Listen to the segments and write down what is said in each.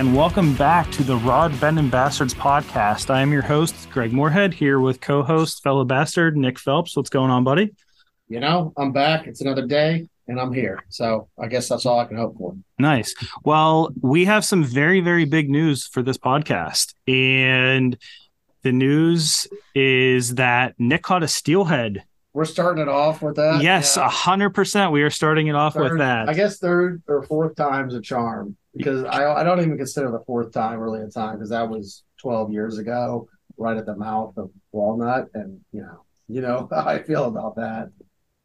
and welcome back to the Rod Bendin' Bastards podcast. I am your host, Greg Moorhead, here with co host, fellow bastard, Nick Phelps. What's going on, buddy? You know, I'm back. It's another day and I'm here. So I guess that's all I can hope for. Nice. Well, we have some very, very big news for this podcast. And the news is that Nick caught a steelhead. We're starting it off with that. Yes, a hundred percent. We are starting it off Third- with that. I guess third or fourth time's a charm because I, I don't even consider the fourth time really a time because that was 12 years ago, right at the mouth of Walnut. And, you know, you know how I feel about that.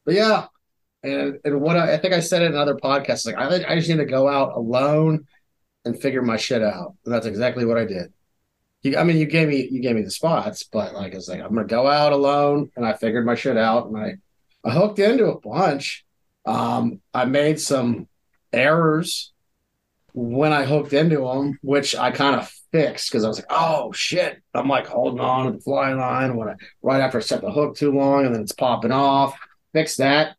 But yeah. And, and what I, I think I said in other podcasts, like I, I just need to go out alone and figure my shit out. And that's exactly what I did. You, I mean, you gave me you gave me the spots, but like I was like, I'm gonna go out alone, and I figured my shit out, and I I hooked into a bunch. Um, I made some errors when I hooked into them, which I kind of fixed because I was like, oh shit, I'm like holding on to the fly line when I right after I set the hook too long, and then it's popping off. Fix that.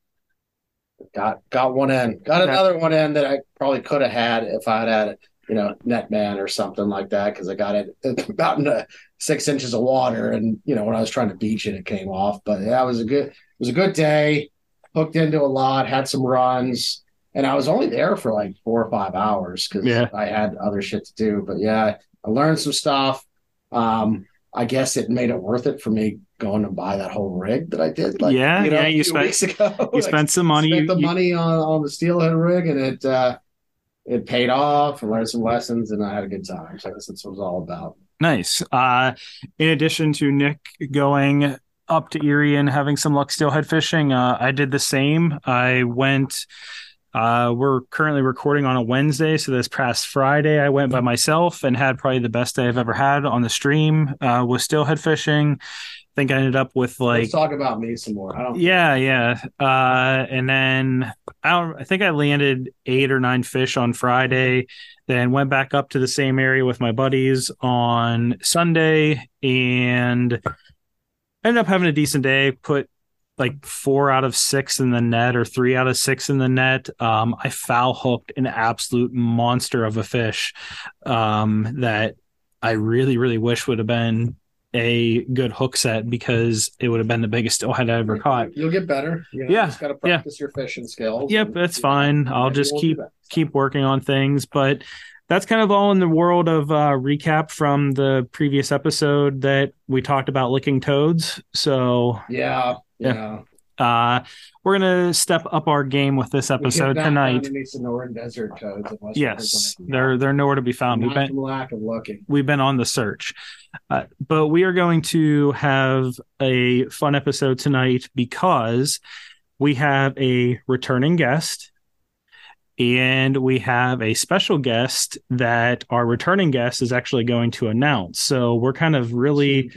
Got got one end. Got another one end that I probably could have had if I had had you know net man or something like that because I got it about in six inches of water, and you know when I was trying to beach it, it came off. But yeah, it was a good it was a good day. Hooked into a lot, had some runs, and I was only there for like four or five hours because Yeah. I had other shit to do. But yeah, I learned some stuff. Um, I guess it made it worth it for me going to buy that whole rig that I did. Like, Yeah, you know, yeah, you spent- weeks ago. you Like, spent some money. spent the You- money on, on the steelhead rig and it uh it paid off and learned some lessons and I had a good time. So I guess that's what it was all about. Nice. Uh, in addition to Nick going up to Erie and having some luck steelhead fishing, uh, I did the same. I went. Uh, we're currently recording on a Wednesday, so this past Friday I went by myself and had probably the best day I've ever had on the stream. Uh, with steelhead fishing. I think I ended up with like Let's talk about me some more. I don't yeah, yeah. Uh, and then I don't. I think I landed eight or nine fish on Friday. Then went back up to the same area with my buddies on Sunday, and ended up having a decent day. Put like four out of six in the net, or three out of six in the net. Um, I foul hooked an absolute monster of a fish. Um, that I really, really wish would have been a good hook set because it would have been the biggest steelhead I ever caught. You'll get better. You know, Yeah, You just gotta yeah. practice your fishing skills. Yep, and, that's you know, fine. I'll just keep that. keep working on things, but that's kind of all in the world of uh, recap from the previous episode that we talked about licking toads. So Yeah, Yeah. uh, we're gonna step up our game with this episode tonight. northern desert in West Yes, they're they're nowhere to be found. We've been lack of looking. we've been on the search. Uh, but we are going to have a fun episode tonight because we have a returning guest and we have a special guest that our returning guest is actually going to announce. So we're kind of really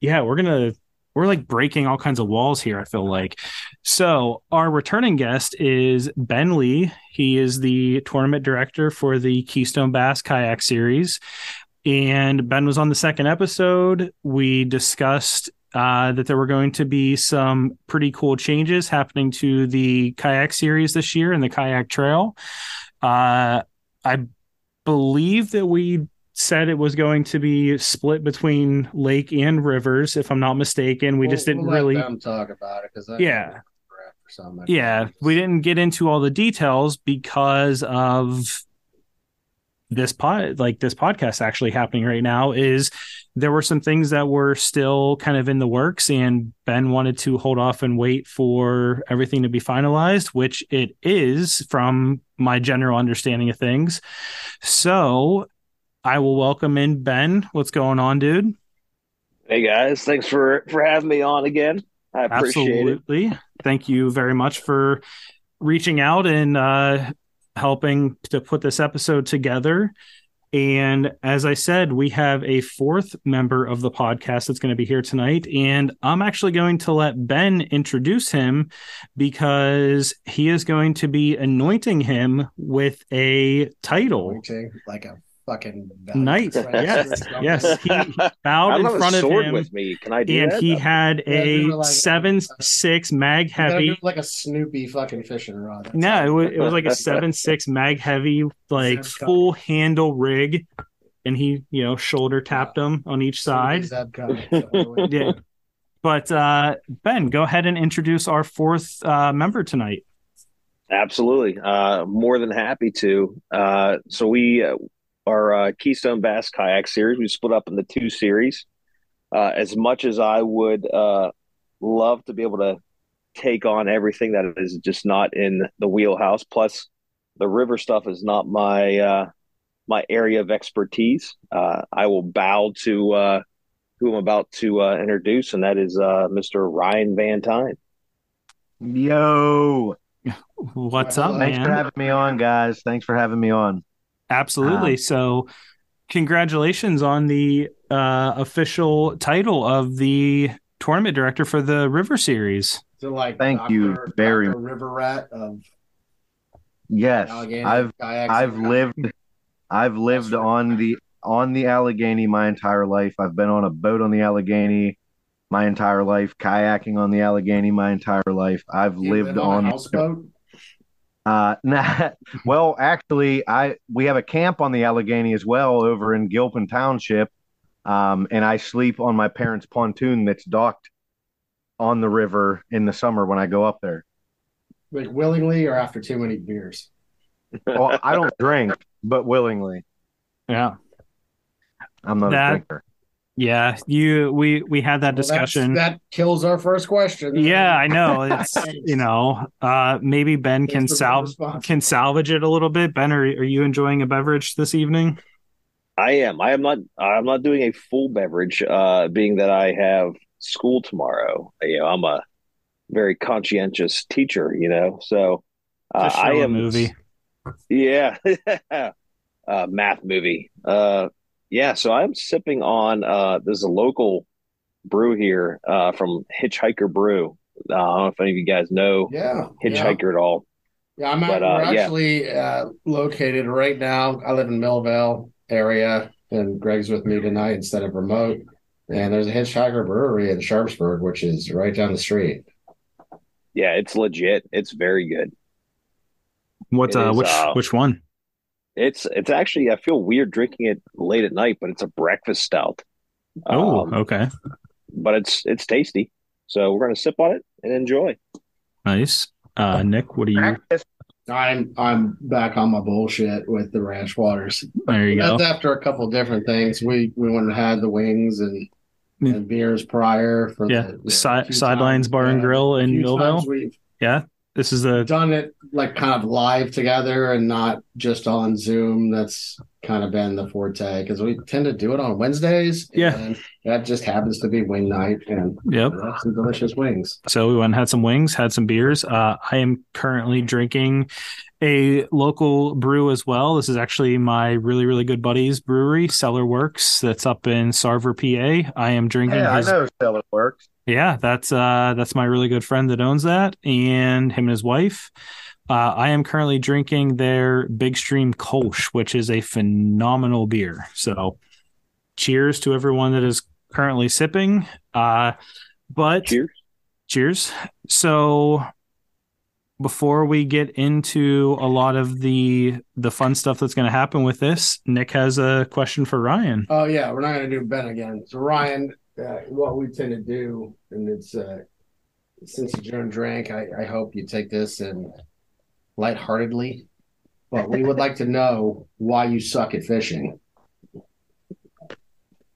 yeah, we're gonna we're like breaking all kinds of walls here. I feel like. So our returning guest is Ben Lee. He is the tournament director for the Keystone Bass Kayak Series, and Ben was on the second episode. We discussed. Uh, that there were going to be some pretty cool changes happening to the kayak series this year and the kayak trail. Uh, I believe that we said it was going to be split between lake and rivers, if I'm not mistaken. We We'll- just didn't we'll really. talk about it because Yeah. Yeah, we didn't get into all the details because of this pod like this podcast actually happening right now is there were some things that were still kind of in the works and Ben wanted to hold off and wait for everything to be finalized which it is from my general understanding of things so I will welcome in Ben what's going on dude Hey guys, thanks for for having me on again. I appreciate it. Absolutely. Thank you very much for reaching out and uh, helping to put this episode together. And as I said, we have a fourth member of the podcast that's going to be here tonight. And I'm actually going to let Ben introduce him because he is going to be anointing him with a title. Pointing like a fucking Knight. Yes, yes. He bowed in don't a front of him, with me. Can I do and that? he had Yeah, a were like- seven six mag You gotta do heavy. like a Snoopy fucking fishing rod. That's No, it was, it was like a seven six mag heavy, like Zeb cut. full handle rig, and he, you know, shoulder tapped them on each side. Zeb Yeah. But uh, Ben, go ahead and introduce our fourth uh, member tonight. Absolutely. Uh, more than happy to. Uh, so we, uh, our uh, Keystone Bass Kayak Series, we split up into two series. Uh, as much as I would uh, love to be able to take on everything that is just not in the wheelhouse, plus the river stuff is not my uh, my area of expertise. Uh, I will bow to uh, who I'm about to uh, introduce, and that is uh, Mr. Ryan Van Tine. Yo, What's up, thanks for having me on, guys. Thanks for having me on. Absolutely. Um, so, congratulations on the uh, official title of the tournament director for the River Series. so like Thank you very Dr. River Rat of Yes, Allegheny I've kayaks. I've lived I've lived on the on the Allegheny my entire life. I've been on a boat on the Allegheny my entire life, kayaking on the Allegheny my entire life. I've You lived live on a houseboat. Uh, nah, well, actually, I we have a camp on the Allegheny as well over in Gilpin Township, um, and I sleep on my parents' pontoon that's docked on the river in the summer when I go up there. Like willingly or after too many beers. Well, I don't drink, but willingly. Yeah. I'm not That- a drinker. Yeah. You we we had that Well, discussion. that kills our first question. yeah, I know. It's you know, uh maybe Ben Thanks can for salve can salvage it a little bit. Ben, are, are you enjoying a beverage this evening? I am. I am not. I'm not doing a full beverage, uh, being that I have school tomorrow. You know, I'm a very conscientious teacher. You know, so uh, Just show I a am. movie. Yeah, uh, math movie. Uh, yeah. So I'm sipping on. Uh, there's a local brew here uh, from Hitchhiker Brew. Uh, I don't know if any of you guys know Yeah. yeah. Hitchhiker at all. Yeah, I'm at, But, uh, we're yeah. actually uh, located right now. I live in Millvale area, and Greg's with me tonight instead of remote. And there's a Hitchhiker Brewery in Sharpsburg, which is right down the street. Yeah, it's legit. It's very good. What It uh is, which uh, which one? It's it's actually I feel weird drinking it late at night, but it's a breakfast stout. Oh, Um, okay. but it's it's tasty. So we're gonna sip on it and enjoy. Nice. Uh Nick, what do you I'm I'm back on my bullshit with the ranch waters. there you go. That's after a couple different things. We we went and had the wings and and beers prior for Yeah, the, Si- a few Sidelines. Bar and Yeah, Grill in Millvale. Yeah. This is the done it like kind of live together and not just on Zoom. That's kind of been the forte because we tend to do it on Wednesdays. Yeah. And that just happens to be wing night and Yep. some delicious wings. So we went and had some wings, had some beers. Uh, I am currently drinking a local brew as well. This is actually my really, really good buddy's brewery, Cellar Works, that's up in Sarver, PA. I am drinking Yeah, I know Stellar works. Yeah, that's uh that's my really good friend that owns that, and him and his wife. Uh, I am currently drinking their Big Stream Kolsch, which is a phenomenal beer. So, cheers to everyone that is currently sipping. Uh, but Cheers. cheers. So, before we get into a lot of the the fun stuff that's going to happen with this, Nick has a question for Ryan. Oh yeah, we're not going to do Ben again. So Ryan, uh, what we tend to do, and it's uh, since you don't drink, I, I hope you take this and lightheartedly. But we would like to know why you suck at fishing.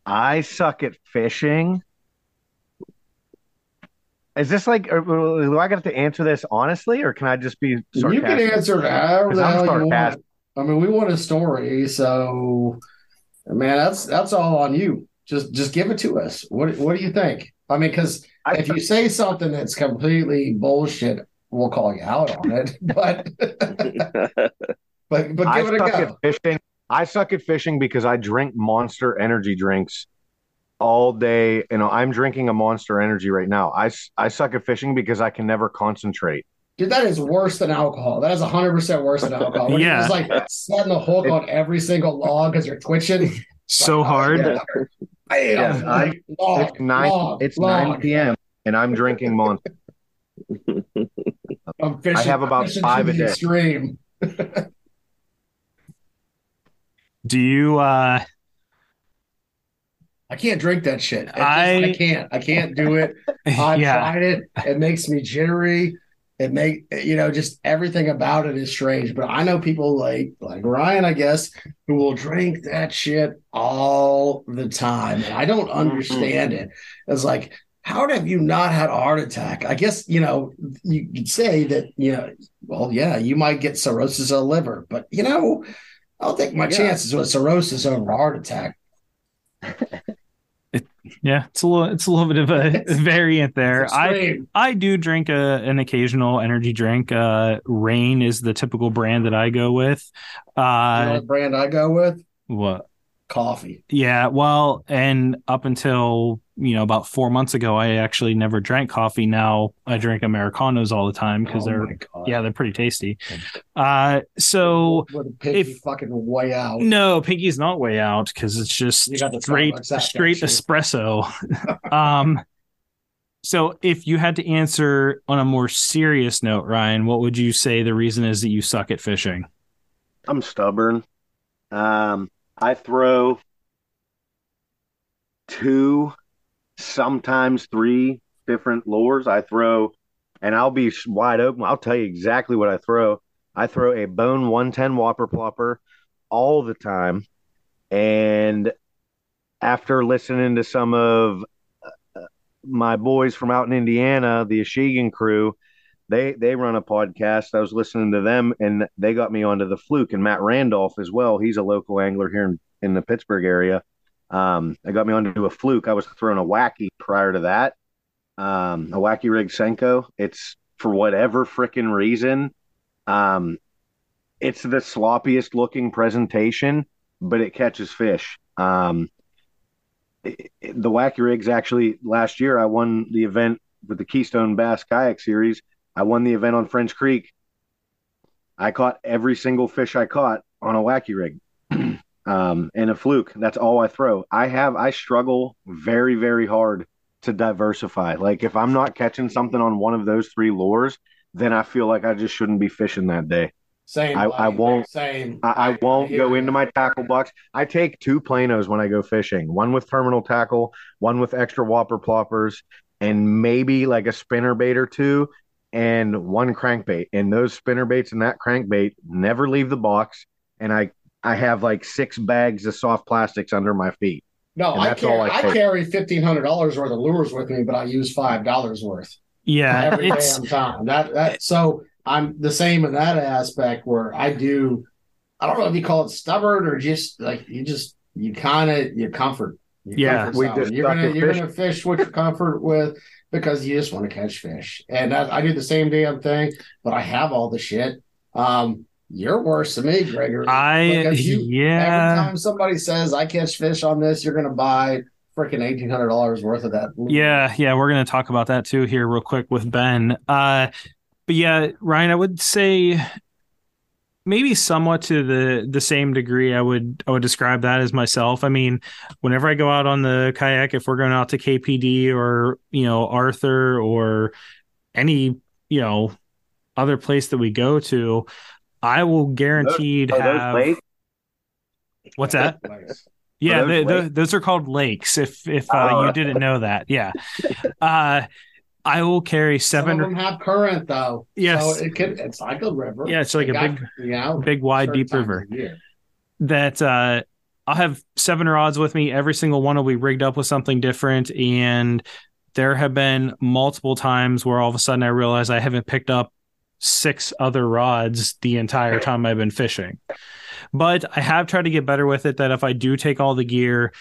I suck at fishing. Is this like, or- or do I got to answer this honestly, or can I just be sarcastic? You can answer however the hell you want. I mean, we want a story, so man, that's that's all on you. Just just give it to us. What what do you think? I mean, because if you say something that's completely bullshit, we'll call you out on it. But but but I give it a suck go. at fishing. I suck at fishing because I drink Monster energy drinks all day. You know, I'm drinking a Monster Energy right now. I I suck at fishing because I can never concentrate. Dude, that is worse than alcohol. That is 100% worse than alcohol. When Yeah. It's like setting the hook on every single log because you're twitching. So hard. Bam, Yeah, I- log, It's nine. log, it's log. nine p.m. and I'm drinking Monster. I'm fishing, I have about fishing five to a the day. Extreme. Do you uh I can't drink that shit. It just- I- I can't. I can't do it. I've yeah. tried it. It makes me jittery. It make you know just everything about it is strange. But I know people like like Ryan, I guess, who will drink that shit all the time. And I don't mm-hmm. understand it. It's like, how have you not had a heart attack? I guess you know you could say that you know. Well, yeah, you might get cirrhosis of the liver, but you know, I'll take my Yeah. chances with cirrhosis over a heart attack. Yeah, it's a little it's a little bit of a variant there. I. I do drink a, an occasional energy drink. Uh Reign is the typical brand that I go with. you know Uh brand I go with? what Coffee. Yeah, well, and up until you know about four months ago, I actually never drank coffee. Now I drink americanos all the time because Oh they're yeah they're pretty tasty. Uh, so a pinky if- fucking way out. no, Pinky's not way out because it's just You got straight Starbucks straight espresso. um, so if you had to answer on a more serious note, Ryan, what would you say the reason is that you suck at fishing? I'm stubborn. Um, I throw two, sometimes three different lures. I throw, and I'll be wide open. I'll tell you exactly what I throw. I throw a bone 110 whopper plopper all the time. And after listening to some of uh, my boys from out in Indiana, the Ashegan crew, they they run a podcast. I was listening to them, and they got me onto the fluke and Matt Randolph as well. He's a local angler here in, in the Pittsburgh area. Um, they got me onto a fluke. I was throwing a wacky prior to that, um, a wacky rig Senko. It's for whatever freaking reason, um, it's the sloppiest looking presentation, but it catches fish. Um, it- it- the wacky rigs actually last year I won the event with the Keystone Bass Kayak Series. I won the event on French Creek. I caught every single fish I caught on a wacky rig um, and a fluke. That's all I throw. I have, I struggle very, very hard to diversify. Like if I'm not catching something on one of those three lures, then I feel like I just shouldn't be fishing that day. Same. I- I won't- Same. I, I won't hear go you. into my tackle box. I take two planos when I go fishing one with terminal tackle, one with extra whopper ploppers, and maybe like a spinner bait or two, and one crankbait. And those spinner baits and that crankbait never leave the box. And I, I have like six bags of soft plastics under my feet. No, I that's carry, all I I, carry fifteen hundred dollars worth of lures with me, but I use five dollars worth Yeah, every it's damn time. That that so I'm the same in that aspect where I do. I don't know if you call it stubborn or just like you just you kind of you comfort. You Yeah, comfort we zone. just you're suck gonna you're fish. gonna fish what you're comfort with because you just want to catch fish, and I, I do the same damn thing. But I have all the shit. Um, you're worse than me, Gregory. I Because you- yeah. Every time somebody says I catch fish on this, you're gonna buy freaking eighteen hundred dollars worth of that. Yeah, yeah, we're gonna talk about that too here real quick with Ben. Uh but yeah, Ryan, I would say maybe somewhat to the the same degree I would I would describe that as myself. I mean, whenever I go out on the kayak, if we're going out to KPD or, you know, Arthur or any, you know, other place that we go to, I will guaranteed Are those have what's that? Yeah, those the, the, those are called lakes. If if uh, Oh. you didn't know that, yeah. Uh, I will carry Some of seven. them have current though. Yes. So it could. It's like a river. Yeah, it's like They a got, big, you know, big, wide, deep river. of. That uh, I'll have seven rods with me. Every single one will be rigged up with something different, and there have been multiple times where all of a sudden I realize I haven't picked up six other rods the entire time I've been fishing. But I have tried to get better with it. That if I do take all the gear,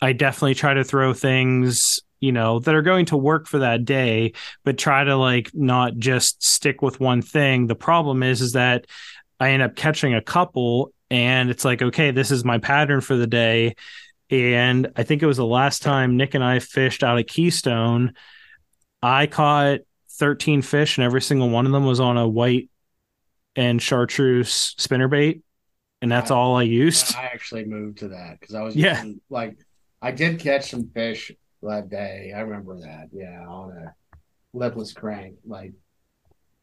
I definitely try to throw things, you know, that are going to work for that day, but try to like not just stick with one thing. The problem is, is that I end up catching a couple and it's like, okay, this is my pattern for the day. And I think it was the last time Nick and I fished out of Keystone. I caught 13 fish, and every single one of them was on a white and chartreuse spinnerbait, and that's I- all I used. I actually moved to that because I was Yeah. using, like I did catch some fish that day. I remember that. Yeah, on a lipless crank, like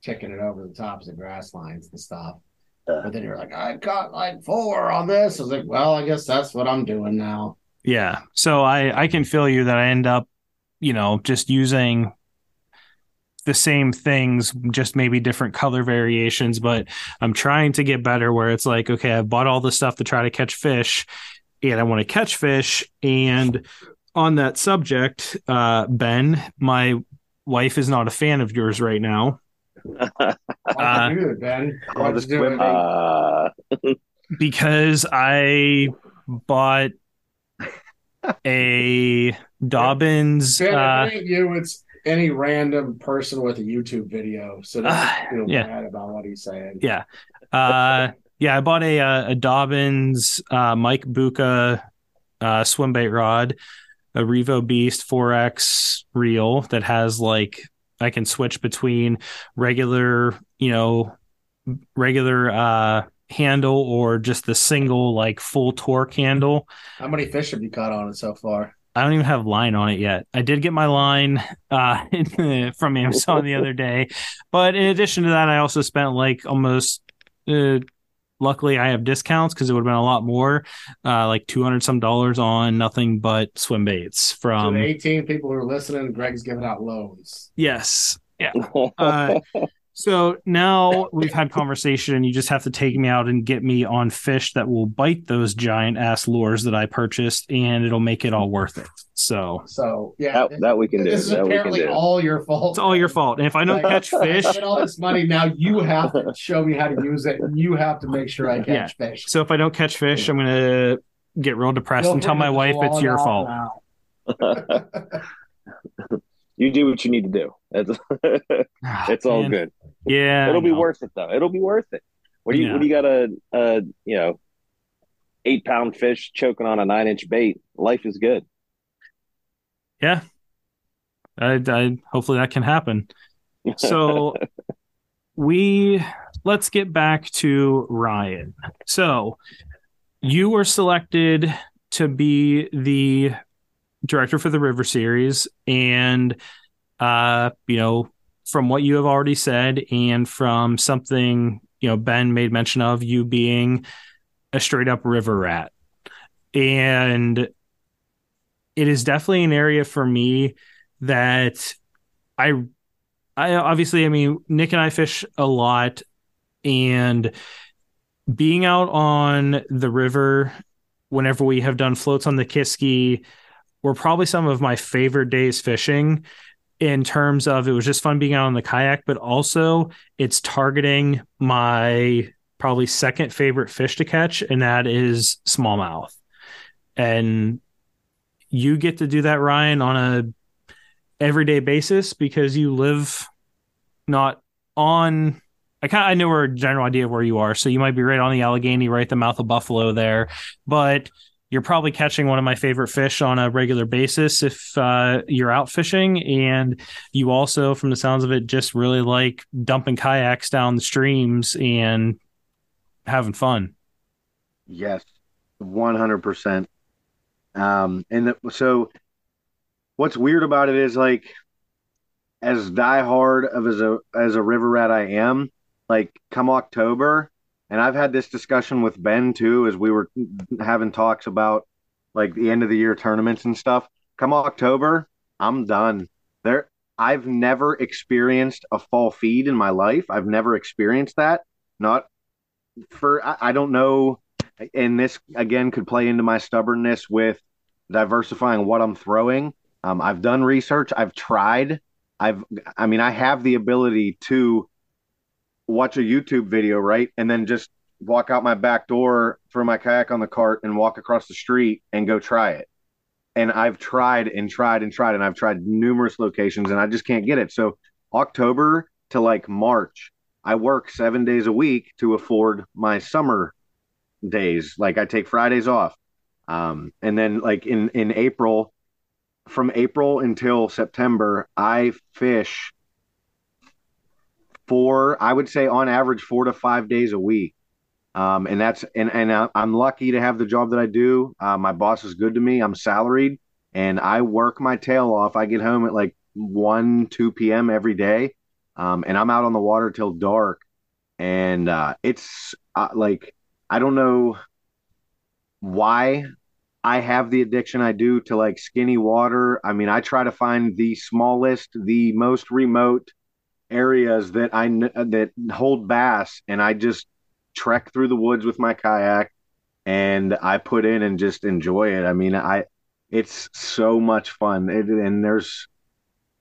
checking it over the tops of grass lines and stuff. But then you're like, I caught like four on this. I was like, well, I guess that's what I'm doing now. Yeah. So I I can feel you that I end up, you know, just using the same things, just maybe different color variations, but I'm trying to get better where it's like, okay, I bought all this stuff to try to catch fish and I want to catch fish. And on that subject, uh, Ben, my wife is not a fan of yours right now Uh, do it, Ben? Why'd you do it? Uh, because I bought a Dobyns. Ben, Uh, it you. It's any random person with a YouTube video. So don't Ah, feel yeah. bad about what he's saying. Yeah. Uh, yeah, I bought a uh, a Dobyns uh, Mike Bucca uh, swim bait rod, a Revo Beast 4X reel that has like I can switch between regular, you know, regular uh handle or just the single like full torque handle. How many fish have you caught on it so far? I don't even have line on it yet. I did get my line uh, from Amazon the other day, but in addition to that, I also spent like almost. Uh, luckily, I have discounts because it would have been a lot more, uh, like two hundred some dollars on nothing but swim baits To from. the 18 people who are listening, Greg's giving out loans. yes, yeah. Uh, so now we've had conversation, and you just have to take me out and get me on fish that will bite those giant ass lures that I purchased, and it'll make it all worth it. So So yeah, that, that we can do. this is That we can apparently do. all your fault. it's all your fault. And if I don't Like, catch fish, spent all this money. Now you have to show me how to use it. and You have to make sure I catch fish. so if I don't catch fish, I'm gonna get real depressed Feel and tell my wife it's your fault. you do what you need to do. It's, ah, it's all Man. good. Yeah, It'll be worth it though. It'll be worth it. What do you Yeah. what do you got a, a you know eight pound fish choking on a nine inch bait? Life is good. Yeah, I, I hopefully that can happen. So we let's get back to Ryan. So you were selected to be the director for the River series. And uh you know from what you have already said and from something you know Ben made mention of you being a straight up river rat. And it is definitely an area for me that I I obviously I mean Nick and I fish a lot. And being out on the river whenever we have done floats on the Kiski were probably some of my favorite days fishing in terms of it was just fun being out on the kayak but also it's targeting my probably second favorite fish to catch and that is smallmouth. And you get to do that Ryan on a everyday basis because you live not on I kind of I know a general idea of where you are, so you might be right on the Allegheny, right the mouth of Buffalo there, but you're probably catching one of my favorite fish on a regular basis if uh, you're out fishing, and you also, from the sounds of it, just really like dumping kayaks down the streams and having fun. Yes, one hundred percent. Um, and the, so, what's weird about it is like, as diehard of as a as a river rat I am, like come October, and I've had this discussion with Ben too, as we were having talks about like the end of the year tournaments and stuff. Come October, I'm done. There, I've never experienced a fall feed in my life. I've never experienced that. Not for I, I don't know and this again could play into my stubbornness with diversifying what I'm throwing. Um, I've done research. I've tried. I've, I mean, I have the ability to watch a YouTube video, right, and then just walk out my back door, throw my kayak on the cart, and walk across the street and go try it. And I've tried and tried and tried, and I've tried numerous locations, and I just can't get it. So October to like March, I work seven days a week to afford my summer days. Like I take Fridays off. Um, and then like in, in April, from April until September, I fish four, I would say on average four to five days a week. Um, and that's and and I'm lucky to have the job that I do. Uh, my boss is good to me. I'm salaried, and I work my tail off. I get home at like one, two p.m. every day, um, and I'm out on the water till dark. And uh, it's uh, like I don't know why I have the addiction I do to like skinny water. I mean, I try to find the smallest, the most remote areas that I that hold bass, and I just trek through the woods with my kayak, and I put in and just enjoy it. I mean, I it's so much fun, it, and there's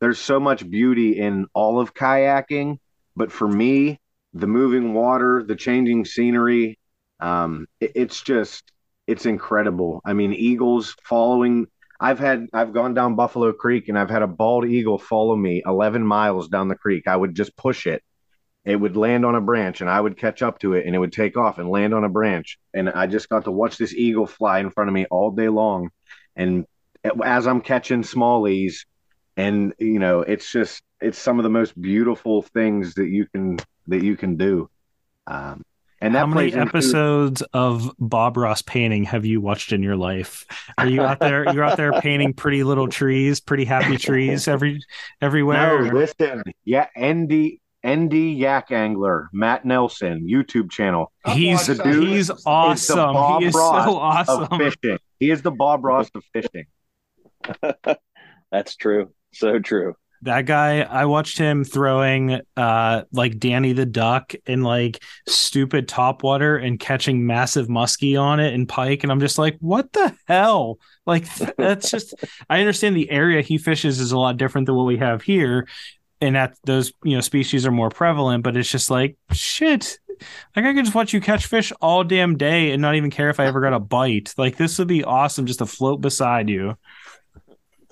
there's so much beauty in all of kayaking, but for me, the moving water, the changing scenery, um, it, it's just it's incredible. I mean, eagles following I've had I've gone down Buffalo Creek and I've had a bald eagle follow me 11 miles down the creek. I would just push it. It would land on a branch and I would catch up to it and it would take off and land on a branch. And I just got to watch this eagle fly in front of me all day long. And as I'm catching smallies and you know, it's just it's some of the most beautiful things that you can that you can do. Um, and how many episodes into... of Bob Ross painting have you watched in your life? Are you out there? You're out there painting pretty little trees, pretty happy trees every everywhere. No, listen, yeah, ND ND Yak Angler Matt Nelson YouTube channel. He's the dude. He's awesome. He is Ross so awesome. fishing. He is the Bob Ross of fishing. That's true. So true. That guy, I watched him throwing uh like Danny the Duck in like stupid top water and catching massive muskie on it and pike, and I'm just like, what the hell? Like that's just I understand the area he fishes is a lot different than what we have here, and that those you know species are more prevalent, but it's just like shit. Like I could just watch you catch fish all damn day and not even care if I ever got a bite. Like this would be awesome just to float beside you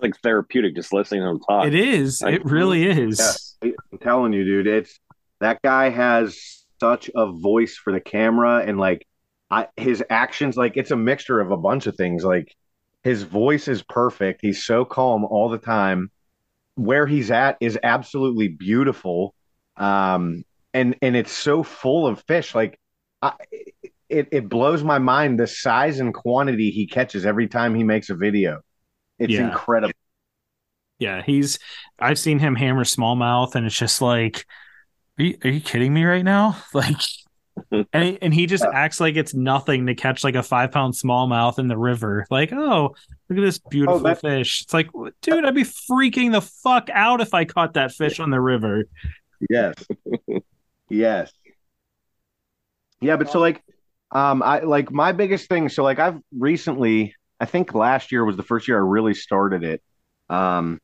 like therapeutic just listening to him talk. It is. Like, it really is. Yeah, I'm telling you, dude. It's that guy has such a voice for the camera and like I his actions like it's a mixture of a bunch of things. Like his voice is perfect. He's so calm all the time. Where he's at is absolutely beautiful. Um and and it's so full of fish like I, it, it blows my mind the size and quantity he catches every time he makes a video it's yeah. incredible. Yeah, he's. I've seen him hammer smallmouth, and it's just like, are you, are you kidding me right now? Like, and he, and he just acts like it's nothing to catch like a five pound smallmouth in the river. Like, oh, look at this beautiful oh, fish. It's like, dude, I'd be freaking the fuck out if I caught that fish on the river. Yes. yes. Yeah, but so like, um, I like my biggest thing. So like, I've recently I think last year was the first year I really started it. Um,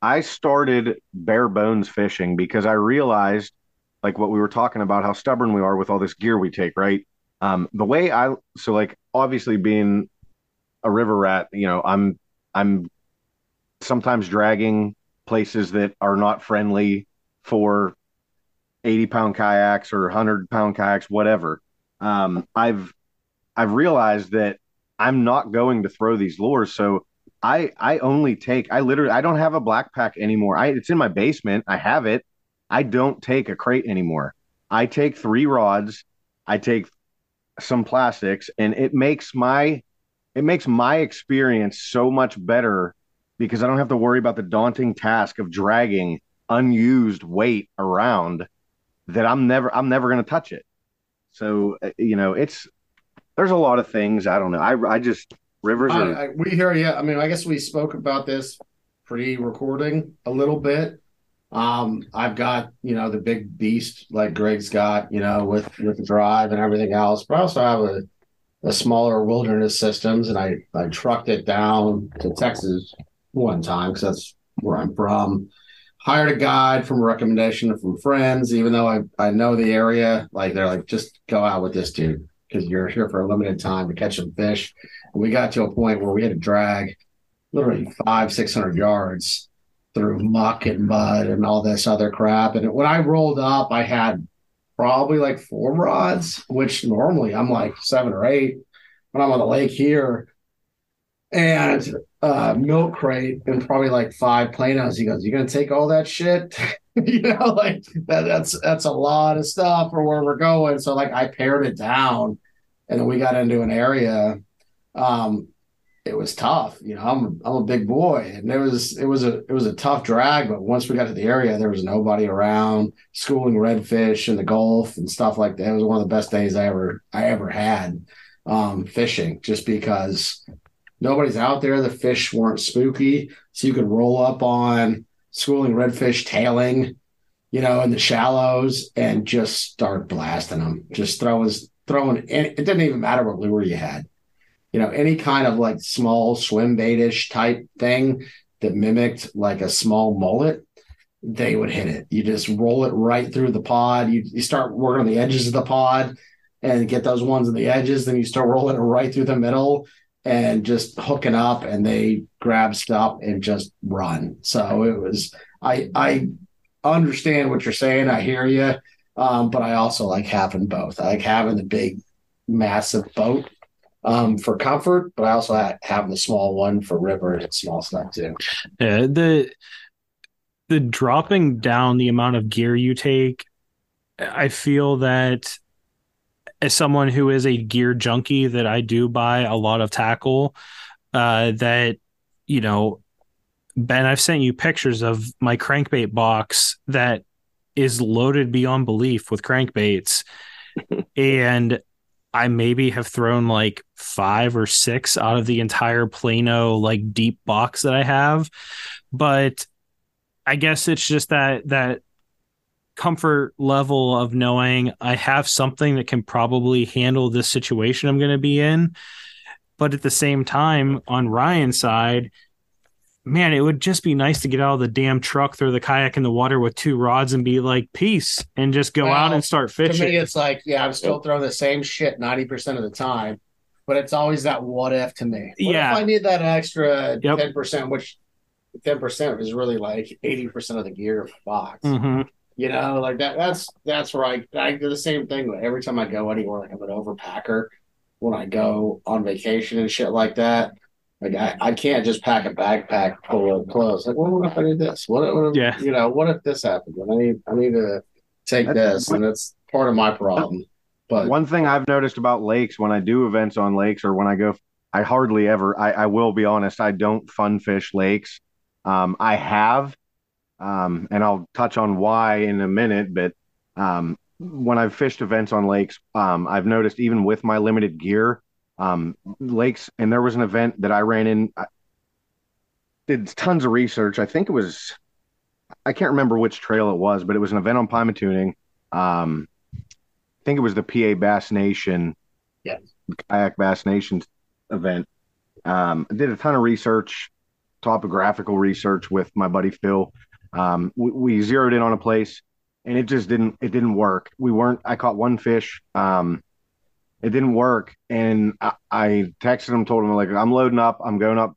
I started bare bones fishing because I realized, like what we were talking about, how stubborn we are with all this gear we take, right? Um, the way I so like obviously being a river rat, you know, I'm I'm sometimes dragging places that are not friendly for 80 pound kayaks or 100 pound kayaks, whatever. Um, I've I've realized that I'm not going to throw these lures. So I I only take I literally I don't have a black pack anymore. I it's in my basement. I have it. I don't take a crate anymore. I take three rods. I take some plastics and it makes my it makes my experience so much better because I don't have to worry about the daunting task of dragging unused weight around that I'm never I'm never going to touch it. So uh, you know, it's there's a lot of things. I don't know. I I just rivers. Are... I, I, we hear yeah. I mean, I guess we spoke about this pre-recording a little bit. Um, I've got you know the big beast like Greg's got you know with with the drive and everything else, but I also have a a smaller wilderness systems, and I I trucked it down to Texas one time because that's where I'm from. Hired a guide from a recommendation from friends, even though I I know the area. Like they're like, just go out with this dude because you're here for a limited time to catch some fish. And we got to a point where we had to drag literally five, six hundred yards through muck and mud and all this other crap. And when I rolled up, I had probably like four rods, which normally I'm like seven or eight. When I'm on the lake here, and uh, milk crate and probably like five planos. He goes, "You gonna take all that shit?" you know, like that, that's that's a lot of stuff for where we're going. So like I pared it down, and then we got into an area. Um, it was tough. You know, I'm I'm a big boy, and it was it was a it was a tough drag. But once we got to the area, there was nobody around. Schooling redfish in the Gulf and stuff like that. It was one of the best days I ever I ever had um, fishing, just because nobody's out there. The fish weren't spooky, so you could roll up on schooling redfish tailing, you know, in the shallows and just start blasting them. Just throwing throwing. It didn't even matter what lure you had you know, any kind of like small swim baitish type thing that mimicked like a small mullet, they would hit it. You just roll it right through the pod. You, you start working on the edges of the pod and get those ones on the edges. Then you start rolling it right through the middle and just hooking up and they grab stuff and just run. So it was, I, I understand what you're saying. I hear you. Um, but I also like having both. I like having the big, massive boat um, for comfort, but I also have the small one for river and small stuff too. Yeah, the the dropping down the amount of gear you take, I feel that as someone who is a gear junkie, that I do buy a lot of tackle. Uh, that you know, Ben, I've sent you pictures of my crankbait box that is loaded beyond belief with crankbaits. and I maybe have thrown like five or six out of the entire Plano like deep box that I have. But I guess it's just that that comfort level of knowing I have something that can probably handle this situation I'm going to be in. But at the same time, on Ryan's side, man, it would just be nice to get out of the damn truck, throw the kayak in the water with two rods, and be like, peace, and just go well, out and start fishing. To me, it's like, yeah, I'm still throwing the same shit 90% of the time, but it's always that what if to me. What yeah. I need that extra yep. 10%, which 10% is really like 80% of the gear box. Mm-hmm. You know, like that. That's that's where I I do the same thing. Every time I go anywhere, like I'm an overpacker. When I go on vacation and shit like that, like I, I can't just pack a backpack full of clothes. Like, well, what if I do this? What, what if, yeah. you know, what if this happened? I need I need to take that's, this, and that's part of my problem. But one thing I've noticed about lakes when I do events on lakes or when I go, I hardly ever. I, I will be honest, I don't fun fish lakes. Um, I have, um, and I'll touch on why in a minute. But um, when I've fished events on lakes, um, I've noticed even with my limited gear, um, lakes. And there was an event that I ran in. I did tons of research. I think it was, I can't remember which trail it was, but it was an event on Pymatuning. Um, I think it was the PA Bass Nation, yes, kayak Bass Nation event. Um, I did a ton of research, topographical research with my buddy Phil. Um, we, we, zeroed in on a place, and it just didn't it didn't work. We weren't. I caught one fish. Um, it didn't work. And I, I texted him, told him like, I'm loading up. I'm going up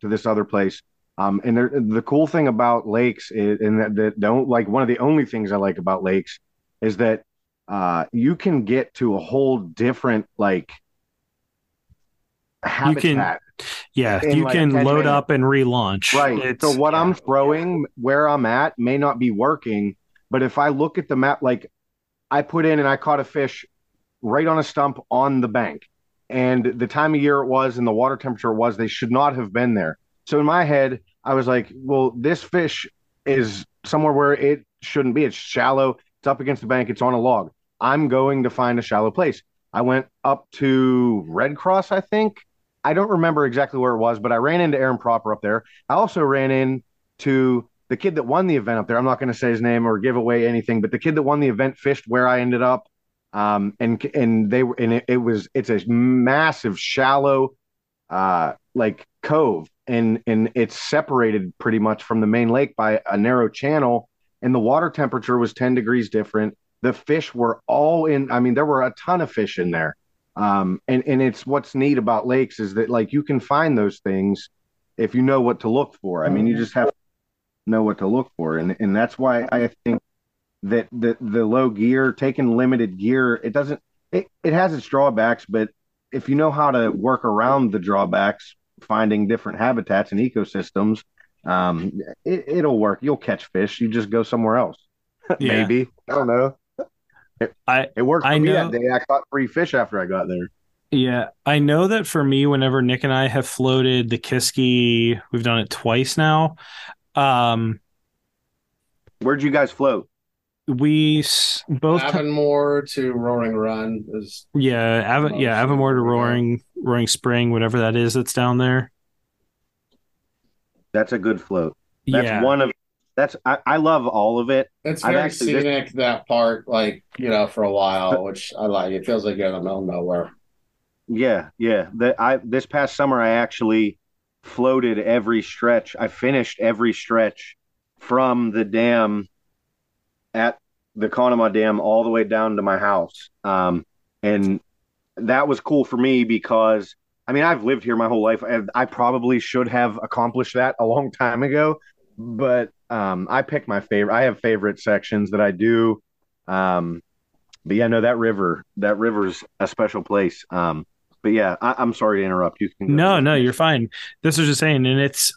to this other place. Um, and the cool thing about lakes is, and that, that don't like one of the only things I like about lakes is that uh, you can get to a whole different like habitat. You can, yeah, you like can load minutes. up and relaunch. Right. It's, so what yeah. I'm throwing where I'm at may not be working, but if I look at the map, like I put in and I caught a fish right on a stump on the bank. And the time of year it was and the water temperature was, they should not have been there. So in my head, I was like, well, this fish is somewhere where it shouldn't be. It's shallow, it's up against the bank, it's on a log. I'm going to find a shallow place. I went up to Red Cross, I think. I don't remember exactly where it was, but I ran into Aaron Proper up there. I also ran into the kid that won the event up there. I'm not going to say his name or give away anything, but the kid that won the event fished where I ended up um, and and they were and it, it, was it's a massive shallow uh, like cove. And and it's separated pretty much from the main lake by a narrow channel. And the water temperature was 10 degrees different. The fish were all in i mean there were a ton of fish in there. Um, and and it's what's neat about lakes is that like you can find those things if you know what to look for. I mean you just have to know what to look for. And and that's why i think that the the low gear, taking limited gear, it doesn't it, it has its drawbacks, but if you know how to work around the drawbacks, finding different habitats and ecosystems, um, it, it'll work. You'll catch fish. You just go somewhere else. Yeah. Maybe I don't know. It, I it worked for I me know- that day. I caught three fish after I got there. Yeah, I know that for me, whenever Nick and I have floated the Kiski, we've done it twice now. Um, Where'd you guys float? We s- both, Avonmore to Roaring Run is yeah, Av- yeah, Most Avonmore to of them, yeah. Roaring, Roaring Spring, whatever that is, that's down there. That's a good float. That's yeah, one of that's I, I love all of it. it's I've very actually- this- scenic that part, like you know, for a while, which I like. It feels like you're in the middle of nowhere. Yeah, yeah. The, I this past summer I actually floated every stretch. I finished every stretch from the dam at the Conemaugh Dam all the way down to my house. Um, and that was cool for me because I mean I've lived here my whole life. and I probably should have accomplished that a long time ago, but um, I pick my favorite. I have favorite sections that I do. Um, but yeah, no, that river, that river's a special place. Um, but yeah, I, I'm sorry to interrupt. You can no, no, you're fine. This was just saying, and it's,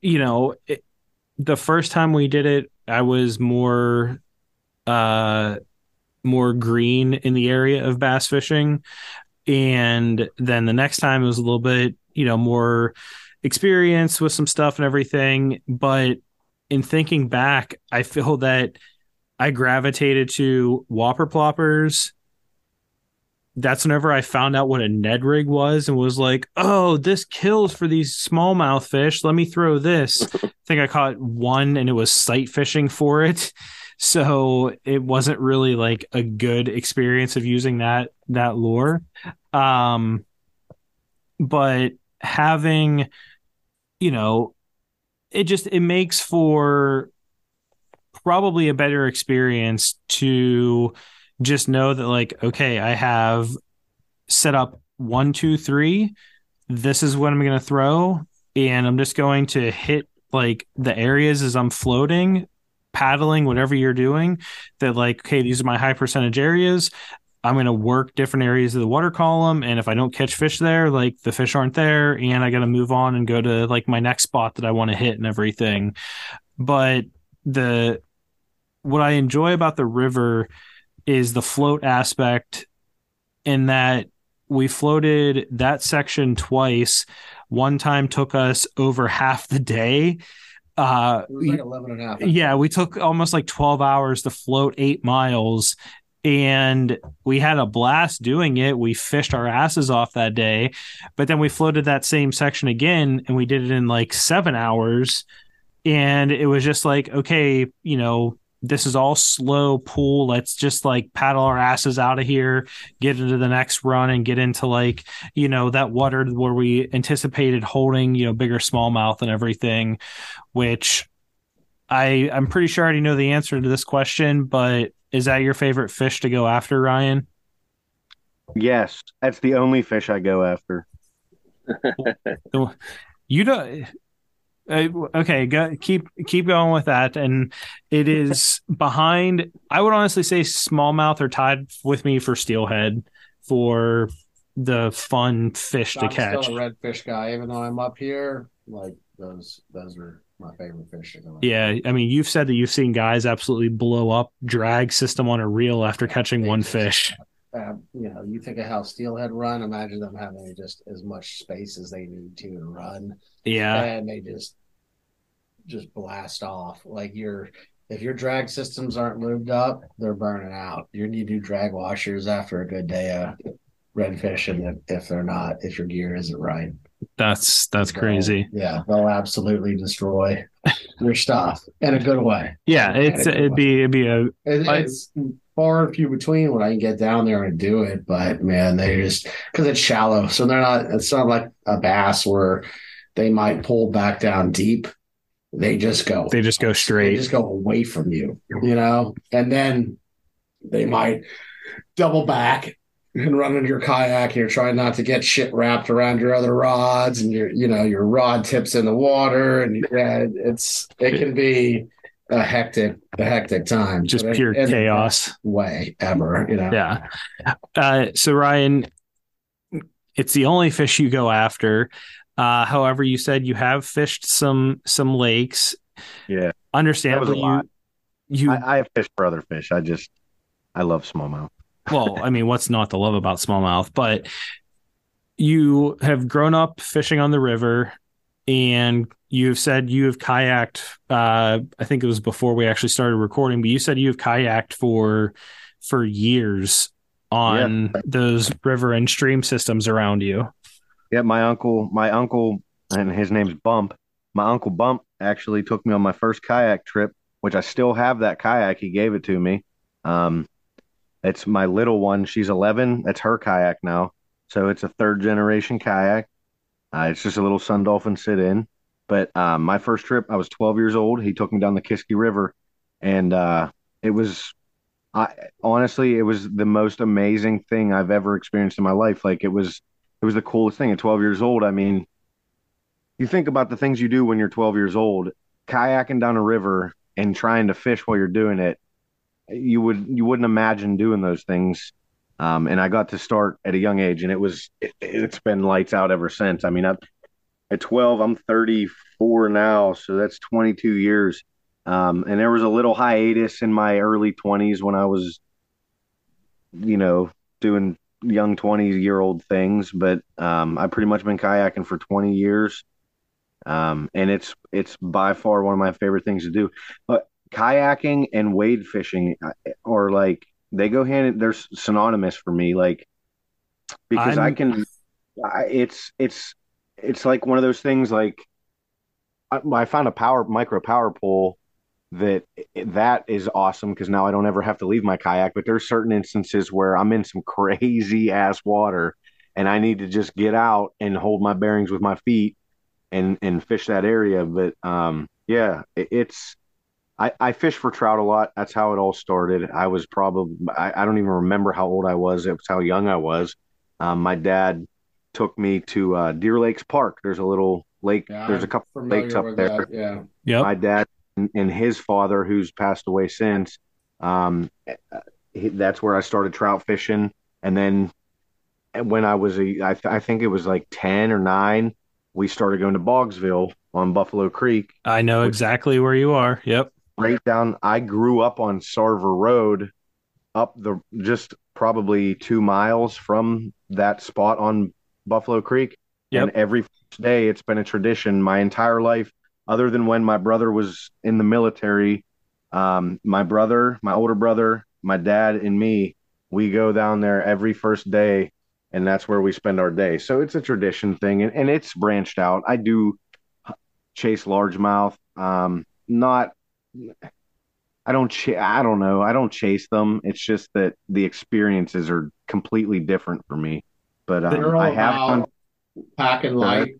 you know, it, the first time we did it, I was more, uh, more green in the area of bass fishing, and then the next time it was a little bit, you know, more experience with some stuff and everything. But in thinking back, I feel that I gravitated to whopper ploppers that's whenever I found out what a Ned rig was and was like, oh, this kills for these smallmouth fish. Let me throw this. I think I caught one and it was sight fishing for it. So it wasn't really like a good experience of using that that lure. Um but having you know it just it makes for probably a better experience to just know that like okay i have set up one two three. This is what i'm going to throw and i'm just going to hit like the areas as i'm floating paddling whatever you're doing that like okay these are my high percentage areas. I'm going to work different areas of the water column and if i don't catch fish there like the fish aren't there and i got to move on and go to like my next spot that i want to hit and everything. But the what i enjoy about the river is the float aspect in that we floated that section twice. One time took us over half the day. Uh, like 11 and a half. yeah, we took almost like 12 hours to float eight miles and we had a blast doing it. We fished our asses off that day, but then we floated that same section again and we did it in like seven hours. And it was just like, okay, you know, this is all slow pool. Let's just like paddle our asses out of here, get into the next run and get into like, you know, that water where we anticipated holding, you know, bigger smallmouth and everything, which I I'm pretty sure I already know the answer to this question, but is that your favorite fish to go after, Ryan? Yes, that's the only fish I go after. You don't. Uh, okay, go, keep keep going with that, and it is behind. I would honestly say smallmouth are tied with me for steelhead for the fun fish to I'm catch. still a redfish guy, even though I'm up here. Like those, those are my favorite fish to go. Yeah, I mean, you've said that you've seen guys absolutely blow up drag system on a reel after catching one fish. Uh, you know, you think of how steelhead run. Imagine them having just as much space as they need to to run, Yeah, and they just just blast off. Like your if your drag systems aren't lubed up, they're burning out. You need new drag washers after a good day of redfish, and if, if they're not, if your gear isn't right, that's that's they'll- crazy. Yeah, they'll absolutely destroy your stuff in a good way. Yeah, it's it'd be it'd be a It, it's far and few between when I can get down there and do it, but man, they just because it's shallow, so they're not. It's not like a bass where they might pull back down deep. They just go. they just go straight. They just go away from you, you know, and then they might double back and run into your kayak. And you're trying not to get shit wrapped around your other rods, and your you know your rod tips in the water, and yeah, it's it can be a hectic, a hectic time. Just But pure chaos. Way ever, you know. Yeah. Uh, so Ryan, it's the only fish you go after. Uh, however, you said you have fished some some lakes. Yeah, understandably, you you I, I have fished for other fish. I just I love smallmouth. well, I mean, what's not to love about smallmouth? But you have grown up fishing on the river, and you've said you have kayaked. Uh, I think it was before we actually started recording, but you said you have kayaked for for years on yeah. those river and stream systems around you. Yeah, my uncle, my uncle, and his name's Bump. My uncle Bump actually took me on my first kayak trip, which I still have that kayak. He gave it to me. Um, it's my little one. She's 11. That's her kayak now. So it's a third generation kayak. Uh, it's just a little Sun Dolphin sit in. But um, my first trip, I was 12 years old. He took me down the Kiski River, and uh, it was, I honestly, it was the most amazing thing I've ever experienced in my life. Like it was, it was the coolest thing. At 12 years old, I mean, you think about the things you do when you're 12 years old, kayaking down a river and trying to fish while you're doing it you would you wouldn't imagine doing those things. Um, and I got to start at a young age, and it was it, has been lights out ever since. I mean, I, at 12, I'm 34 now, so that's 22 years. Um, and there was a little hiatus in my early 20s when I was, you know, doing young 20 year old things, but um, I've pretty much been kayaking for 20 years. Um, and it's it's by far one of my favorite things to do. But kayaking and wade fishing are like they go hand they're synonymous for me like because I'm... i can I, it's it's it's like one of those things like I, I found a power micro power pole that that is awesome because now I don't ever have to leave my kayak. But there's certain instances where I'm in some crazy ass water and I need to just get out and hold my bearings with my feet and and fish that area. But um, yeah, it, it's I, I fish for trout a lot. That's how it all started. I was probably, I, I don't even remember how old I was. It was how young I was. Um, my dad took me to uh, Deer Lakes Park. There's a little lake. Yeah, there's a couple lakes up there. That. Yeah. Yeah. My dad and, his father, who's passed away since, um, he, that's where I started trout fishing. And then when I was a, I, th- I think it was like 10 or nine, we started going to Boggsville on Buffalo Creek. I know exactly where you are. Yep right down. I grew up on Sarver Road, up the just probably two miles from that spot on Buffalo Creek. Yep. And every day, it's been a tradition my entire life, other than when my brother was in the military. Um, my brother, my older brother, my dad, and me, we go down there every first day, and that's where we spend our day. So it's a tradition thing, and, and it's branched out. I do chase largemouth, um, not I don't ch- I don't know. I don't chase them. It's just that the experiences are completely different for me. But um, I have fun packing light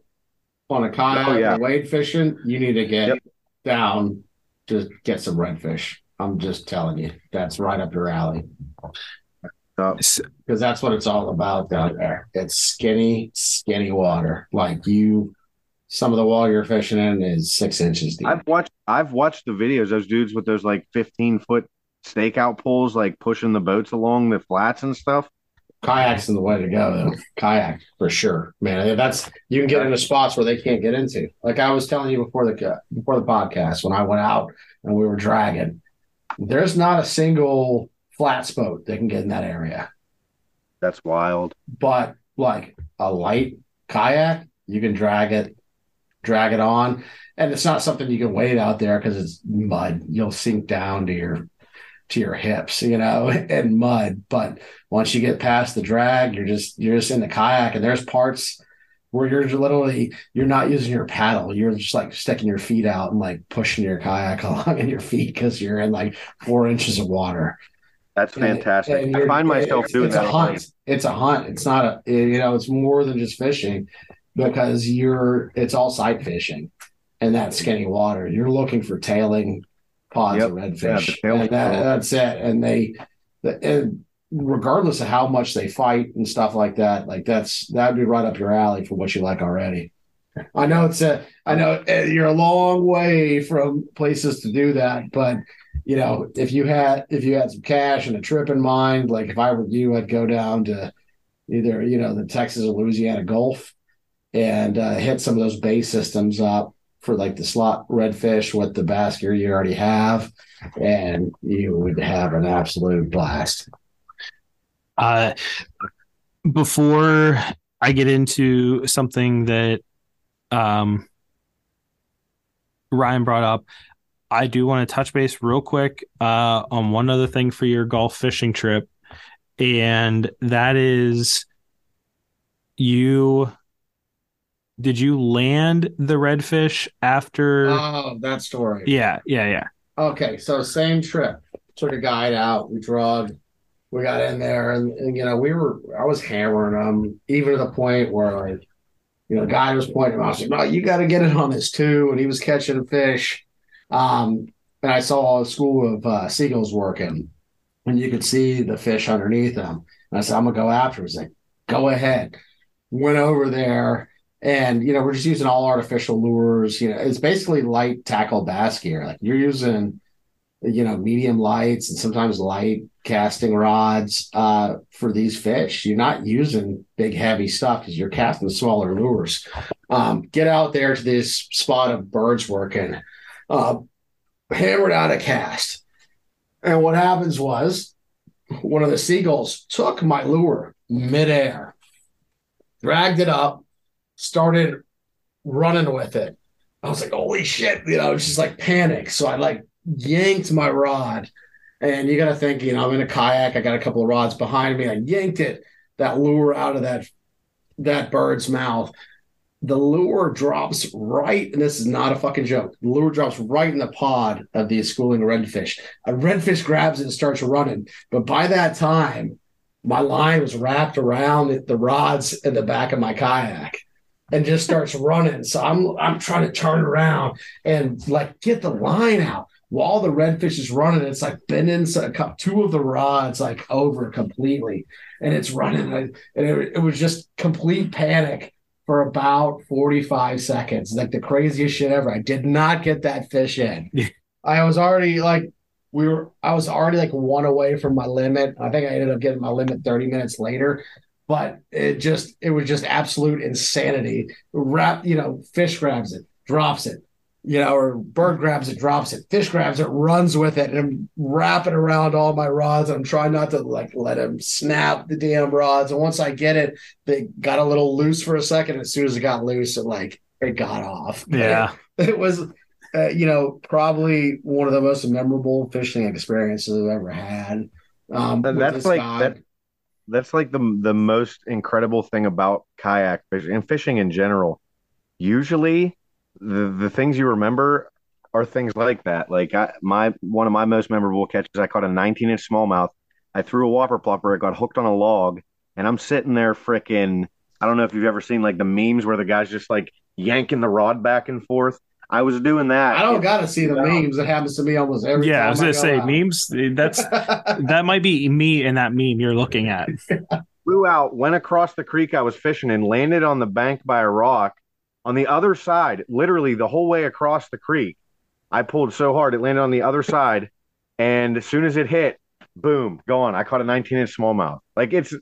on a kayak oh, yeah. wade fishing. You need to get yep. down to get some redfish. I'm just telling you, that's right up your alley. Because that's what it's all about down there. It's skinny, skinny water. Like you some of the water you're fishing in is six inches deep. I've watched I've watched the videos, those dudes with those like 15 foot stakeout poles, like pushing the boats along the flats and stuff. Kayaks is the way to go, though. Kayak for sure, man. That's you can get into spots where they can't get into. Like I was telling you before the before the podcast, when I went out and we were dragging, there's not a single flats boat that can get in that area. That's wild. But like a light kayak, you can drag it drag it on. And it's not something you can wade out there because it's mud. You'll sink down to your to your hips, you know, and mud. But once you get past the drag, you're just you're just in the kayak, and there's parts where you're literally you're not using your paddle. You're just like sticking your feet out and like pushing your kayak along in your feet because you're in like four inches of water. That's fantastic. And, and I find myself doing it's that. A hunt. It's a hunt. It's not a you know. It's more than just fishing because you're it's all sight fishing and that skinny water. You're looking for tailing pods yep. of redfish. Yeah, and that, that's it. And they and regardless of how much they fight and stuff like that, like that's that'd be right up your alley for what you like already. I know it's a I know eh, you're a long way from places to do that, but you know, if you had if you had some cash and a trip in mind, like if I were you, I'd go down to either, you know, the Texas or Louisiana Gulf and uh, hit some of those bay systems up for like the slot redfish with the bass gear you already have, and you would have an absolute blast. Uh, before I get into something that um, Ryan brought up, I do want to touch base real quick uh, on one other thing for your Gulf fishing trip, and that is you. Did you land the redfish after? Oh, that story. yeah, yeah, yeah. Okay, so same trip. Took a guide out. We drugged. We got in there, and, and, you know, we were. I was hammering them, even to the point where, like, you know, the guy was pointing. Out, I was like, "No, you got to get it on this too." And he was catching a fish. Um, and I saw a school of uh, seagulls working, and you could see the fish underneath them. And I said, "I'm gonna go after." Him. He's like, "Go ahead." Went over there, and you know, we're just using all artificial lures. You know, it's basically light tackle bass gear. Like you're using, you know, medium lights and sometimes light casting rods uh, for these fish. You're not using big heavy stuff because you're casting smaller lures. Um, get out there to this spot of birds working uh, hammered out a cast. And what happens was one of the seagulls took my lure midair, dragged it up, started running with it. I was like, holy shit, you know, it's just like panic. So I like yanked my rod. And you got to think, you know, I'm in a kayak. I got a couple of rods behind me. I yanked it, that lure out of that that bird's mouth the lure drops right, and this is not a fucking joke. The lure drops right in the pod of the schooling redfish. A redfish grabs it and starts running. But by that time, my line was wrapped around the rods in the back of my kayak and just starts running. So I'm I'm trying to turn around and like get the line out while the redfish is running. It's like bending two of the rods like over completely, and it's running. And it, it was just complete panic for about 45 seconds. Like the craziest shit ever. I did not get that fish in. I was already like, we were, I was already like one away from my limit. I think I ended up getting my limit 30 minutes later, but it just, it was just absolute insanity. Wrap, you know, fish grabs it, drops it, you know, or bird grabs it, drops it, fish grabs it, runs with it, and I'm wrapping around all my rods. I'm trying not to like let him snap the damn rods. And once I get it, they got a little loose for a second. As soon as it got loose, it like it got off. Yeah, it, it was, uh, you know, probably one of the most memorable fishing experiences I've ever had. Um, that's like guy. that. That's like the the most incredible thing about kayak fishing and fishing in general. Usually, the the things you remember are things like that. Like I, my one of my most memorable catches, I caught a 19 inch smallmouth. I threw a whopper plopper. It got hooked on a log, and I'm sitting there freaking. I don't know if you've ever seen like the memes where the guy's just like yanking the rod back and forth. I was doing that. I don't got to see the know? memes. It happens to me almost every yeah, time. I was going to say out. memes. Eh, that's that might be me in that meme you're looking at. Flew out, went across the creek I was fishing and landed on the bank by a rock on the other side, literally the whole way across the creek. I pulled so hard it landed on the other side, and as soon as it hit, boom, gone. I caught a 19 inch smallmouth. Like it's,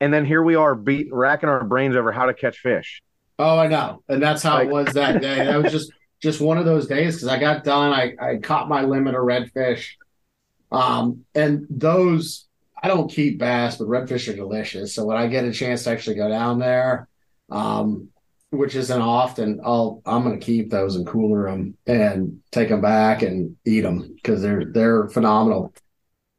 and then here we are, beat racking our brains over how to catch fish. Oh, I know, and that's how like, it was that day. That was just just one of those days because I got done. I I caught my limit of redfish, um, and those I don't keep bass, but redfish are delicious. So when I get a chance to actually go down there, um, which isn't often, I'll I'm going to keep those and cooler them and take them back and eat them because they're they're phenomenal.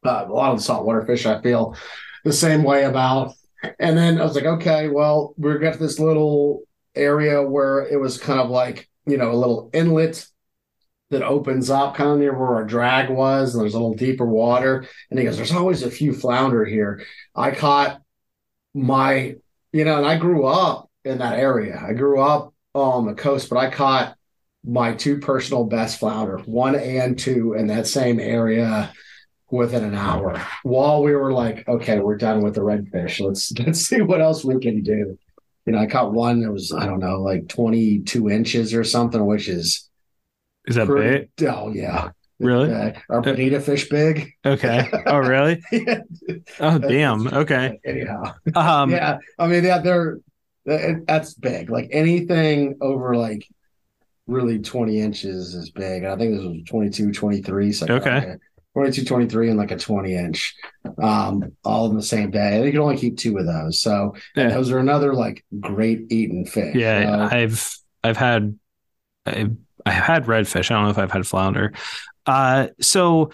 Uh, a lot of the saltwater fish I feel the same way about. And then I was like, okay, well, we're got this little area where it was kind of like you know a little inlet that opens up kind of near where our drag was, and there's a little deeper water. And he goes, "There's always a few flounder here." I caught my, you know, and I grew up in that area. I grew up on the coast, but I caught my two personal best flounder, one and two, in that same area within an hour. While we were like, okay, we're done with the redfish. Let's let's see what else we can do. You know, I caught one that was I don't know, like twenty two inches or something, which is is that pretty, big? Oh yeah. Really? Uh, our bonita fish big. Okay. Oh, really? yeah. Oh, damn. Okay. Anyhow. Um, yeah. I mean, yeah, they're That's big. Like anything over like really 20 inches is big. And I think this was 22, 23. So Okay. 22, 23 and like a 20 inch, um, all in the same day. You can only keep two of those. So Yeah. those are another like great eating fish. Yeah, So- I've I've had I've, I've had redfish. I don't know if I've had flounder. Uh, so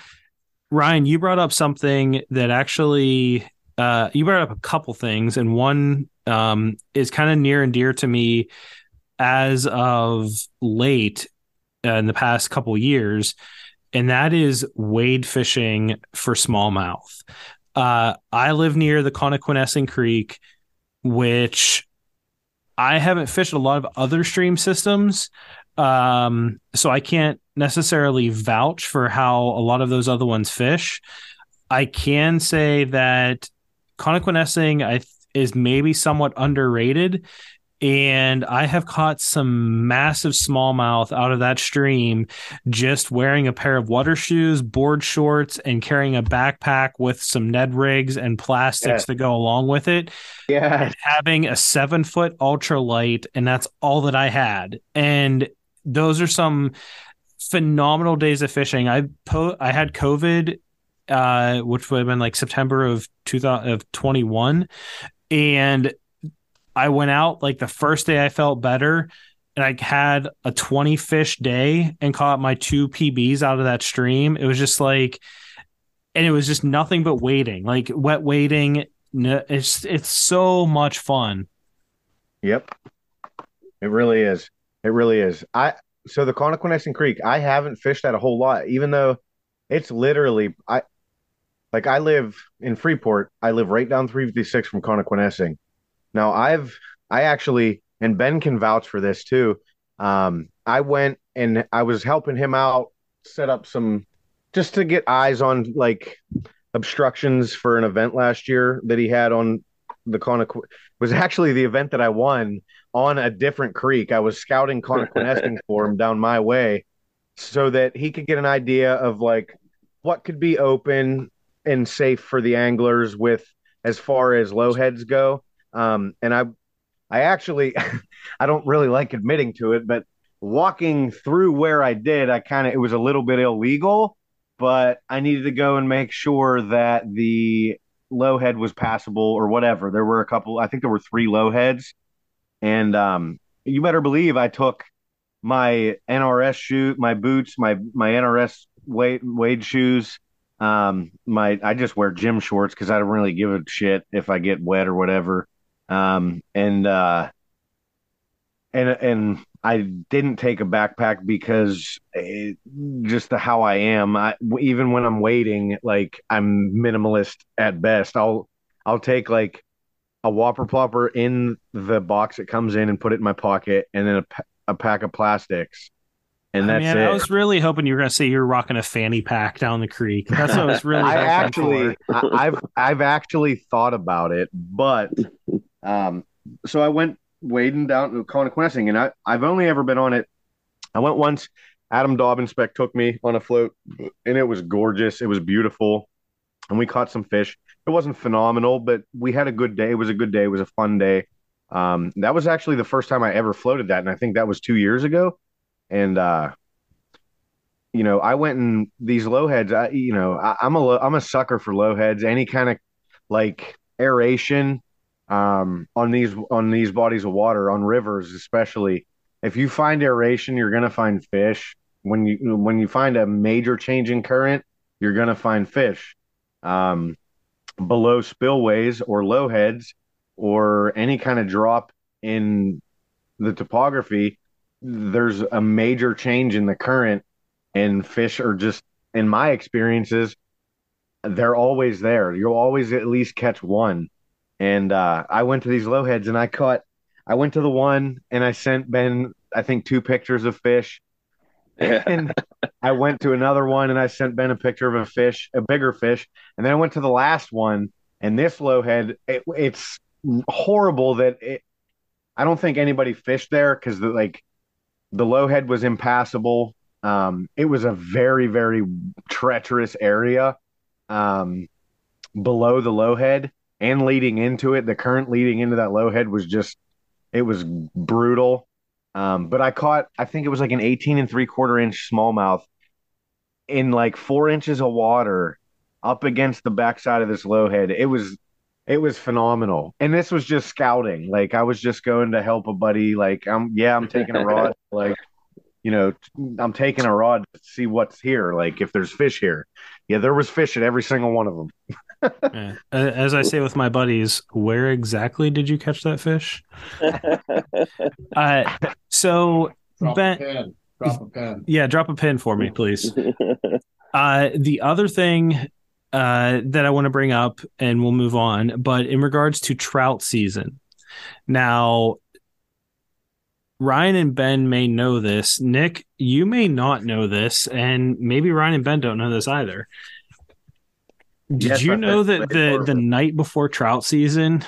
Ryan, you brought up something that actually uh, you brought up a couple things, and one um, is kind of near and dear to me as of late uh, in the past couple years, and that is wade fishing for smallmouth. Uh, I live near the Connoquenessing Creek, which I haven't fished a lot of other stream systems, um, so I can't necessarily vouch for how a lot of those other ones fish. I can say that Connoquenessing I th- is maybe somewhat underrated, and I have caught some massive smallmouth out of that stream just wearing a pair of water shoes, board shorts, and carrying a backpack with some Ned rigs and plastics Yeah. to go along with it Yeah. and having a seven foot ultralight, and that's all that I had. And those are some phenomenal days of fishing. I po- I had COVID, uh, which would have been like September of two thousand of twenty one, and I went out like the first day I felt better. And I had a 20 fish day and caught my two PBs out of that stream. It was just like, and it was just nothing but waiting, like wet waiting. It's it's so much fun. Yep. It really is. It really is. I so the Connoquenessing Creek, I haven't fished that a whole lot, even though it's literally I like I live in Freeport. I live right down 356 from Connoquenessing. Now I've I actually and Ben can vouch for this too. Um, I went and I was helping him out set up some just to get eyes on like obstructions for an event last year that he had on the Connoqu was actually the event that I won on a different creek. I was scouting Connoquenessing for him down my way so that he could get an idea of like what could be open and safe for the anglers with as far as low heads go. Um, and I, I actually, I don't really like admitting to it, but walking through where I did, I kind of, it was a little bit illegal, but I needed to go and make sure that the low head was passable or whatever. There were a couple, I think there were three low heads. And um, you better believe I took my NRS shoe, my boots, my my NRS Wade Wade shoes. Um, my I just wear gym shorts because I don't really give a shit if I get wet or whatever. Um, and uh, and and I didn't take a backpack because it, just the how I am. I even when I'm waiting, like I'm minimalist at best. I'll I'll take like a whopper plopper in the box it comes in and put it in my pocket, and then a, a pack of plastics, and I that's mean, it. I was really hoping you were going to say you're rocking a fanny pack down the creek. That's what I was really. I actually. I, I've I've actually thought about it, but um, so I went wading down to Connoquenessing, and I I've only ever been on it. I went once. Adam Dobbin spec took me on a float, and it was gorgeous. It was beautiful, and we caught some fish. It wasn't phenomenal, but we had a good day. It was a good day. It was a fun day. Um, that was actually the first time I ever floated that, and I think that was two years ago. And uh, you know, I went in these low heads. I, you know, I, I'm a I'm a sucker for low heads. Any kind of like aeration um, on these on these bodies of water, on rivers especially. If you find aeration, you're gonna find fish. When you when you find a major change in current, you're gonna find fish. Um, below spillways or low heads or any kind of drop in the topography, there's a major change in the current, and fish are just, in my experiences, they're always there. You'll always at least catch one. And uh, I went to these low heads and I caught, I went to the one and I sent Ben, I think, two pictures of fish. And I went to another one and I sent Ben a picture of a fish, a bigger fish. And then I went to the last one and this low head, it, it's horrible that it, I don't think anybody fished there because the like the low head was impassable. Um, it was a very, very treacherous area um, below the low head and leading into it. The current leading into that low head was just It was brutal. Um, but I caught, I think it was like an 18 and three quarter inch smallmouth in like four inches of water up against the backside of this low head. It was, it was phenomenal. And this was just scouting. Like I was just going to help a buddy. Like I'm, yeah, I'm taking a rod. like, you know, I'm taking a rod to see what's here. Like if there's fish here. Yeah, there was fish at every single one of them. Yeah. As I say with my buddies, where exactly did you catch that fish? Uh, so Drop Ben- a pin. Drop a pin. yeah, drop a pin for me, please. Uh, the other thing uh, that I want to bring up, and we'll move on, but in regards to trout season, now Ryan and Ben may know this. Nick, you may not know this, and maybe Ryan and Ben don't know this either. Did Yes, you know that the before. the night before trout season,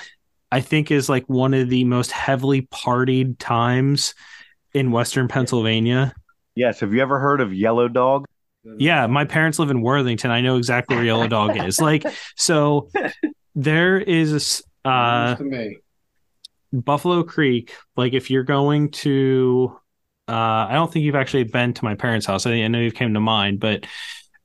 I think is like one of the most heavily partied times in Western Pennsylvania? Yes. Have you ever heard of Yellow Dog? Yeah, my parents live in Worthington. I know exactly where Yellow Dog is. Like, so there is uh to me. Buffalo Creek. Like, if you're going to, uh, I don't think you've actually been to my parents' house. I, I know you've came to mine, but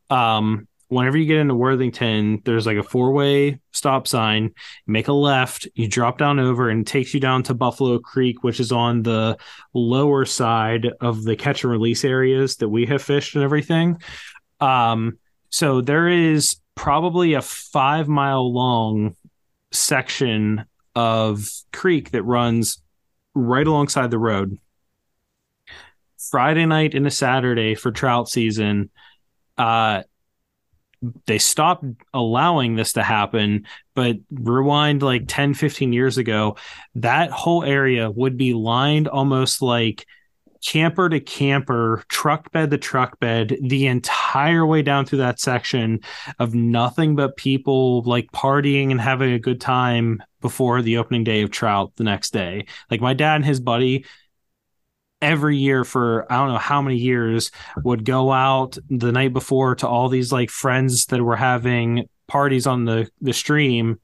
um, whenever you get into Worthington, there's like a four way stop sign. Make a left, you drop down over, and takes you down to Buffalo Creek, which is on the lower side of the catch and release areas that we have fished and everything. Um, so there is probably a five mile long section of creek that runs right alongside the road. Friday night into Saturday for trout season, uh, they stopped allowing this to happen. But rewind like 10, 15 years ago, that whole area would be lined almost like camper to camper, truck bed to truck bed, the entire way down through that section of nothing but people like partying and having a good time before the opening day of trout the next day. Like my dad and his buddy every year for I don't know how many years would go out the night before to all these like friends that were having parties on the the stream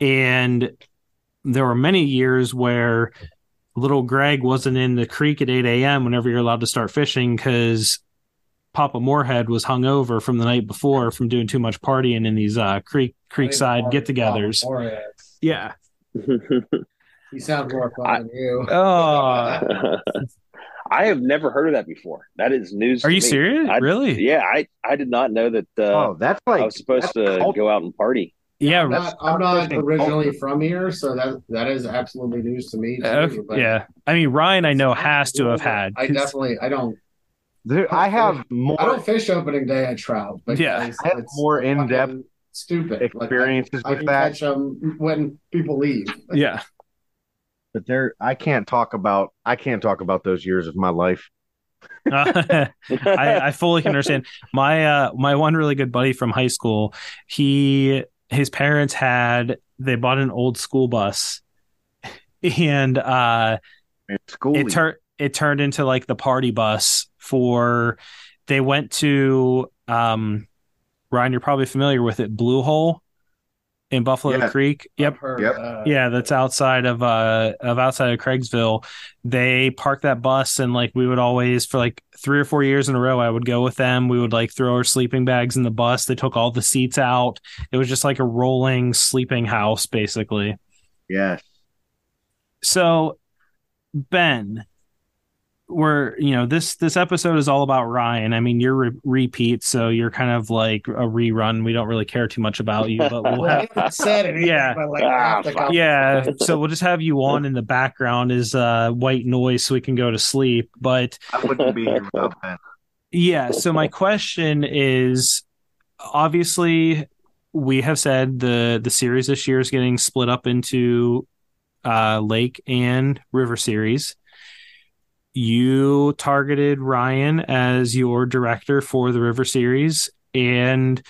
and there were many years where little Greg wasn't in the creek at 8 a.m. whenever you're allowed to start fishing because Papa Moorhead was hung over from the night before from doing too much partying in these uh, creek creekside get-togethers. Yeah. He sound more fun I- than you. Oh, I have never heard of that before. That is news. are to you me. serious? I- really? Yeah, I I did not know that. Uh, oh, that's like I was supposed that's to culture. go out and party. Yeah. I'm not, I'm not originally culture. from here, so that that is absolutely news to me. Too, Okay, but- yeah. I mean, Ryan, I know has to have had. I definitely I don't There, I have more I don't fish opening day at trout. Because Yeah. I have it's more in-depth stupid experiences I, I with can that. catch them when people leave. yeah. But there I can't talk about I can't talk about those years of my life. Uh, I, I fully can understand. My uh my one really good buddy from high school, he his parents had they bought an old school bus and uh it turned it turned into like the party bus for they went to um Ryan, you're probably familiar with it, Blue Hole in Buffalo Yeah. Creek. Yep. I've heard, Yep. uh, Yeah, that's outside of uh of outside of Craigsville. They parked that bus and like we would always for like three or four years in a row I would go with them. We would like throw our sleeping bags in the bus. They took all the seats out. It was just like a rolling sleeping house basically. yes. So Ben, we're you know this this episode is all about Ryan. I mean, you're re- repeat, so you're kind of like a rerun. We don't really care too much about you, but we'll Well, have said anything, Yeah. like Ah, half the fuck. com- yeah so we'll just have you on in the background as uh white noise so we can go to sleep but I wouldn't be here without that. yeah so my question is obviously we have said the the series this year is getting split up into uh lake and river series you targeted ryan as your director for the river series and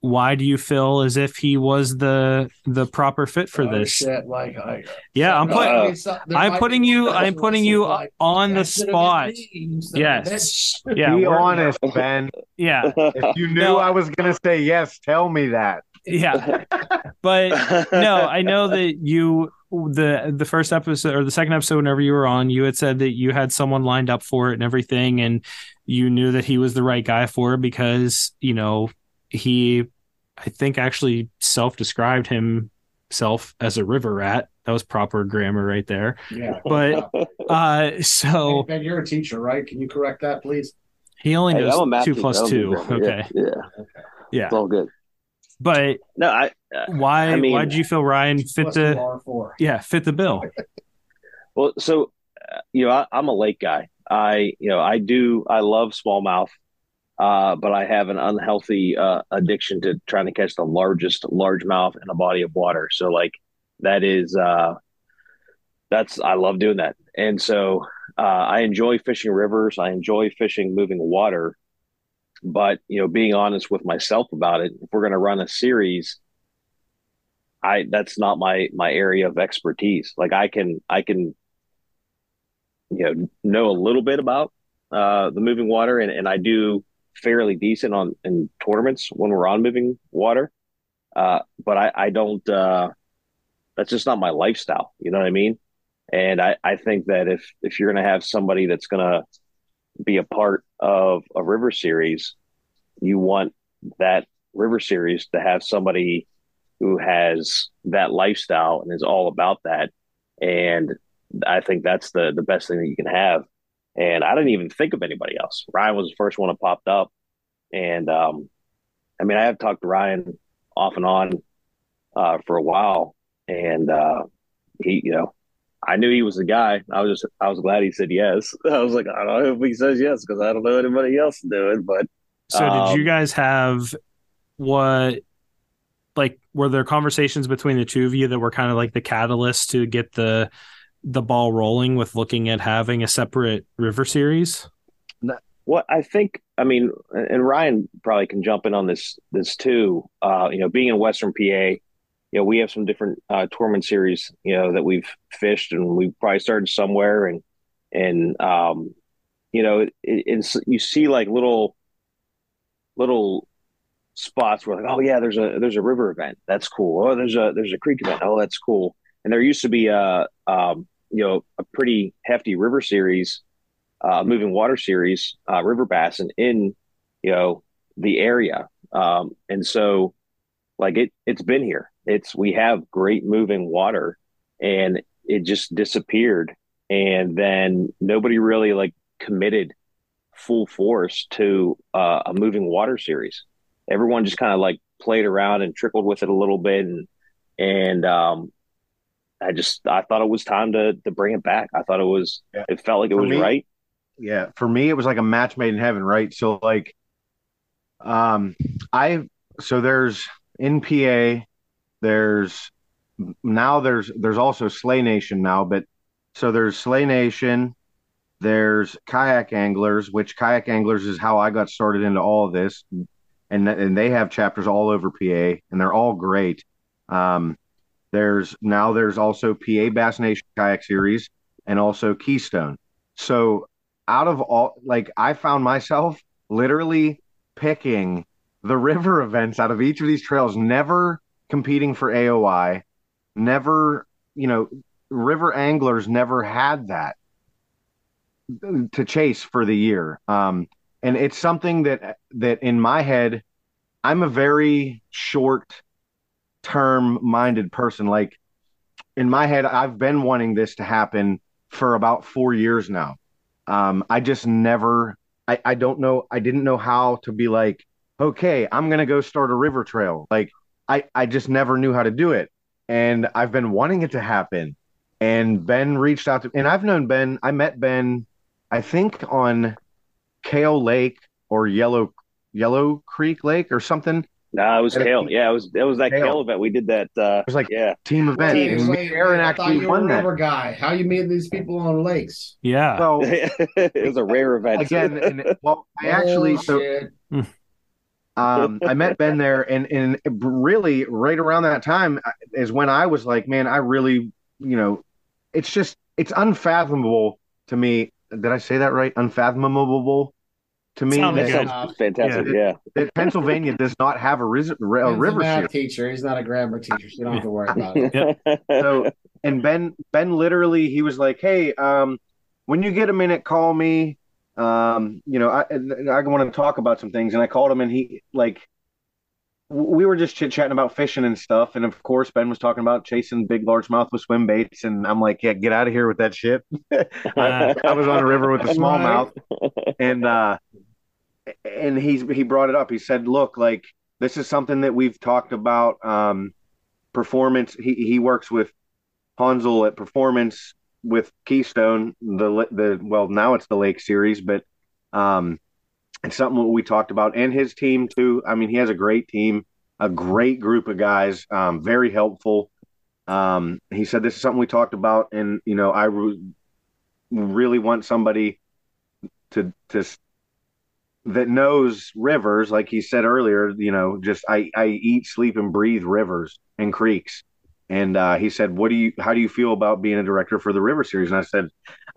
why do you feel as if he was the the proper fit for Oh, this shit, like I, yeah i'm No, putting Uh, mean, so- there I'm putting you. I'm putting you like, on the that should've been spot. me, you son of a Yes. Yeah. be we're- honest, Ben. Yeah. If you knew No. I was gonna say yes, tell me that. Yeah, but no, I know that you the the first episode or the second episode, whenever you were on, you had said that you had someone lined up for it and everything, and you knew that he was the right guy for it because you know he, I think, actually self described himself as a river rat. That was proper grammar right there. Yeah. But uh, so Ben, you're a teacher, right? Can you correct that, please? he only Hey, knows I'm a math two teacher. plus I don't do two. Okay, Yeah, yeah, Okay. yeah. it's all good. But No, I. Uh, why? I mean- why did you feel Ryan fit the? two R four. Yeah, fit the bill. well, so uh, you know, I, I'm a lake guy. I, you know, I do. I love smallmouth, uh, but I have an unhealthy uh, addiction to trying to catch the largest largemouth in a body of water. So, like, that is. uh that's I love doing that, and so uh, I enjoy fishing rivers. I enjoy fishing moving water, but you know, being honest with myself about it, if we're going to run a series, I that's not my my area of expertise. Like I can I can you know know a little bit about uh, the moving water, and and I do fairly decent on in tournaments when we're on moving water, uh, but I I don't. Uh, that's just not my lifestyle. You know what I mean? And I, I think that if if you're going to have somebody that's going to be a part of a river series, you want that river series to have somebody who has that lifestyle and is all about that. And I think that's the the best thing that you can have. And I didn't even think of anybody else. Ryan was the first one that popped up. And um, I mean, I have talked to Ryan off and on uh, for a while, and uh, he, you know, I knew he was the guy. I was just, I was glad he said yes. I was like, I don't know if he says yes because I don't know anybody else doing. But So did Um, you guys have what like were there conversations between the two of you that were kind of like the catalyst to get the the ball rolling with looking at having a separate river series? what I think, I mean, and Ryan probably can jump in on this this too. Uh, you know, being in Western PA, you know, we have some different uh, tournament series, you know, that we've fished, and we probably started somewhere, and and um, you know, it, it's you see like little little spots where like, oh yeah, there's a there's a river event, that's cool. Oh, there's a there's a creek event, oh that's cool. And there used to be a um, you know a pretty hefty river series uh, moving water series, uh, river bassin in, you know, the area. Um, and so like it, it's been here. It's, we have great moving water and it just disappeared. And then nobody really like committed full force to uh, a moving water series. Everyone just kind of like played around and trickled with it a little bit. And, and, um, I just, I thought it was time to, to bring it back. I thought it was, Yeah. it felt like it For was me- right. yeah for me it was like a match made in heaven right so like um i so there's in pa there's now there's there's also slay nation now but so there's slay nation there's kayak anglers which kayak anglers is how i got started into all of this and and they have chapters all over pa and they're all great. Um there's now there's also pa bass nation kayak series and also keystone. So out of all like I found myself literally picking the river events out of each of these trails, never competing for AOI, never, you know, river anglers never had that to chase for the year. Um, and it's something that that in my head, I'm a very short term minded person. Like in my head, I've been wanting this to happen for about four years now. Um, I just never, I, I don't know, I didn't know how to be like, okay, I'm gonna go start a river trail. Like I, I just never knew how to do it, and I've been wanting it to happen. And Ben reached out to, and I've known Ben. I met Ben, I think on Kale Lake or Yellow Yellow Creek Lake or something. No, it was And it- Kale. Yeah, it was it was that Kale. Kale event. We did that. Uh, It was like yeah, team event, Wait, and wait, Aaron wait, I thought actually you were won a that. guy. How you meet these people on lakes? Yeah. So it was a rare event. again, and well, I actually so Bullshit. um, I met Ben there, and and really right around that time is when I was like, man, I really, you know, it's just it's unfathomable to me. Did I say that right? Unfathomable. to me, Sounded That good. sounds fantastic. Yeah. that Pennsylvania does not have a, ris- a Ben's a river math teacher. He's not a grammar teacher, so you don't have to worry about it. So, and Ben, Ben literally, he was like, "Hey, um, when you get a minute, call me. Um, you know, I I want to talk about some things." And I called him, and he like, we were just chit chatting about fishing and stuff. And of course, Ben was talking about chasing big largemouth with swim baits, and I'm like, "Yeah, get out of here with that shit." I, I was on a river with a smallmouth, and uh, and he's he brought it up. He said, "Look, like this is something that we've talked about. Um, performance. He he works with Hansel at Performance with Keystone. The the well now it's the Lake Series, but um, it's something we talked about, and his team too. I mean, he has a great team, a great group of guys, um, very helpful. Um, he said this is something we talked about, and you know, I re- really want somebody to to that knows rivers, like he said earlier. You know, just I I eat, sleep, and breathe rivers and creeks. And uh, he said, "What do you? How do you feel about being a director for the River Series?" And I said,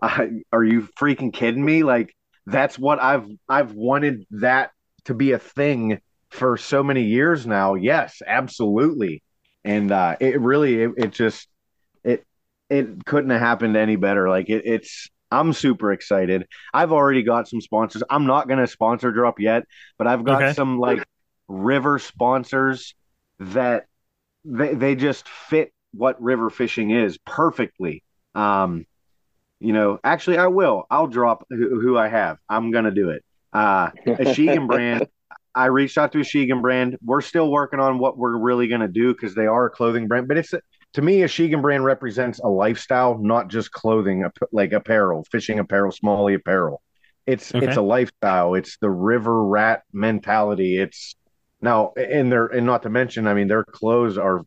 I, "Are you freaking kidding me? Like that's what I've I've wanted that to be a thing for so many years now. Yes, absolutely. And uh, it really it, it just it it couldn't have happened any better. Like it, it's I'm super excited. I've already got some sponsors. I'm not going to sponsor drop yet, but I've got Okay. some like river sponsors that they they just fit what river fishing is perfectly. Um, you know, actually, I will. I'll drop who, who I have. I'm gonna do it. Uh, Achigan brand. I reached out to Achigan brand. We're still working on what we're really gonna do because they are a clothing brand, but it's to me, Achigan brand represents a lifestyle, not just clothing, like apparel, fishing apparel, smally apparel. It's Okay. it's a lifestyle. It's the river rat mentality. It's now, and they're and not to mention, I mean, their clothes are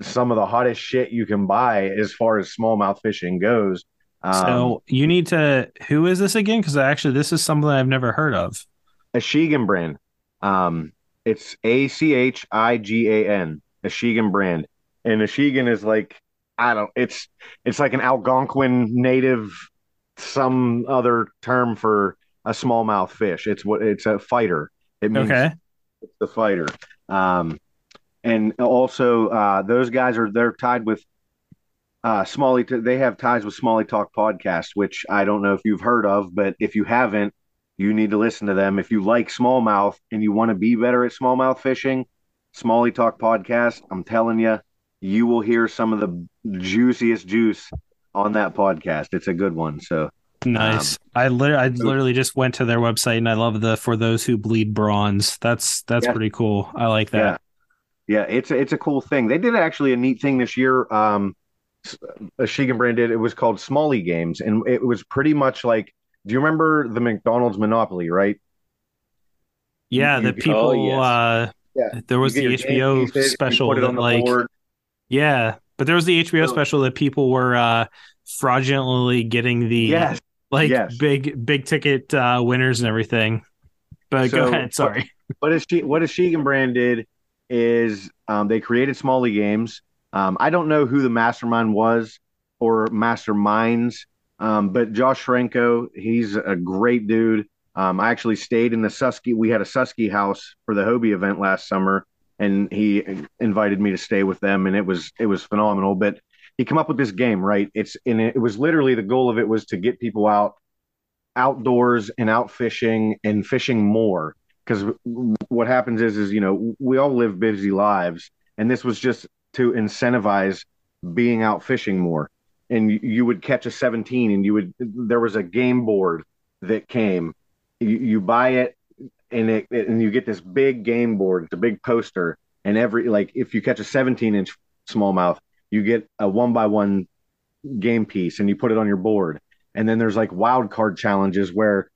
some of the hottest shit you can buy as far as smallmouth fishing goes. Um, so you need to. Who is this again? Because actually, this is something I've never heard of. Achigan brand. Um, it's A C H I G A N. Achigan brand, and Achigan is like I don't. It's it's like an Algonquin native, some other term for a smallmouth fish. It's what it's a fighter. It means Okay. It's the fighter. Um, and also uh, those guys are they're tied with uh, Smalley. They have ties with Smalley Talk podcast, which I don't know if you've heard of, but if you haven't, you need to listen to them. If you like smallmouth and you want to be better at smallmouth fishing, Smalley Talk podcast. I'm telling you, you will hear some of the juiciest juice on that podcast. It's a good one. So Nice. I literally, I literally just went to their website and I love the for those who bleed bronze. That's that's Yeah. pretty cool. I like that. yeah, yeah, it's a, it's a cool thing. They did actually a neat thing this year. Um, Sheegan brand did. It was called Smalley Games, and it was pretty much like. Do you remember the McDonald's Monopoly? Right. Yeah, You- the people. Oh, yes. uh Yeah. There was the You get your HBO game special that like board. yeah, but there was the HBO So- special that people were uh fraudulently getting the Yes. Like yes. big big ticket uh winners and everything. But go ahead. Sorry. what is she what is Sheegan brand did is um, they created Smalley games. Um, I don't know who the mastermind was or masterminds, um, but Josh Shrenko, he's a great dude. Um, I actually stayed in the Susky. We had a Susky house for the Hobie event last summer, and he invited me to stay with them, and it was it was phenomenal. But he came up with this game, right? It's and it was literally the goal of it was to get people out outdoors and out fishing and fishing more. Because what happens is is you know we all live busy lives and this was just to incentivize being out fishing more. And you, you would catch a 17 and you would there was a game board that came. You, you buy it and it and you get this big game board it's a big poster and every like if you catch a 17 inch smallmouth you get a one by one game piece and you put it on your board. And then there's like wild card challenges where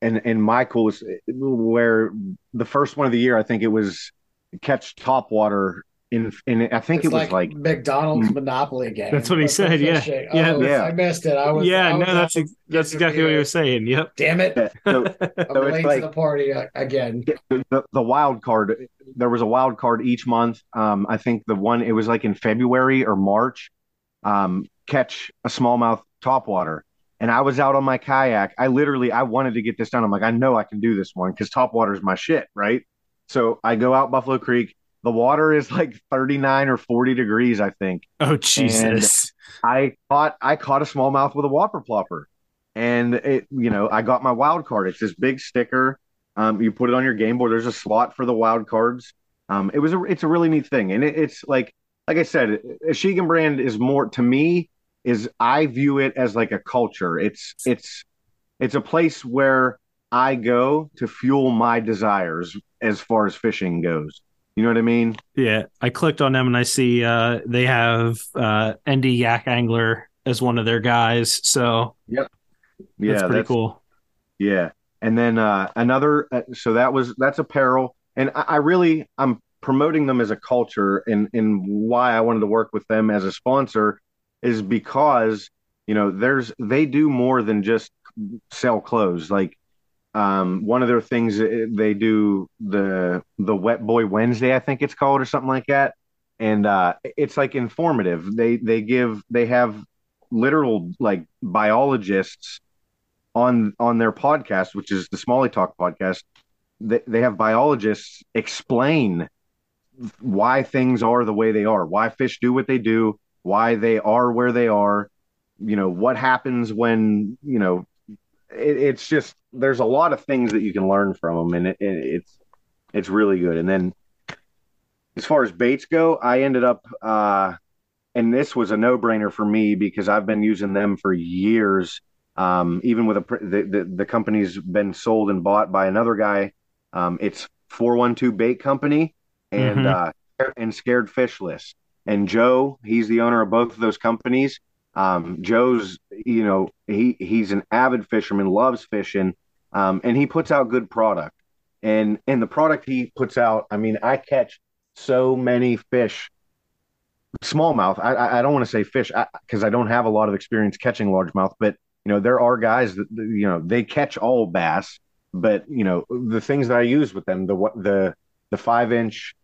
and and my coolest where the first one of the year I think it was catch top water in in I think It's it was like, McDonald's Monopoly game. That's what he said, yeah. fishing. Yeah. Oh, Yeah. I missed it. I was. yeah, I no, that's out- ex- that's exactly what he was saying. Yep. Damn it! so, I'm So late it's like- to the party uh, again. the, the wild card there was a wild card each month um i think the one it was like in february or march um catch a smallmouth topwater and I was out on my kayak. I literally I wanted to get this done. I'm like, I know I can do this one because top water is my shit, right? So I go out Buffalo Creek. The water is like 39 or 40 degrees, I think. Oh Jesus! I caught I caught a smallmouth with a whopper plopper, and it you know I got my wild card. It's this big sticker. Um, you put it on your game board. There's a slot for the wild cards. Um, it was a it's a really neat thing, and it, it's like like I said, Achigan brand is more to me is I view it as like a culture. It's it's it's a place where I go to fuel my desires as far as fishing goes. You know what I mean? Yeah, I clicked on them and I see uh, they have uh, ND Yak Angler as one of their guys. So yep, yeah, that's pretty that's, cool. Yeah, and then uh, another. Uh, so that was that's apparel, and I, I really I'm promoting them as a culture, and and why I wanted to work with them as a sponsor is because you know there's they do more than just sell clothes like um, one of their things eh, they do the the wet boy wednesday i think it's called or something like that. And uh, it's like informative. They they give they have literal like biologists on on their podcast which is the smalley talk podcast. They, they have biologists explain why things are the way they are why fish do what they do why they are where they are, you know, what happens when, you know, it, it's just there's a lot of things that you can learn from them, and it, it, it's it's really good. And then as far as baits go, I ended up, uh, and this was a no brainer for me because I've been using them for years. Um, even with a the, the, the company's been sold and bought by another guy. Um, it's 412 Bait Company and mm-hmm. uh, and Scared Fishless. And Joe, he's the owner of both of those companies. Um, Joe's, you know, he he's an avid fisherman, loves fishing, um, and he puts out good product. And and the product he puts out, I mean, I catch so many fish, smallmouth. I I don't want to say fish because I, I, don't have a lot of experience catching largemouth, but you know, there are guys that you know they catch all bass. But you know, the things that I use with them, the what the the five inch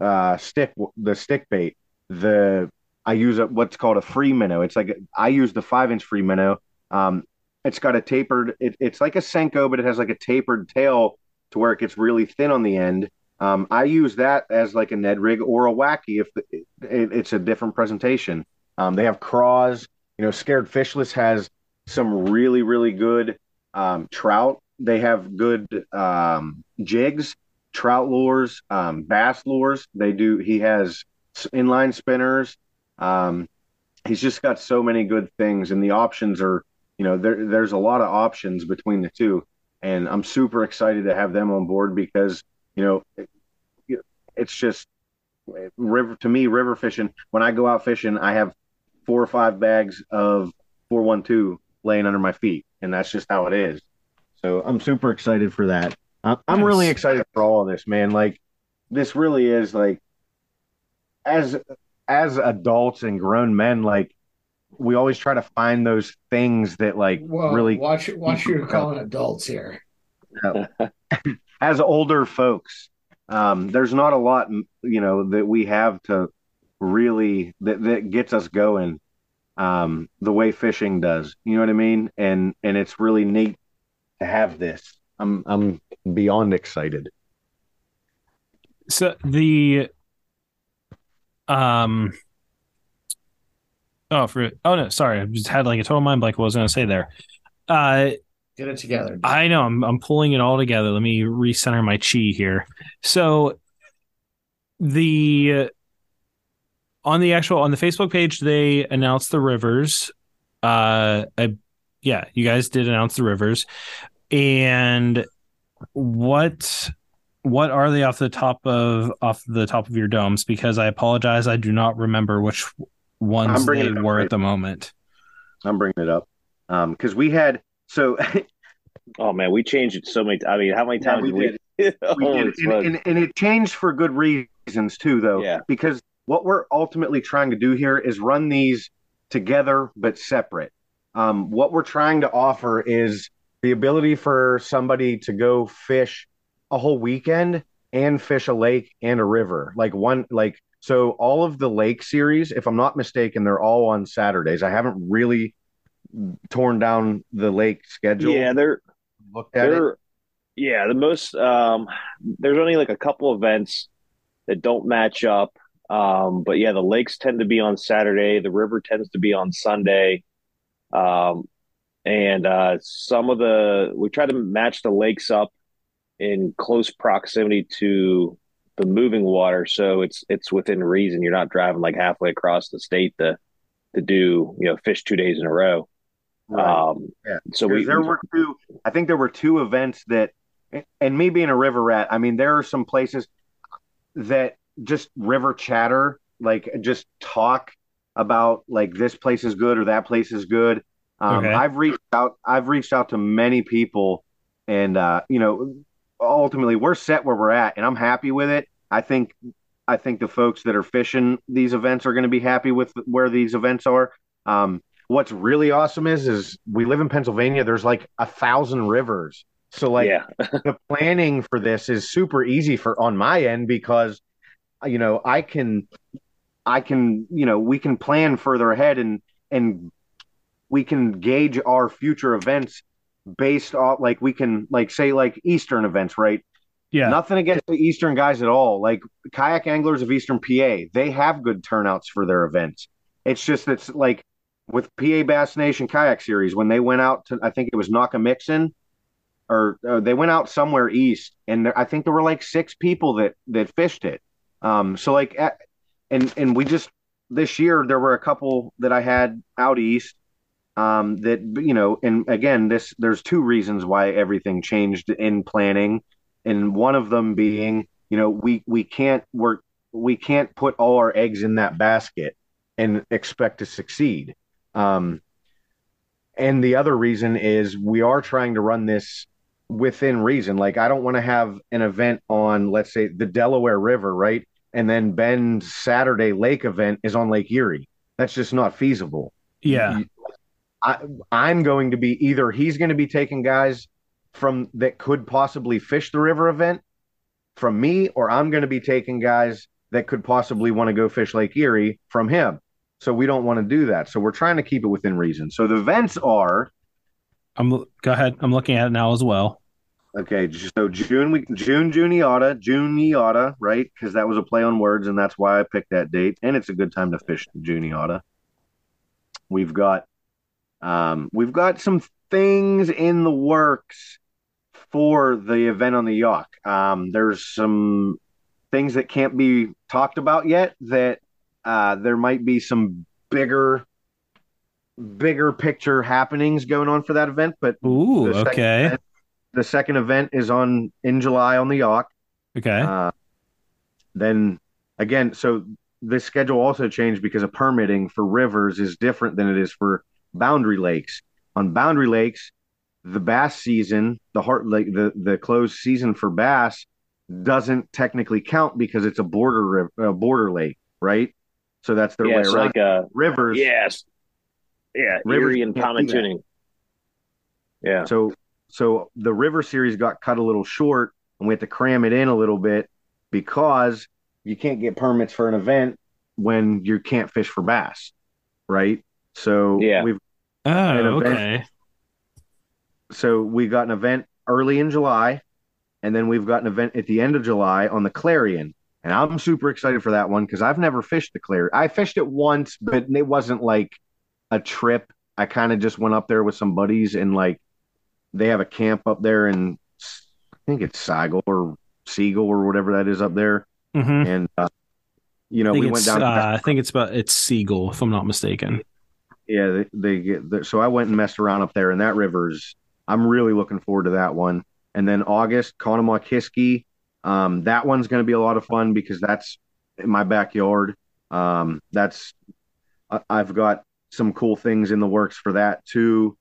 uh, stick, the stick bait, the I use a, what's called a free minnow. It's like I use the five inch free minnow. Um, it's got a tapered. It, it's like a senko, but it has like a tapered tail to where it gets really thin on the end. Um, I use that as like a Ned rig or a wacky if the, it, it's a different presentation. Um, they have craws. You know, Scared Fishless has some really really good um, trout. They have good um, jigs, trout lures, um, bass lures. They do. He has inline spinners. Um, he's just got so many good things, and the options are, you know, there, there's a lot of options between the two, and I'm super excited to have them on board because, you know, it, it's just river to me river fishing. When I go out fishing, I have four or five bags of 412 laying under my feet, and that's just how it is. So I'm super excited for that. I'm, I'm really excited for all of this, man. Like this really is like as as adults and grown men, like we always try to find those things that like Whoa, really watch watch you're calling adults here. as older folks, um, there's not a lot, you know, that we have to really that that gets us going um, the way fishing does. You know what I mean? And and it's really neat to have this. I'm I'm beyond excited. So the um. Oh, for oh no, sorry, I just had like a total mind blank. What I was going to say there. Uh, get it together. I know I'm I'm pulling it all together. Let me recenter my chi here. So the on the actual on the Facebook page they announced the rivers. Uh, I, yeah, you guys did announce the rivers, and what what are they off the top of off the top of your domes? Because I apologize, I do not remember which ones they were right. at the moment. I'm bringing it up Um, because um, we had so. oh man, we changed it so many. I mean, how many times yeah, we, did? we did, and, and, and, it changed for good reasons too, though. Yeah. Because what we're ultimately trying to do here is run these together but separate. Um, what we're trying to offer is the ability for somebody to go fish a whole weekend and fish a lake and a river. Like one like so all of the lake series, if I'm not mistaken, they're all on Saturdays. I haven't really torn down the lake schedule? Yeah, they're looked at it. they're yeah the most. Um, there's only like a couple events that don't match up. Um, but yeah, the lakes tend to be on Saturday. The river tends to be on Sunday. Um, and uh, some of the we try to match the lakes up in close proximity to the moving water, so it's it's within reason. You're not driving like halfway across the state to to do you know fish two days in a row. Right. Um, Yeah. so 'Cause we there were two. I think there were two events that, and me being a river rat, I mean, there are some places that just river chatter, like just talk about like this place is good or that place is good. Um, Okay. I've reached out. I've reached out to many people, and uh, you know, ultimately we're set where we're at, and I'm happy with it. I think. I think the folks that are fishing these events are going to be happy with where these events are. Um, what's really awesome is is we live in Pennsylvania. There's like a thousand rivers, so like yeah the planning for this is super easy for on my end because you know I can I can you know we can plan further ahead and and we can gauge our future events based off like we can like say like Eastern events right Yeah. Nothing against the Eastern guys at all. Like kayak anglers of Eastern PA, they have good turnouts for their events. It's just it's like with PA Bass Nation Kayak Series when they went out to I think it was Nockamixon or uh, they went out somewhere east and there, I think there were like six people that that fished it. Um so like at, and and we just this year there were a couple that I had out east um that you know and again this there's two reasons why everything changed in planning and one of them being you know we we can't work we can't put all our eggs in that basket and expect to succeed. Um and the other reason is we are trying to run this within reason. Like i don't want to have an event on let's say the delaware river right? And then ben's saturday lake event is on lake erie. That's just not feasible. Yeah. I, I'm going to be either he's going to be taking guys from that could possibly fish the river event from me, or I'm going to be taking guys that could possibly want to go fish Lake Erie from him. So we don't want to do that. So we're trying to keep it within reason. So the events are I'm go ahead. I'm looking at it now as well. okay. So June we June Juniata June Juniata right because that was a play on words and that's why I picked that date and it's a good time to fish Juniata. We've got um, we've got some things in the works for the event on the Yough. Um, there's some things that can't be talked about yet. That uh, there might be some bigger, bigger picture happenings going on for that event. But Ooh, The second okay. event- the second event is on in July on the Yough. Okay. Uh, then again, so the schedule also changed because of permitting for rivers is different than it is for boundary lakes. On boundary lakes, the bass season, the heart lake, the the closed season for bass doesn't technically count because it's a border uh, border lake, right? So that's their yeah way around. like uh rivers. yes yeah Rivers Erie and can't do that. Pymatuning yeah So so the river series got cut a little short and we had to cram it in a little bit because you can't get permits for an event when you can't fish for bass, right? So Yeah. we've oh, okay. so we got an event early in July, and then we've got an event at the end of July on the Clarion. And I'm super excited for that one because I've never fished the Clarion. I fished it once, but it wasn't like a trip. I kind of just went up there with some buddies and like they have a camp up there and I think it's Sigel or Sigel or whatever that is up there. hmm And uh, you know, we went down. uh, I think it's about it's Sigel, if I'm not mistaken. Yeah, they, they get the, so I went and messed around up there, and that river's. I'm really looking forward to that one. And then August, Conomokiski. Um, that one's going to be a lot of fun because that's in my backyard. Um, that's I, I've got some cool things in the works for that too.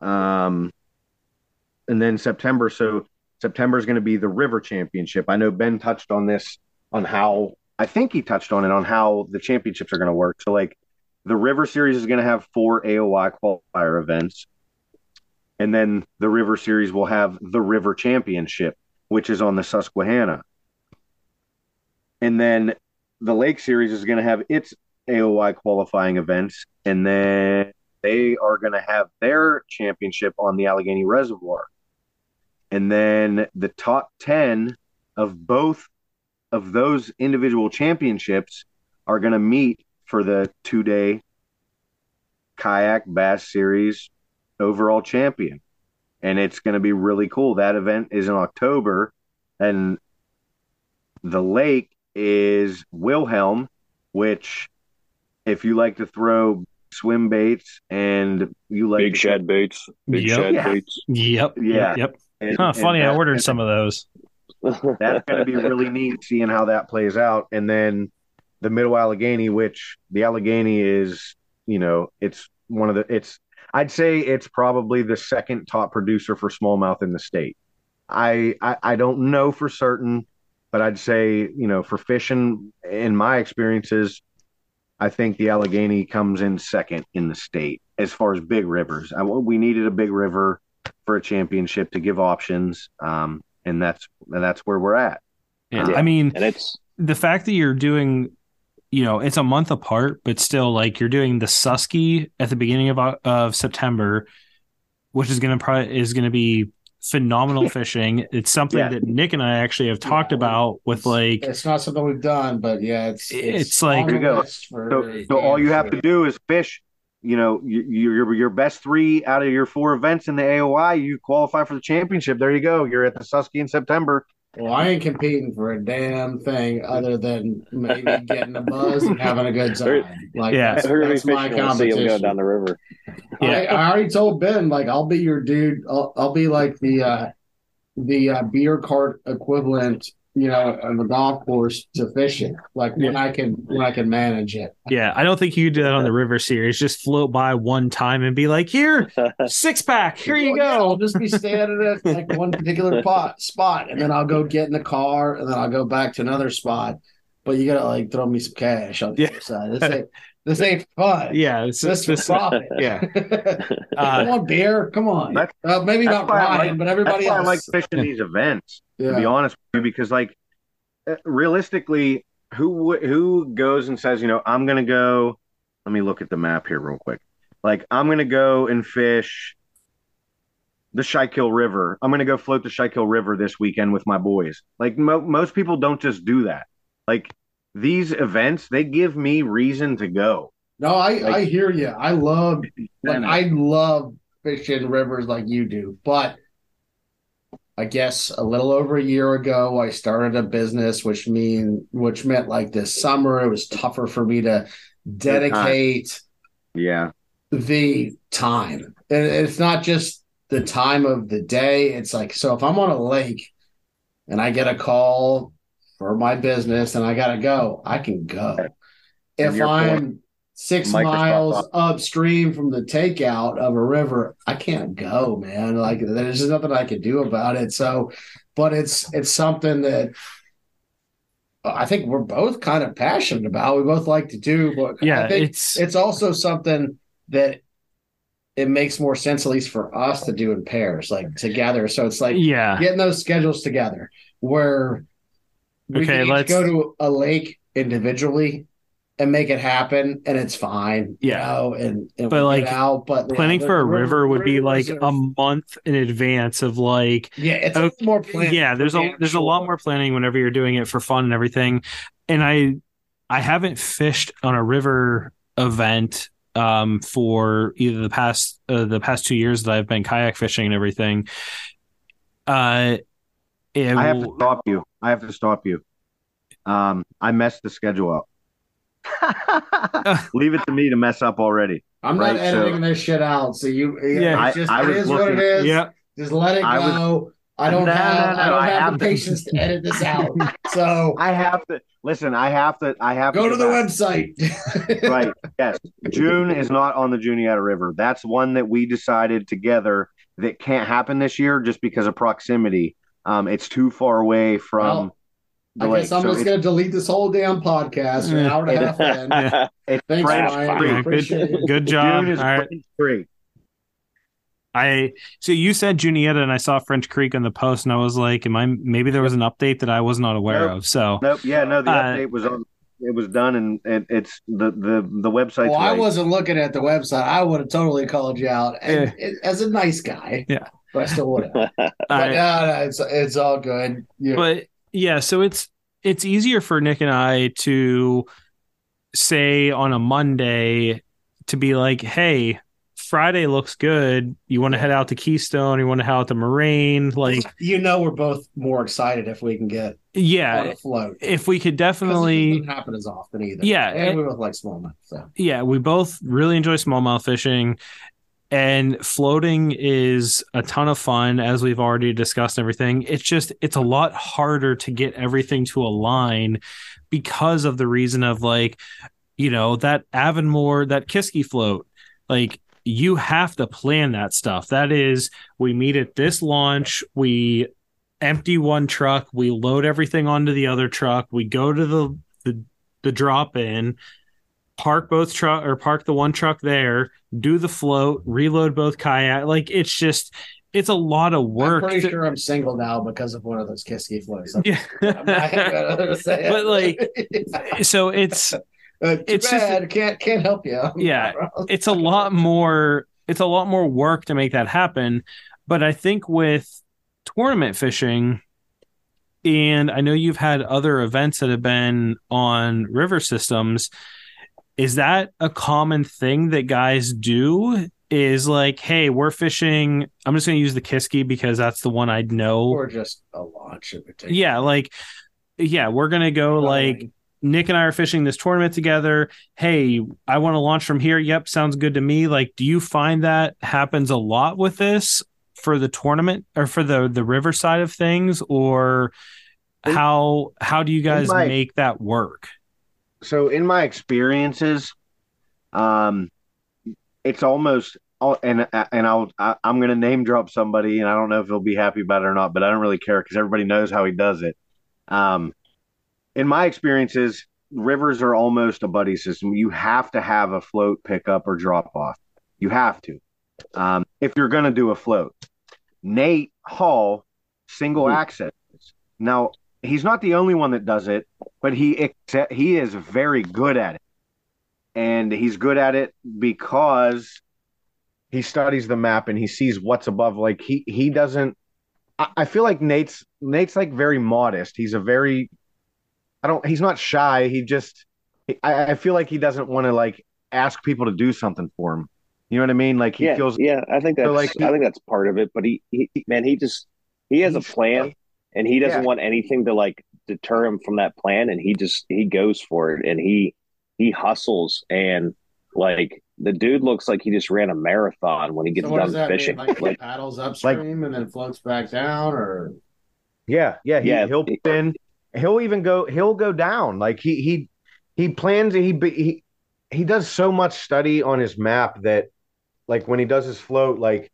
Um, and then September, so September is going to be the River Championship. I know Ben touched on this on how I think he touched on it on how the championships are going to work. So like the River Series is going to have four AOY qualifier events. And then the River Series will have the River Championship, which is on the Susquehanna. And then the Lake Series is going to have its AOY qualifying events. And then they are going to have their championship on the Allegheny Reservoir. And then the top 10 of both of those individual championships are going to meet for the two day kayak bass series overall champion. And it's going to be really cool. That event is in October, and the lake is Wilhelm, which, if you like to throw swim baits and you like big to- shed baits, big Yep. shed Yeah. baits. Yep. Yeah. Yep. and- Huh, and funny, I ordered some of those. that's going to be really neat seeing how that plays out. And then the Middle Allegheny, which the Allegheny is, you know, it's one of the, it's, I'd say it's probably the second top producer for smallmouth in the state. I, I, I don't know for certain, but I'd say, you know, for fishing, in my experiences, I think the Allegheny comes in second in the state as far as big rivers. I, we needed a big river for a championship to give options. Um, and that's and that's where we're at. Yeah. Yeah. I mean, and it's the fact that you're doing, you know, it's a month apart, but still, like you're doing the Susky at the beginning of uh, of September, which is gonna probably is gonna be phenomenal fishing. It's something Yeah. that Nick and I actually have talked Yeah, about with like It's not something we've done, but yeah, it's It's like- on the go. for So, so all you have to do is fish. You know, you, your your best three out of your four events in the AOY, you qualify for the championship. There you go. You're at the Susky in September. Well, I ain't competing for a damn thing other than maybe getting a buzz and having a good time. Like Yeah. that's, we're gonna that's my fishing. We'll see him go down the river. I, I already told Ben, like, I'll be your dude. I'll, I'll be like the uh, the uh, beer cart equivalent, you know, of a golf course to fishing. Like when I can when I can manage it. yeah, I don't think you could do that on the River Series. Just float by one time and be like, here, six pack, here you Well, yeah, go. I'll just be standing at like one particular pot, spot, and then I'll go get in the car, and then I'll go back to another spot. But you gotta like throw me some cash on the Yeah. other side. This ain't this ain't fun. Yeah, it's this just is this. profit. Yeah. Come Uh, on, beer. Come on. That's- Uh, maybe that's not why Ryan, like- but everybody That's why else. I like fishing these events. yeah. To be honest with you, because like uh, realistically, who who goes and says, you know, I'm gonna go. Let me look at the map here real quick. Like I'm gonna go and fish the Schuylkill River. I'm gonna go float the Schuylkill River this weekend with my boys. Like mo- most people don't just do that. Like these events, they give me reason to go. No, I Like- I hear you. I love like I love fishing rivers like you do, but I guess a little over a year ago I started a business which mean which meant like this summer it was tougher for me to dedicate Yeah, the time. And it's not just the time of the day. It's like so if I'm on a lake and I get a call for my business and I gotta go, I can go. If I'm point, six Microsoft miles Office. upstream from the takeout of a river, I can't go, man. Like there's just nothing I can do about it. So, but it's it's something that I think we're both kind of passionate about. We both like to do, but Yeah, I think it's it's also something that it makes more sense, at least for us, to do in pairs, like together. So it's like yeah. getting those schedules together where we Okay, let's- go to a lake individually and make it happen, and it's fine. you Yeah. know, and, and But, like, out. But Planning the for a river would be like a month in advance of like yeah, it's okay, more planning. yeah there's a there's a lot more planning whenever you're doing it for fun and everything and i i haven't fished on a river event um for either the past uh, the past two years that i've been kayak fishing and everything uh it I have to stop you. I have to stop you. Um, I messed the schedule up. Leave it to me to mess up already. I'm not Right, so- editing this shit out, so you. Yeah. Yeah, I- it's just I it was is what it looking- yeah Just let it I was- go. I don't No, have. no, I don't I have have the patience to edit this out. So I have to listen. I have to. I have to go to the back. website. right. Yes. June is not on the Juniata River. That's one that we decided together that can't happen this year just because of proximity. Um, it's too far away from Well, the I lake. guess I'm So just gonna delete this whole damn podcast. An hour and a half in. Yeah. it's Thanks, French Ryan. free. Appreciate good, it. good job June is all right French free. i so you said juniata and i saw french creek on the post and i was like am i maybe there was an update that i was not aware Nope. of so Nope. Yeah. No. The Uh, update was on. it was done, and, and it's the the the website. Well, I wasn't looking at the website. I would have totally called you out and, as a nice guy. Yeah. But I still would have. But I- no, no, it's it's all good. You, but yeah, so it's it's easier for Nick and I to say on a Monday to be like, "Hey, Friday looks good. You want to head out to Keystone? You want to head out to Moraine? Like, you know, we're both more excited if we can get on yeah, a float. if we could definitely doesn't happen as often either. Yeah, and and- we both like smallmouth. So yeah, we both really enjoy smallmouth fishing. And floating is a ton of fun, as we've already discussed everything. It's just, it's a lot harder to get everything to align because of the reason of like, you know, that Avonmore, that Kiski float, like you have to plan that stuff. That is, we meet at this launch, we empty one truck, we load everything onto the other truck, we go to the the, the drop in, park both truck or park the one truck there, do the float, reload both kayak. Like it's just it's a lot of work. I'm pretty to- sure I'm single now because of one of those Kiski floats. I'm yeah. not gonna say. But, like, so it's Uh, it's just- bad. can't can't help you. Yeah, it's a lot more it's a lot more work to make that happen but i think with tournament fishing and i know you've had other events that have been on river systems is that a common thing that guys do is like hey we're fishing i'm just going to use the kiski because that's the one i know or just a launch in particular. yeah like yeah we're going to go like Nick and I are fishing this tournament together. Hey, I want to launch from here. Yep, sounds good to me. Like, do you find that happens a lot with this for the tournament or for the the river side of things, or how how do you guys make that work? So in my experiences um it's almost all and and I'll I, I'm going to name drop somebody and I don't know if he'll be happy about it or not but I don't really care cuz everybody knows how he does it. Um in my experiences rivers are almost a buddy system. You have to have a float pickup or drop off. You have to. Um if you're going to do a float. Nate Hall single Hmm. access. Now he's not the only one that does it but he he is very good at it and he's good at it because he studies the map and he sees what's above like he he doesn't I, I feel like Nate's Nate's like very modest he's a very I don't he's not shy he just I, I feel like he doesn't want to like ask people to do something for him you know what I mean like he yeah, feels yeah. I think that's like, he- I think that's part of it. But he, he man, he just he has a plan, and he doesn't Yeah. want anything to like deter him from that plan, and he just he goes for it, and he he hustles, and like the dude looks like he just ran a marathon when he gets So what does done that fishing. mean? Like, he Like, paddles upstream and then floats back down, or Yeah, yeah, he, Yeah. he'll put in. He'll even go. He'll go down. Like he he he plans. He he he does so much study on his map that, like when he does his float, like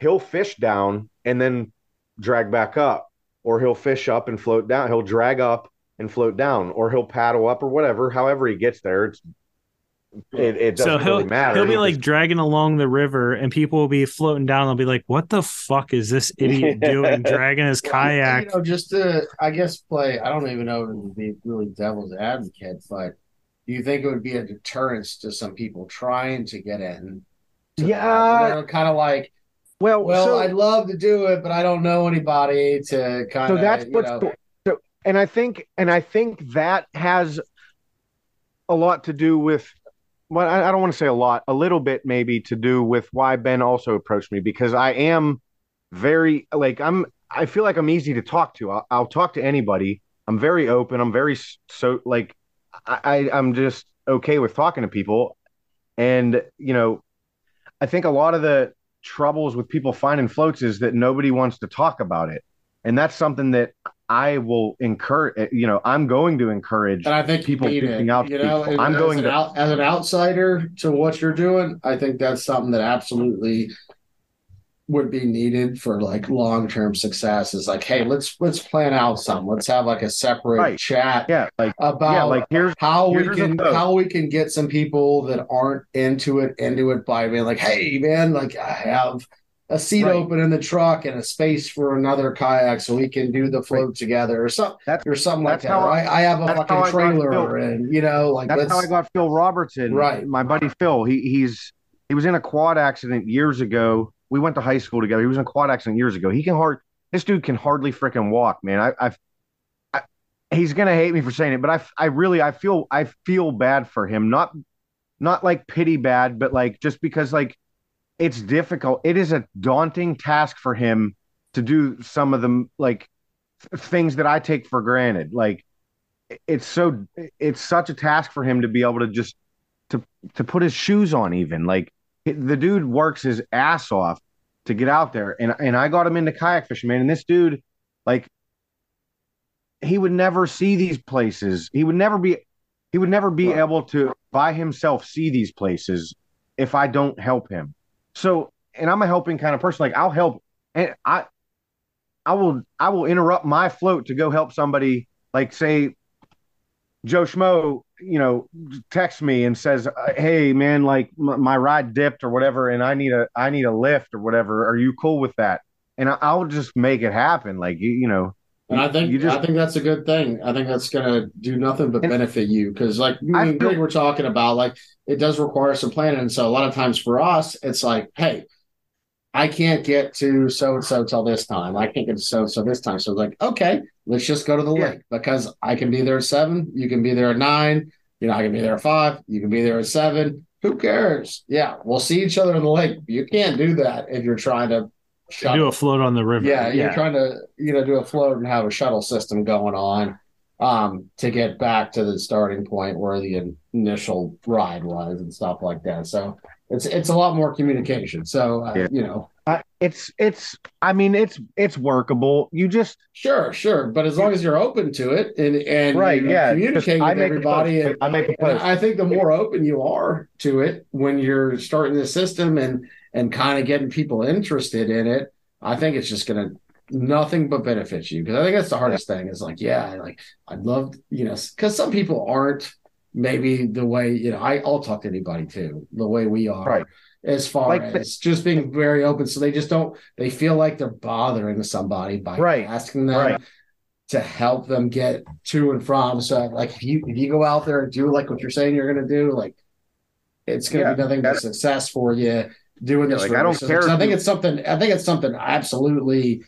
he'll fish down and then drag back up, or he'll fish up and float down. He'll drag up and float down, or he'll paddle up or whatever. However he gets there, it's it, it doesn't he'll really matter. he'll be He like just- dragging along the river, and people will be floating down. They'll be like, "What the fuck is this idiot doing? Dragging his kayak?" You know, just to, I guess, play. I don't even know if it would be really devil's advocate, but do you think it would be a deterrence to some people trying to get in? to Yeah. They're kind of like, well, well, so- I'd love to do it, but I don't know anybody to kind of. so that's what's know, so and i think and i think that has a lot to do with well I, I don't want to say a lot a little bit maybe to do with why ben also approached me because i am very like i'm i feel like i'm easy to talk to. I'll, I'll talk to anybody. I'm very open. I'm very so like I, I i'm just okay with talking to people. And you know i think a lot of the troubles with people finding floats is that nobody wants to talk about it and that's something that I will encourage. Eh, you know, I'm going to encourage. And I think people need it. out you know, people. I'm as going an to- out, as an outsider to what you're doing. I think that's something that absolutely would be needed for like long term success. Is like, hey, let's let's plan out some. Let's have like a separate Right. chat yeah, like about yeah, like here's how we here's a can how we can get some people that aren't into it into it by being like, hey man, like I have a seat Right. open in the truck and a space for another kayak so we can do the float together or something That's- or something like that. I- Right? I have a that's how I fucking trailer and you know, like That's how I got Phil Robertson. Right. My buddy Phil. He he's he was in a quad accident years ago. We went to high school together. He was in quad accident years ago. He can hard this dude can hardly freaking walk, man. I I've I, he's gonna hate me for saying it, but I I really I feel I feel bad for him. Not not like pity bad, but like just because like it's difficult. It is a daunting task for him to do some of the like th- things that I take for granted. Like it's so it's such a task for him to be able to just to to put his shoes on even like the dude works his ass off to get out there. And and I got him into kayak fishing man. And this dude like he would never see these places. He would never be he would never be Right. able to by himself see these places if I don't help him. So and I'm a helping kind of person. Like I'll help and I I will I will interrupt my float to go help somebody like say Joe Schmo, you know, texts me and says, "Hey, man, like m- my ride dipped or whatever, and I need a I need a lift or whatever. Are you cool with that?" And I, I'll just make it happen. Like you, you know, And I think you just I think that's a good thing. I think that's gonna do nothing but benefit you because, like me I and Greg feel- were talking about, like it does require some planning. And so a lot of times for us, it's like, hey, I can't get to so and so till this time. I can't get to so and so this time. So it's like, okay, let's just go to the Yeah. lake because I can be there at seven. You can be there at nine. You know, I can be there at five. You can be there at seven. Who cares? Yeah, we'll see each other in the lake. You can't do that if you're trying to shut do a float on the river. yeah, you're trying to you know do a float and have a shuttle system going on um to get back to the starting point where the initial ride was and stuff like that. So it's it's a lot more communication. So uh, Yeah. you know, I, it's it's. I mean, it's it's workable. You just sure, sure, but as long as you're open to it and and right, you know, yeah. communicating with everybody and I make a post. I think the more open you are to it when you're starting the system and and kind of getting people interested in it, I think it's just gonna nothing but benefit you because I think that's the hardest thing is like yeah like I'd love you know because some people aren't maybe the way you know I, I'll talk to anybody too the way we are Right. As far Like the- as just being very open so they just don't they feel like they're bothering somebody by Right. asking them Right. to help them get to and from. So like if you if you go out there and do like what you're saying you're gonna do, like it's gonna Yeah, be nothing but success for you doing Yeah, this. like, I don't care I think it's something I think it's something absolutely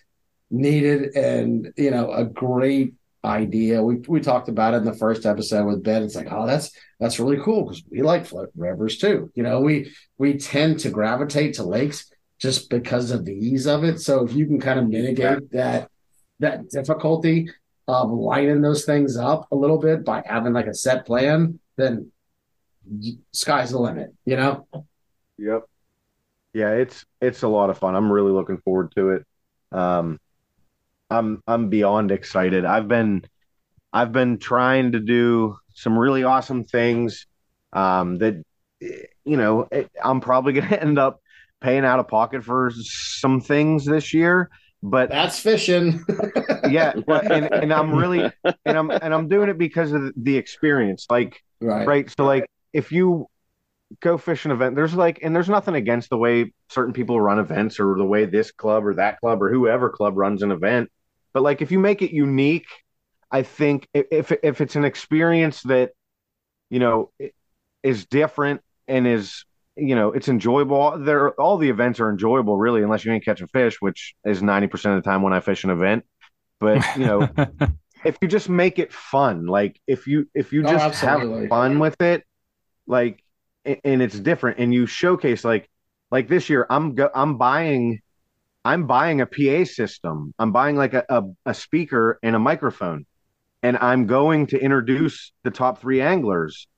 needed and you know a great idea. We we talked about it in the first episode with Ben. It's like, oh, that's that's really cool because we like float rivers too. You know, we we tend to gravitate to lakes just because of the ease of it. So if you can kind of mitigate that that difficulty of lining those things up a little bit by having like a set plan, then sky's the limit. You know, Yep. Yeah, it's it's a lot of fun. I'm really looking forward to it. Um, I'm I'm beyond excited. I've been I've been trying to do some really awesome things um, that you know it, I'm probably going to end up paying out of pocket for some things this year, but that's fishing. yeah, but, and and I'm really and I'm and I'm doing it because of the experience. Like right. right so like if you go fish an event there's like and there's nothing against the way certain people run events or the way this club or that club or whoever club runs an event but like if you make it unique i think if if it's an experience that you know is different and is you know it's enjoyable there all the events are enjoyable really unless you ain't catching fish which is 90% of the time when i fish an event. But you know if you just make it fun like if you if you Oh, just have fun with it like and it's different and you showcase like like this year i'm go, i'm buying i'm buying a pa system i'm buying like a, a, a speaker and a microphone and i'm going to introduce the top three anglers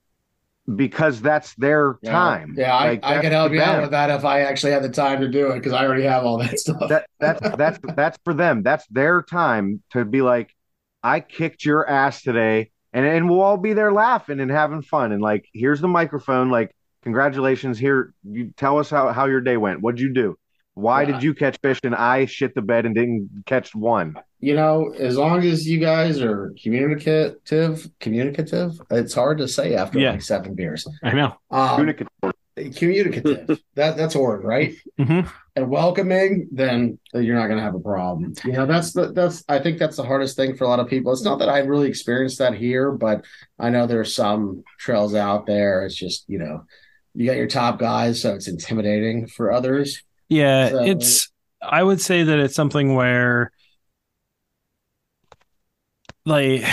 because that's their Yeah. time Yeah, I, Like, I that's can help you out with that if I actually had the time to do it because I already have all that stuff. that that's that's that's for them. That's their time to be like, I kicked your ass today, and and we'll all be there laughing and having fun. And like, here's the microphone. Like, congratulations. Here, you tell us how how your day went. What'd you do? Why Yeah. did you catch fish and I shit the bed and didn't catch one? you know, as long as you guys are communicative, communicative, it's hard to say after Yeah. like seven beers. I know. Um, Communicative. communicative. that that's a word, right? Mhm. And welcoming, then you're not going to have a problem. You know, that's the that's I think that's the hardest thing for a lot of people. It's not that I really experienced that here, but I know there's some trails out there. It's just you know, you got your top guys, so it's intimidating for others. Yeah, So- it's. I would say that it's something where, like,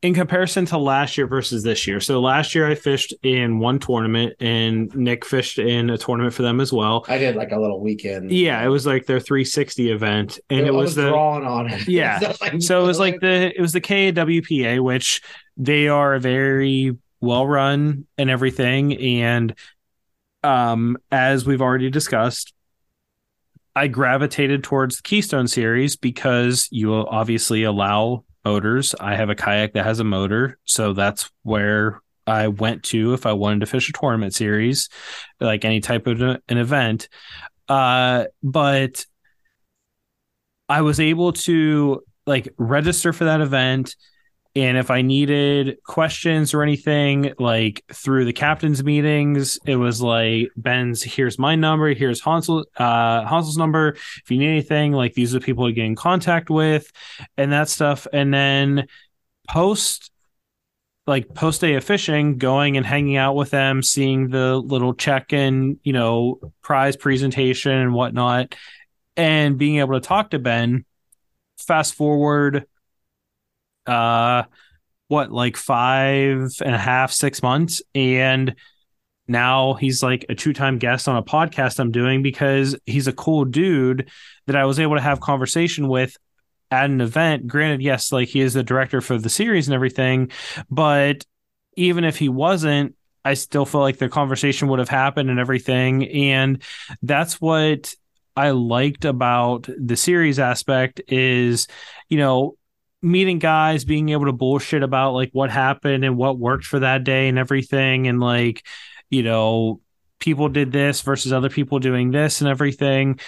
in comparison to last year versus this year. So last year I fished in one tournament, and Nick fished in a tournament for them as well. I did like a little weekend. Yeah, it was like their 360 event, and it I was the drawn on it. Yeah. so it was like the it was the KWPA, which they are very well run and everything. And um, as we've already discussed, I gravitated towards the Keystone series because you obviously allow motors. I have a kayak that has a motor, so that's where I went to if I wanted to fish a tournament series, like any type of an event. Uh, but I was able to like register for that event. And if I needed questions or anything, like through the captain's meetings, it was like Ben's. Here's my number. Here's Hansel. Uh, Hansel's number. If you need anything, like these are the people to get in contact with, and that stuff. And then post, like post day of fishing, going and hanging out with them, seeing the little check in, you know, prize presentation and whatnot, and being able to talk to Ben. Fast forward uh what like five and a half six months? And now he's like a two-time guest on a podcast i'm doing because he's a cool dude that i was able to have conversation with at an event. Granted yes like he is the director for the series and everything but even if he wasn't i still feel like the conversation would have happened and everything. And that's what i liked about the series aspect is you know meeting guys, being able to bullshit about like what happened and what worked for that day and everything, and like, you know, people did this versus other people doing this and everything.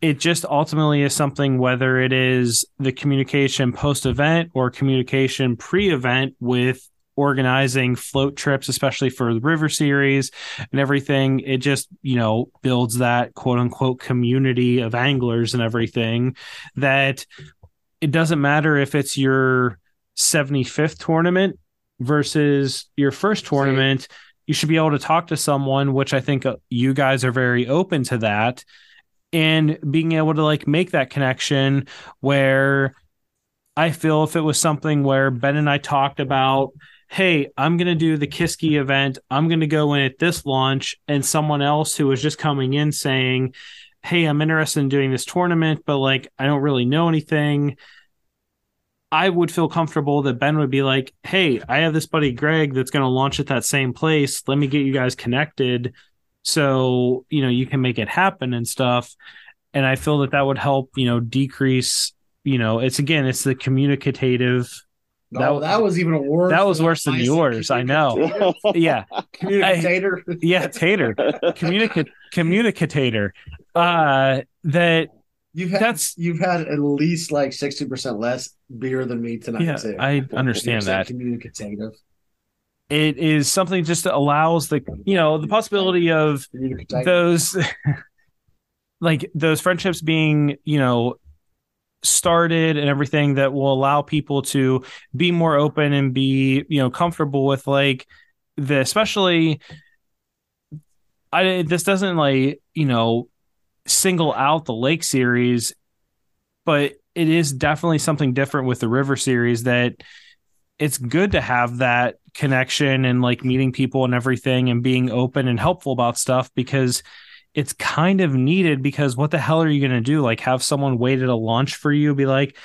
It just ultimately is something, whether it is the communication post event or communication pre event with organizing float trips, especially for the river series and everything. It just, you know, builds that quote unquote community of anglers and everything that it doesn't matter if it's your 75th tournament versus your first tournament you should be able to talk to someone which i think uh, you guys are very open to that and being able to like make that connection where i feel if it was something where ben and i talked about hey i'm going to do the kiski event. I'm going to go in at this launch and someone else who was just coming in saying hey i'm interested in doing this tournament but like i don't really know anything I would feel comfortable that Ben would be like, "Hey, I have this buddy Greg that's going to launch at that same place. Let me get you guys connected, so you know you can make it happen and stuff." And I feel that that would help, you know, decrease. You know, it's again, it's the communicative. No, that, was even worse. That was worse than yours. I know. Yeah, Communicator. yeah, Tater, communicate, communicator. Uh, that You've had That's- you've had at least like sixty percent less beer than me tonight. yeah, too. I understand that. communicative. It is something just that allows the you know the possibility of those like those friendships being you know started and everything that will allow people to be more open and be you know comfortable with like the especially i this doesn't like you know single out the lake series but it is definitely something different with the river series that it's good to have that connection and like meeting people and everything and being open and helpful about stuff because it's kind of needed because what the hell are you going to do? Like have someone wait at a launch for you be like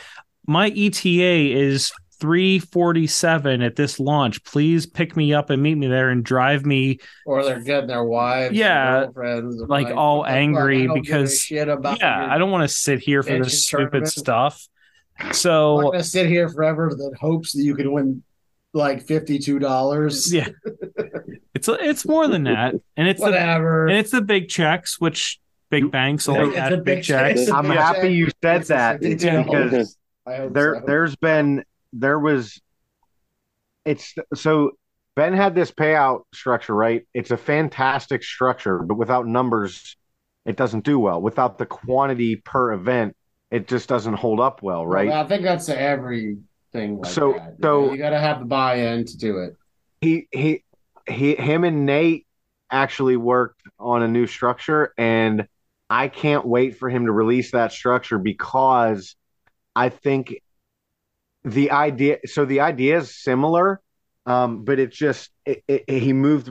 my ETA is 347 at this launch please pick me up and meet me there and drive me or they're getting their wives, Yeah, girlfriends, like, all what the fuck, angry I don't give a because- shit about. yeah I don't want to sit here for this stupid tournament. stuff I'm so gonna sit here forever that hopes that you can win like fifty two dollars. yeah it's it's more than that and it's the, whatever. and it's the big checks which big banks It's only a had big big checks check. I'm happy you said that $52. because there so. there's been there was it's so Ben had this payout structure, right? It's a fantastic structure, but without numbers, it doesn't do well. Without the quantity per event, it just doesn't hold up well, right? Well, I think that's everything. Like So- that. You so- know, you got to have the buy-in to do it. he he he him and Nate actually worked on a new structure and I can't wait for him to release that structure because I think the idea so the idea is similar um but it's just it, it, he moved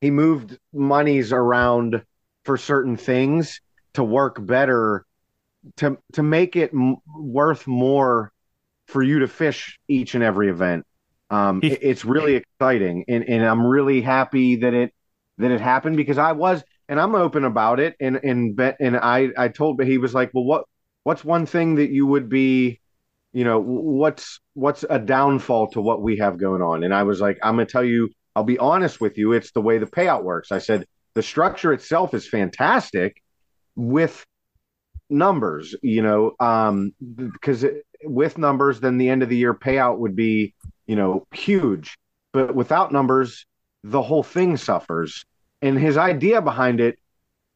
he moved monies around for certain things to work better to to make it m- worth more for you to fish each and every event. Um, it- it's really exciting, and, and I'm really happy that it that it happened because I was, and I'm open about it, and and bet, and I I told, but he was like, well, what what's one thing that you would be, you know, what's what's a downfall to what we have going on, and I was like, I'm gonna tell you, I'll be honest with you, it's the way the payout works. I said the structure itself is fantastic with numbers, you know, um, because with numbers, then the end of the year payout would be, you know, huge. But without numbers, the whole thing suffers. And his idea behind it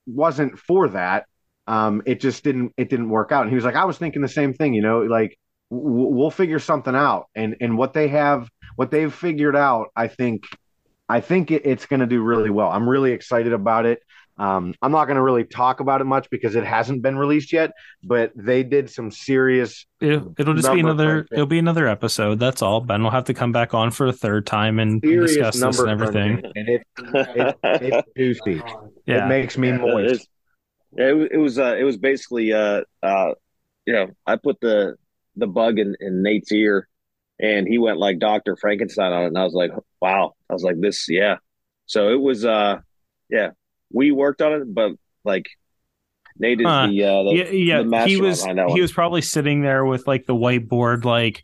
wasn't for that. Um, it just didn't it didn't work out. And he was like, I was thinking the same thing, you know, like we'll figure something out. And and what they have, what they've figured out, I think, I think it, it's going to do really well. I'm really excited about it. Um, I'm not going to really talk about it much because it hasn't been released yet, but they did some serious. It, it'll just be another. crunching. It'll be another episode. That's all. Ben will have to come back on for a third time and Serious discuss this and everything. and it, it, it's juicy. Yeah. It makes me Yeah, moist. yeah, it, was- it was uh, it was basically uh uh you know I put the the bug in, in Nate's ear and he went like Dr. Frankenstein on it and I was like wow I was like this yeah so it was uh yeah we worked on it but like Nate is Huh. the uh the, yeah, yeah. the he was behind that he was probably sitting there with like the whiteboard, like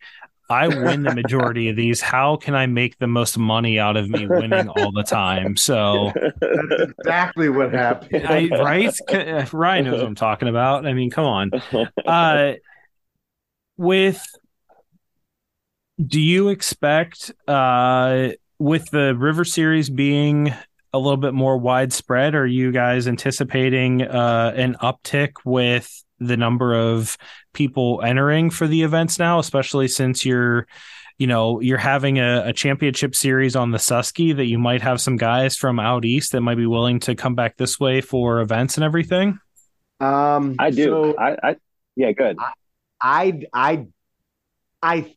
I win the majority of these. How can I make the most money out of me winning all the time? So, That's exactly what happened. I, right? Ryan knows what I'm talking about. I mean, come on. Uh, with do you expect uh with the river series being a little bit more widespread are you guys anticipating uh an uptick with the number of people entering for the events now especially since you're you know you're having a, a championship series on the susky that you might have some guys from out east that might be willing to come back this way for events and everything? Um, I do. so I, I yeah good I, I, I,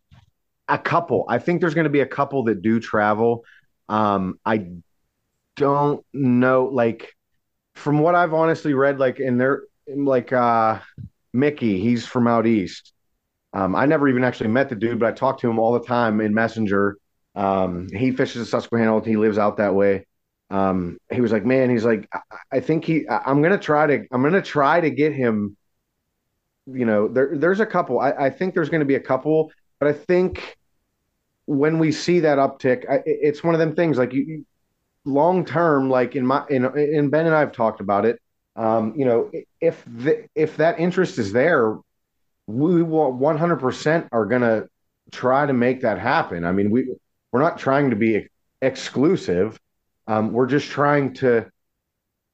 a couple. I think there's going to be a couple that do travel. Um, I don't know, like, from what I've honestly read, like, in there, like, uh, Mickey, he's from out east. Um, I never even actually met the dude, but I talk to him all the time in Messenger. Um, he fishes at Susquehanna. He lives out that way. Um, he was like, man, he's like, I, I think he, I, I'm gonna try to, I'm gonna try to get him. You know, there, there's a couple. I, I think there's going to be a couple, but I think when we see that uptick, I, it's one of them things. Like you, you long term, like in my, in, in Ben and I have talked about it. Um, you know, if the, if that interest is there, we will 100% are going to try to make that happen. I mean, we we're not trying to be exclusive. Um, we're just trying to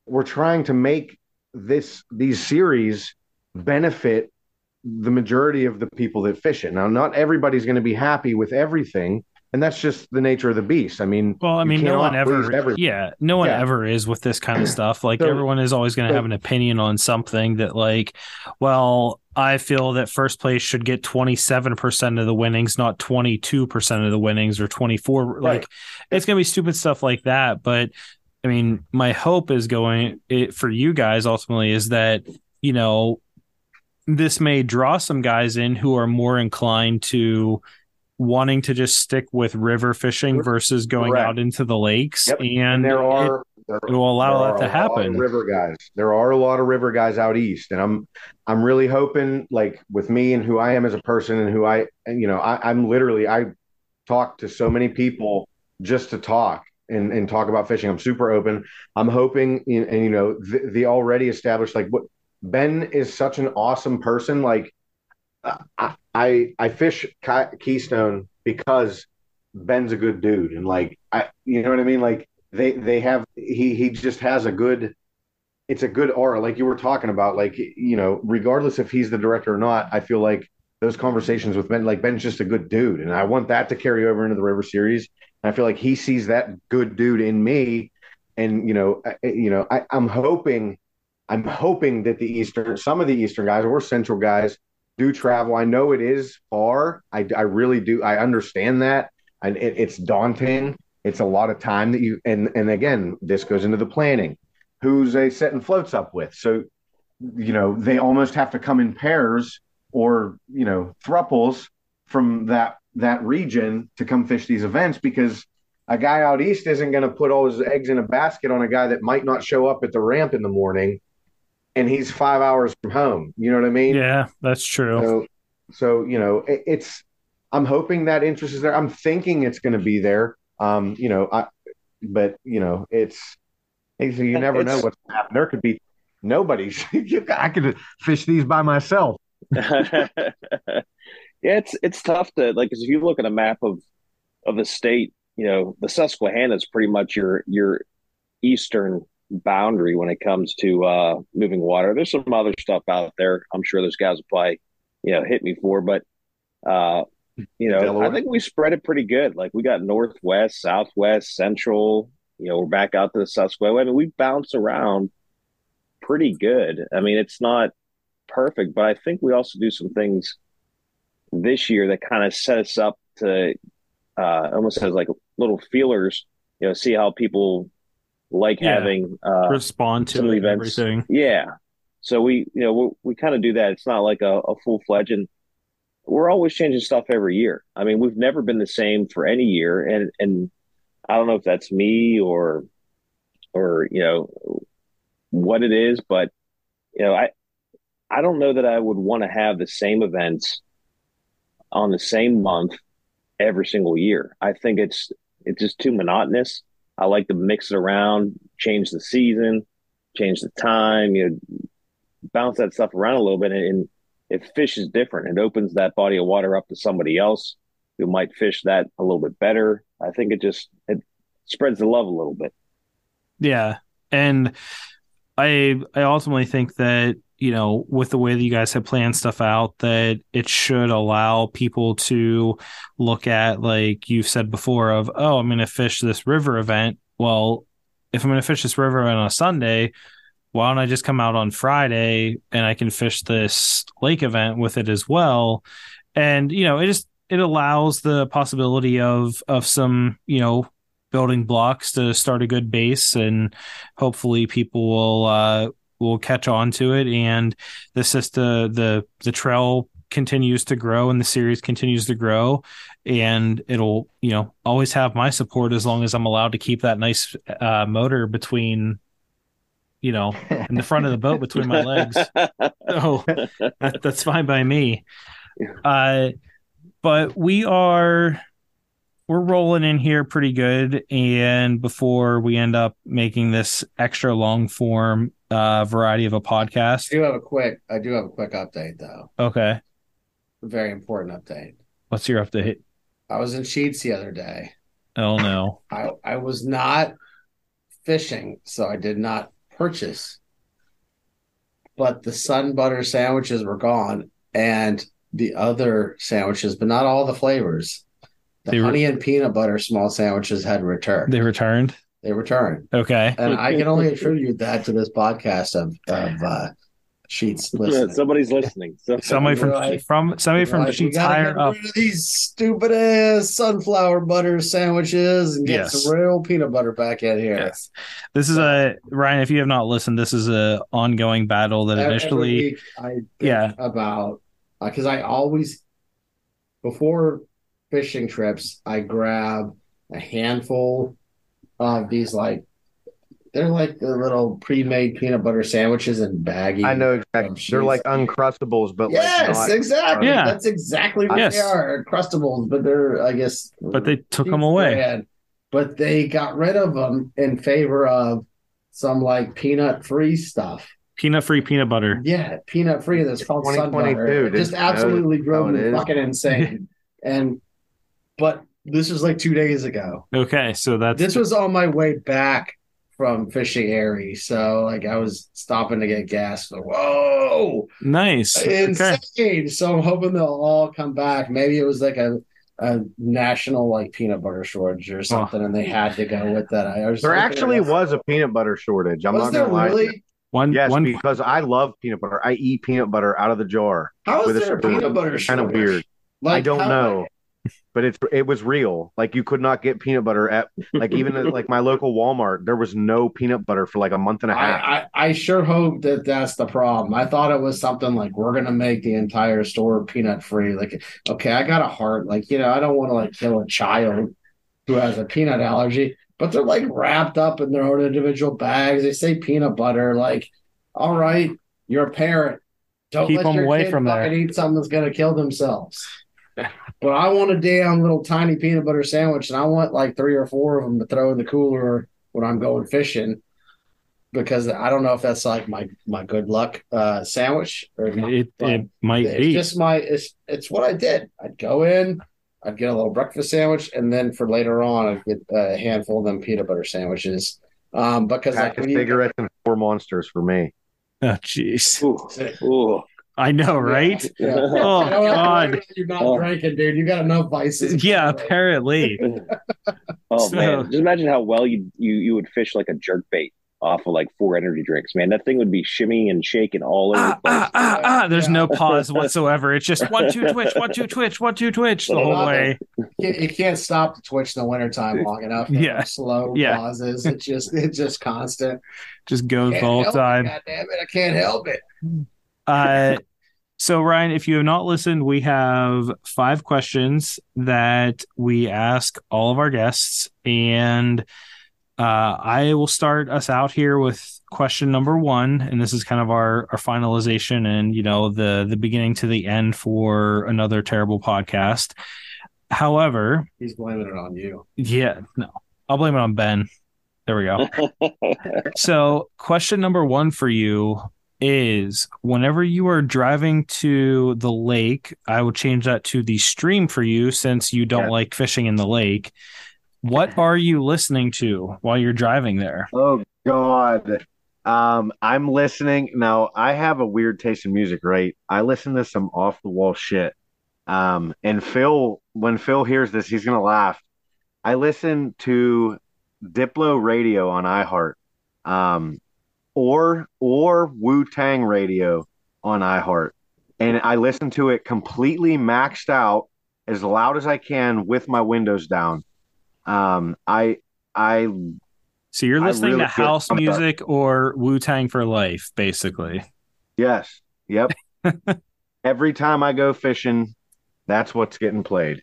we're trying to make this these series benefit the majority of the people that fish it. Now, not everybody's going to be happy with everything, and that's just the nature of the beast. I mean, Well, I mean, no one ever, everybody. yeah, no one Yeah. ever is with this kind of stuff. Like So- everyone is always going to so- have an opinion on something that, like, well, I feel that first place should get 27% of the winnings, not 22% of the winnings or 24. Like, it's going to be stupid stuff like that. But I mean, my hope is going it, for you guys ultimately is that, you know, this may draw some guys in who are more inclined to wanting to just stick with river fishing versus going Correct. out into the lakes Yep. and, and there it- are there, it will allow that to a lot of happen. river guys. There are a lot of river guys out east, and I'm I'm really hoping, like with me and who I am as a person, and who I, you know, I, I'm literally I talk to so many people just to talk and and talk about fishing. I'm super open. I'm hoping, and, and you know, the, the already established like what Ben is such an awesome person. Like I I, I fish Keystone because Ben's a good dude, and like I, you know what I mean. Like they they have he he just has a good. It's a good aura, like you were talking about. Like you know, regardless if he's the director or not, I feel like those conversations with Ben, like Ben's just a good dude, and I want that to carry over into the River Series. And I feel like he sees that good dude in me, and you know, I, you know, I, I'm hoping, I'm hoping that the Eastern, some of the Eastern guys or Central guys do travel. I know it is far. I, I really do. I understand that. And it, it's daunting. It's a lot of time that you, and, and again, this goes into the planning. Who's they setting floats up with? So, you know, they almost have to come in pairs or, you know, thruples from that, that region to come fish these events because a guy out east isn't going to put all his eggs in a basket on a guy that might not show up at the ramp in the morning and he's five hours from home. You know what I mean? Yeah, that's true. So, so you know, it, it's. I'm hoping that interest is there. I'm thinking it's going to be there. Um, you know, I, but you know, it's. You never know what's happening. There could be nobody's. I could fish these by myself. yeah, it's it's tough to like because if you look at a map of of the state, you know, the Susquehanna is pretty much your your eastern boundary when it comes to uh, moving water. There's some other stuff out there. I'm sure those guys will probably, you know, hit me for, but uh, you know, Delaware. I think we spread it pretty good. Like we got northwest, southwest, central. You know, we're back out to the Susquehanna. I mean, we bounce around pretty good. I mean, it's not perfect, but I think we also do some things this year that kind of set us up to uh, almost as like little feelers. You know, see how people like yeah. having uh, respond to events. everything. Yeah. So we, you know, we, we kind of do that. It's not like a, a full fledged, and we're always changing stuff every year. I mean, we've never been the same for any year, and and I don't know if that's me or or you know what it is, but you know, I I don't know that I would want to have the same events on the same month every single year. I think it's it's just too monotonous. I like to mix it around, change the season, change the time, you know, bounce that stuff around a little bit. And, if fish is different, it opens that body of water up to somebody else who might fish that a little bit better. I think it just it spreads the love a little bit. Yeah, and I I ultimately think that you know, with the way that you guys have planned stuff out, that it should allow people to look at, like you've said before, of, oh, I'm going to fish this river event. Well, if I'm going to fish this river on a Sunday, why don't I just come out on Friday and I can fish this lake event with it as well? And, you know, it just, it allows the possibility of, of some, you know, building blocks to start a good base and hopefully people will, uh, will catch on to it and the system the the trail continues to grow and the series continues to grow and it'll you know always have my support as long as i'm allowed to keep that nice uh, motor between you know in the front of the boat between my legs. Oh that, that's fine by me. Uh but we are we're rolling in here pretty good and before we end up making this extra long form uh, variety of a podcast. I do have a quick. I do have a quick update though. Okay. A very important update. What's your update? I was in Sheetz the other day. Oh no. I I was not fishing, so I did not purchase. But the sun butter sandwiches were gone, and the other sandwiches, but not all the flavors. The they honey and peanut butter small sandwiches had returned. They returned. They returned. Okay. And I can only attribute that to this podcast of of uh, Sheetz listening. Somebody's listening. Somebody from like, from somebody from like, Sheetz higher up. these stupid ass sunflower butter sandwiches and get yes. some real peanut butter back in here. Yes. This is a Ryan. If you have not listened, this is a ongoing battle that initially. I yeah about because uh, I always before fishing trips I grab a handful of these like they're like the little pre-made peanut butter sandwiches and baggy. I know exactly. They're like uncrustables, but yes, like exactly. Yeah, that's exactly what yes. they are. Uncrustables, but they're I guess. But they took them away. Brand. But they got rid of them in favor of some like peanut-free stuff. Peanut-free peanut butter. Yeah, peanut-free. That's called sun butter. It just absolutely drove me fucking insane. and but This was like two days ago. Okay, so that's This was on my way back from fishing Erie. So like I was stopping to get gas. So, whoa, nice. Okay. insane. So I'm hoping they'll all come back. Maybe it was like a a national like peanut butter shortage or something, and they had to go with that. I was There actually that's- was a peanut butter shortage. I'm was not there gonna lie. really? One Yes, one because I love peanut butter. I eat peanut butter out of the jar. How is with there a spoon. peanut butter It's kinda shortage? weird. I don't how- know, but it's it was real. Like you could not get peanut butter at like even at like my local Walmart. There was no peanut butter for like a month and a half. I, I, I sure hope that that's the problem. I thought it was something like we're gonna make the entire store peanut free. Like, okay, I got a heart. Like, you know, I don't want to like kill a child who has a peanut allergy, but they're like wrapped up in their own individual bags. They say peanut butter. Like, all right, you're a parent. Don't Keep let them your away kid from there. fucking Eat something that's gonna kill themselves. But I want a damn little tiny peanut butter sandwich, and I want like three or four of them to throw in the cooler when I'm going fishing because I don't know if that's like my my good luck uh, sandwich or not. it it might it's be. just my it's it's what I did. I'd go in, I'd get a little breakfast sandwich, and then for later on, I'd get a handful of them peanut butter sandwiches. Um, because like Pack of when you, cigarettes and four monsters for me. Oh jeez. Ooh, ooh. I know, right? Yeah. Oh I don't god. worry about you not Oh. drinking, dude. You got enough vices. Yeah, apparently. Oh So- man, just imagine how well you you you would fish like a jerk bait off of like four energy drinks, man. That thing would be shimmying and shaking all over Ah, the place. ah, ah, ah. There's Yeah. no pause whatsoever. It's just one, two, twitch, one, two, twitch, one, two, twitch the whole way. You, you can't stop the twitch in the wintertime long enough. There Yeah. Slow Yeah. pauses. It just it's just constant. Just goes all the whole help it, time. God damn it, I can't help it. Uh, so Ryan, if you have not listened, we have five questions that we ask all of our guests, and uh, I will start us out here with question number one, and this is kind of our our finalization, and you know the the beginning to the end for another terrible podcast. However, He's blaming it on you. yeah, no, I'll blame it on Ben. There we go. So, question number one for you is whenever you are driving to the lake, I will change that to the stream for you since you don't Yeah. like fishing in the lake. What are you listening to while you're driving there? Oh God. Um, I'm listening now. I have a weird taste in music, right? I listen to some off the wall shit. Um, and Phil, when Phil hears this, he's gonna laugh. I listen to Diplo Radio on iHeart, um, or or Wu Tang Radio on iHeart, and I listen to it completely maxed out, as loud as I can, with my windows down. Um, I I So, you're listening really to house up. music or Wu Tang for life, basically. Yes. Yep. Every time I go fishing, that's what's getting played.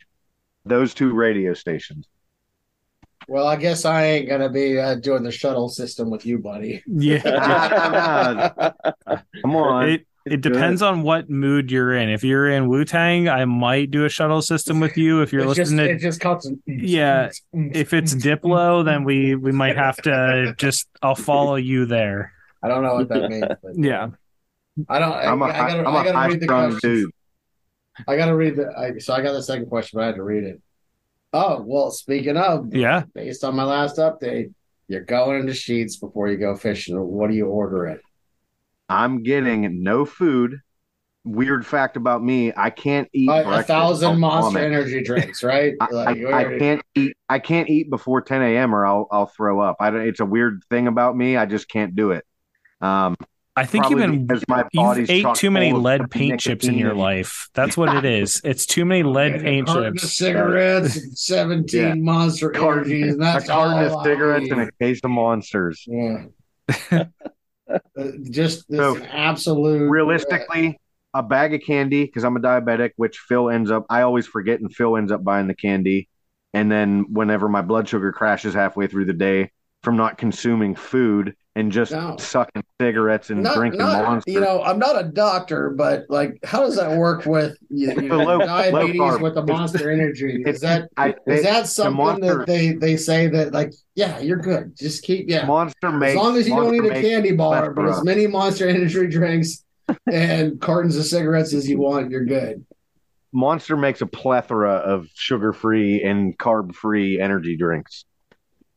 Those two radio stations. Well, I guess I ain't gonna be uh, doing the shuttle system with you, buddy. Yeah. Come on. It it depends on what mood you're in. If you're in Wu Tang, I might do a shuttle system with you. If you're It's just, listening to it just cuts. Yeah, if it's Diplo, then we we might have to just I'll follow you there. I don't know what that means. But Yeah. I don't. I, I'm a, I gotta, am I a gotta high read the strung questions. dude. I gotta read the. I, so I got the second question, but I had to read it. Oh well, speaking of, Yeah. based on my last update, you're going into Sheetz before you go fishing. What do you order it? I'm getting no food. Weird fact about me, I can't eat A, a thousand Monster vomit. Energy drinks, right? I, Like, I, I can't eat. I can't eat before 10 a.m. or I'll I'll throw up. I don't, it's a weird thing about me. I just can't do it. Um, I think you've been my you've ate too many lead paint chips in your life. That's what it is. It's too many lead paint chips. cigarettes, and seventeen Yeah. Monster Carton- Energies, and a that's carton all of cigarettes I and a case of monsters. Yeah. Uh, just this So, absolute Realistically, a bag of candy because I'm a diabetic, which Phil ends up. I always forget, and Phil ends up buying the candy. And then whenever my blood sugar crashes halfway through the day from not consuming food and just No. sucking cigarettes and not, drinking not- monsters, you know, I'm not a doctor, but like, how does that work with you, you know, Low- low diabetes carb. with the Monster Energy? Is It's- that I, is that something Monster- that they they say that like, yeah, you're good, just keep yeah, Monster as long as you don't eat a candy bar, but as many Monster Energy drinks and cartons of cigarettes as you want, you're good. Monster makes a plethora of sugar-free and carb-free energy drinks.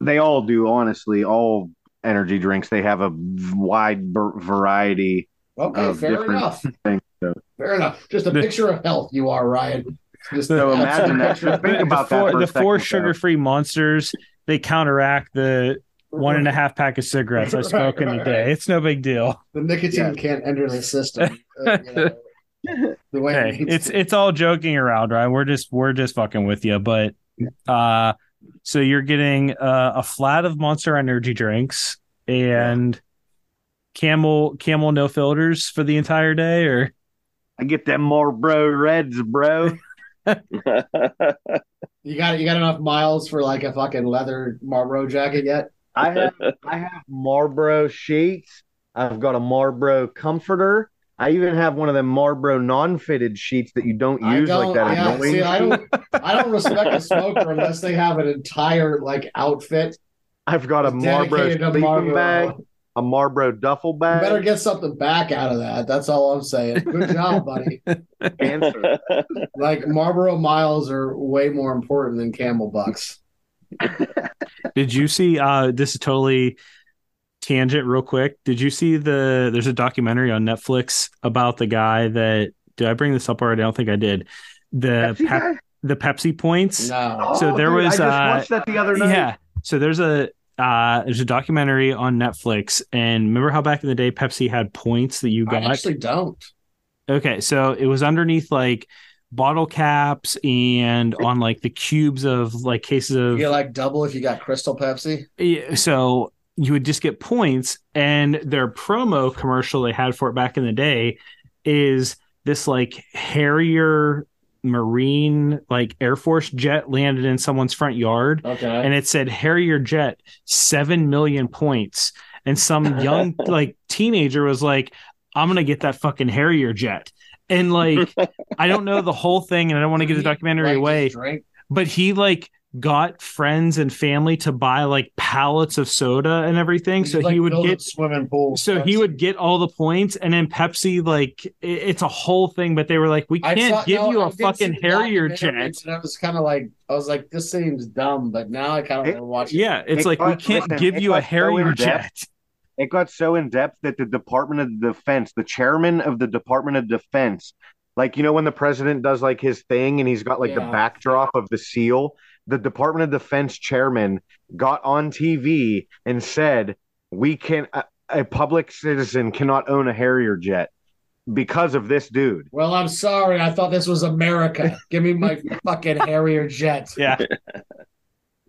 They all do, honestly. All energy drinks they have a wide variety. Okay, fair enough. Things, so. Fair enough. Just a picture of health, you are Ryan. Just so imagine that. Just think about the four, that. the four sugar-free monsters they counteract the one and a half pack of cigarettes I smoke in a day. It's no big deal. The nicotine yeah. can't enter the system. Uh, you know. the way hey, it it's to. it's all joking around, right? We're just we're just fucking with you, but uh, so you're getting uh, a flat of Monster Energy drinks and Camel Camel no filters for the entire day, or I get them Marlboro Reds, bro. you got you got enough miles for like a fucking leather Marlboro jacket yet? I have I have Marlboro sheets. I've got a Marlboro comforter. I even have one of them Marlboro non-fitted sheets that you don't use don't, like that. Yeah, see, I don't, I don't respect a smoker unless they have an entire like outfit. I've got a Marlboro sleeping Marlboro. bag, a Marlboro duffel bag. You better get something back out of that. That's all I'm saying. Good job, buddy. Answer. like Marlboro miles are way more important than Camel bucks. Did you see? Uh, this is totally tangent real quick. Did you see the there's a documentary on Netflix about the guy that did I bring this up already? I don't think I did. The Pepsi Pep, the Pepsi points. No. So oh, there dude, was I just uh, watched that the other night. Yeah. So there's a uh, there's a documentary on Netflix, and remember how back in the day Pepsi had points that you got? I actually don't. Okay, so it was underneath like bottle caps and on like the cubes of like cases of you get like double if you got Crystal Pepsi. Yeah, so you would just get points and their promo commercial they had for it back in the day is this like Harrier Marine like Air Force jet landed in someone's front yard. Okay. And it said Harrier jet, 7 million points. And some young like teenager was like, I'm going to get that fucking Harrier jet. And like, I don't know the whole thing and I don't want to give the documentary like, away. But he like got friends and family to buy like pallets of soda and everything. So like he would get swimming pool. So Pepsi. he would get all the points, and then Pepsi like it's a whole thing. But they were like, we can't saw, give no, you a fucking Harrier jet. And I was kind of like, I was like, this seems dumb, but now I kind of want to watch. It. Yeah, it's it like got, we can't listen, give you a Harrier so jet. It got so in depth that the Department of Defense, the chairman of the Department of Defense, like you know when the president does like his thing and he's got like yeah. the backdrop of the seal the Department of Defense chairman got on TV and said, "We can a, a public citizen cannot own a Harrier jet." Because of this dude. Well, I'm sorry. I thought this was America. Give me my fucking Harrier jet. Yeah.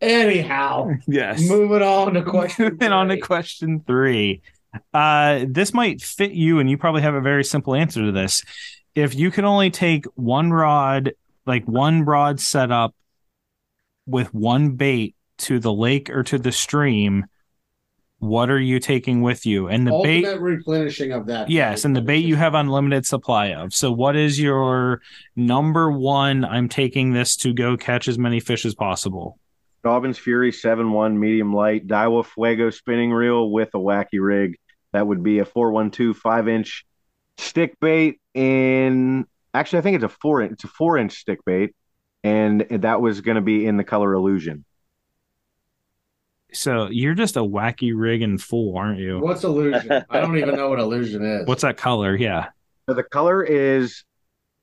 Anyhow, yes. Moving on to question. Moving on to question three. Uh, this might fit you, and you probably have a very simple answer to this. If you can only take one rod, like one rod setup with one bait to the lake or to the stream, what are you taking with you? And the Ultimate bait replenishing of that. Yes, and the bait you have unlimited supply of. So what is your number one? I'm taking this to go catch as many fish as possible. Dobyns Fury 7-1 medium light Daiwa Fuego spinning reel with a wacky rig. That would be a 412 5 inch stick bait in actually I think it's a four inch it's a four inch stick bait and that was going to be in the color illusion. So you're just a wacky rig and fool, aren't you? What's illusion? I don't even know what illusion is. What's that color? Yeah. So the color is,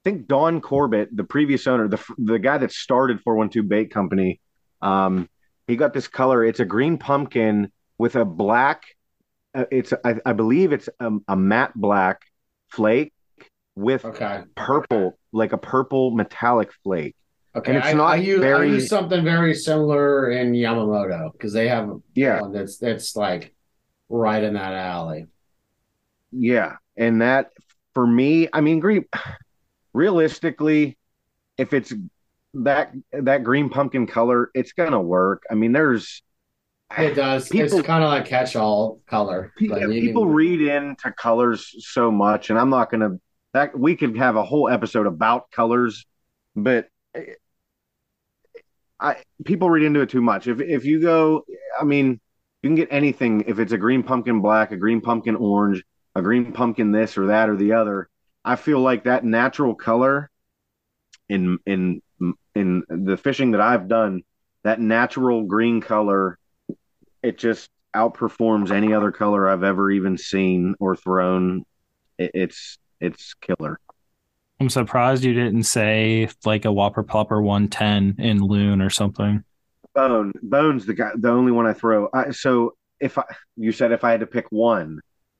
I think Don Corbett, the previous owner, the the guy that started 412 Bait Company, um, he got this color. It's a green pumpkin with a black. Uh, it's I, I, believe it's a, a, matte black flake with okay. purple, like a purple metallic flake. Okay, and it's I, not I use, very... I use something very similar in Yamamoto because they have yeah one that's that's like right in that alley. Yeah, and that for me, I mean, green. Realistically, if it's that that green pumpkin color, it's gonna work. I mean, there's it does. People, it's kind of like catch-all color. People, people can... read into colors so much, and I'm not gonna. That we could have a whole episode about colors, but eh, I people read into it too much. If if you go, I mean, you can get anything if it's a green pumpkin black, a green pumpkin orange, a green pumpkin this or that or the other. I feel like that natural color in in in the fishing that I've done, that natural green color, it just outperforms any other color I've ever even seen or thrown. It, it's it's killer. I'm surprised you didn't say like a Whopper Plopper 110 in Loon or something. Bone Bone's the guy, the only one I throw. I, so if I, you said if I had to pick one,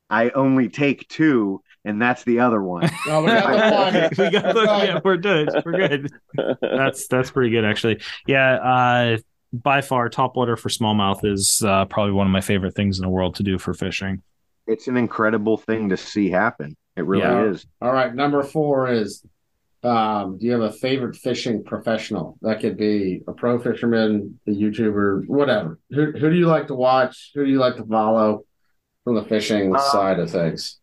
I only take two, and that's the other one. Oh, we got the one. we got the, yeah, we're good. We're good. That's that's pretty good actually. Yeah, uh by far top water for smallmouth is uh, probably one of my favorite things in the world to do for fishing. It's an incredible thing to see happen. It really Yeah. is. All right, number four is um, do you have a favorite fishing professional? That could be a pro fisherman, a YouTuber, whatever. Who who do you like to watch? Who do you like to follow from the fishing Um, side of things?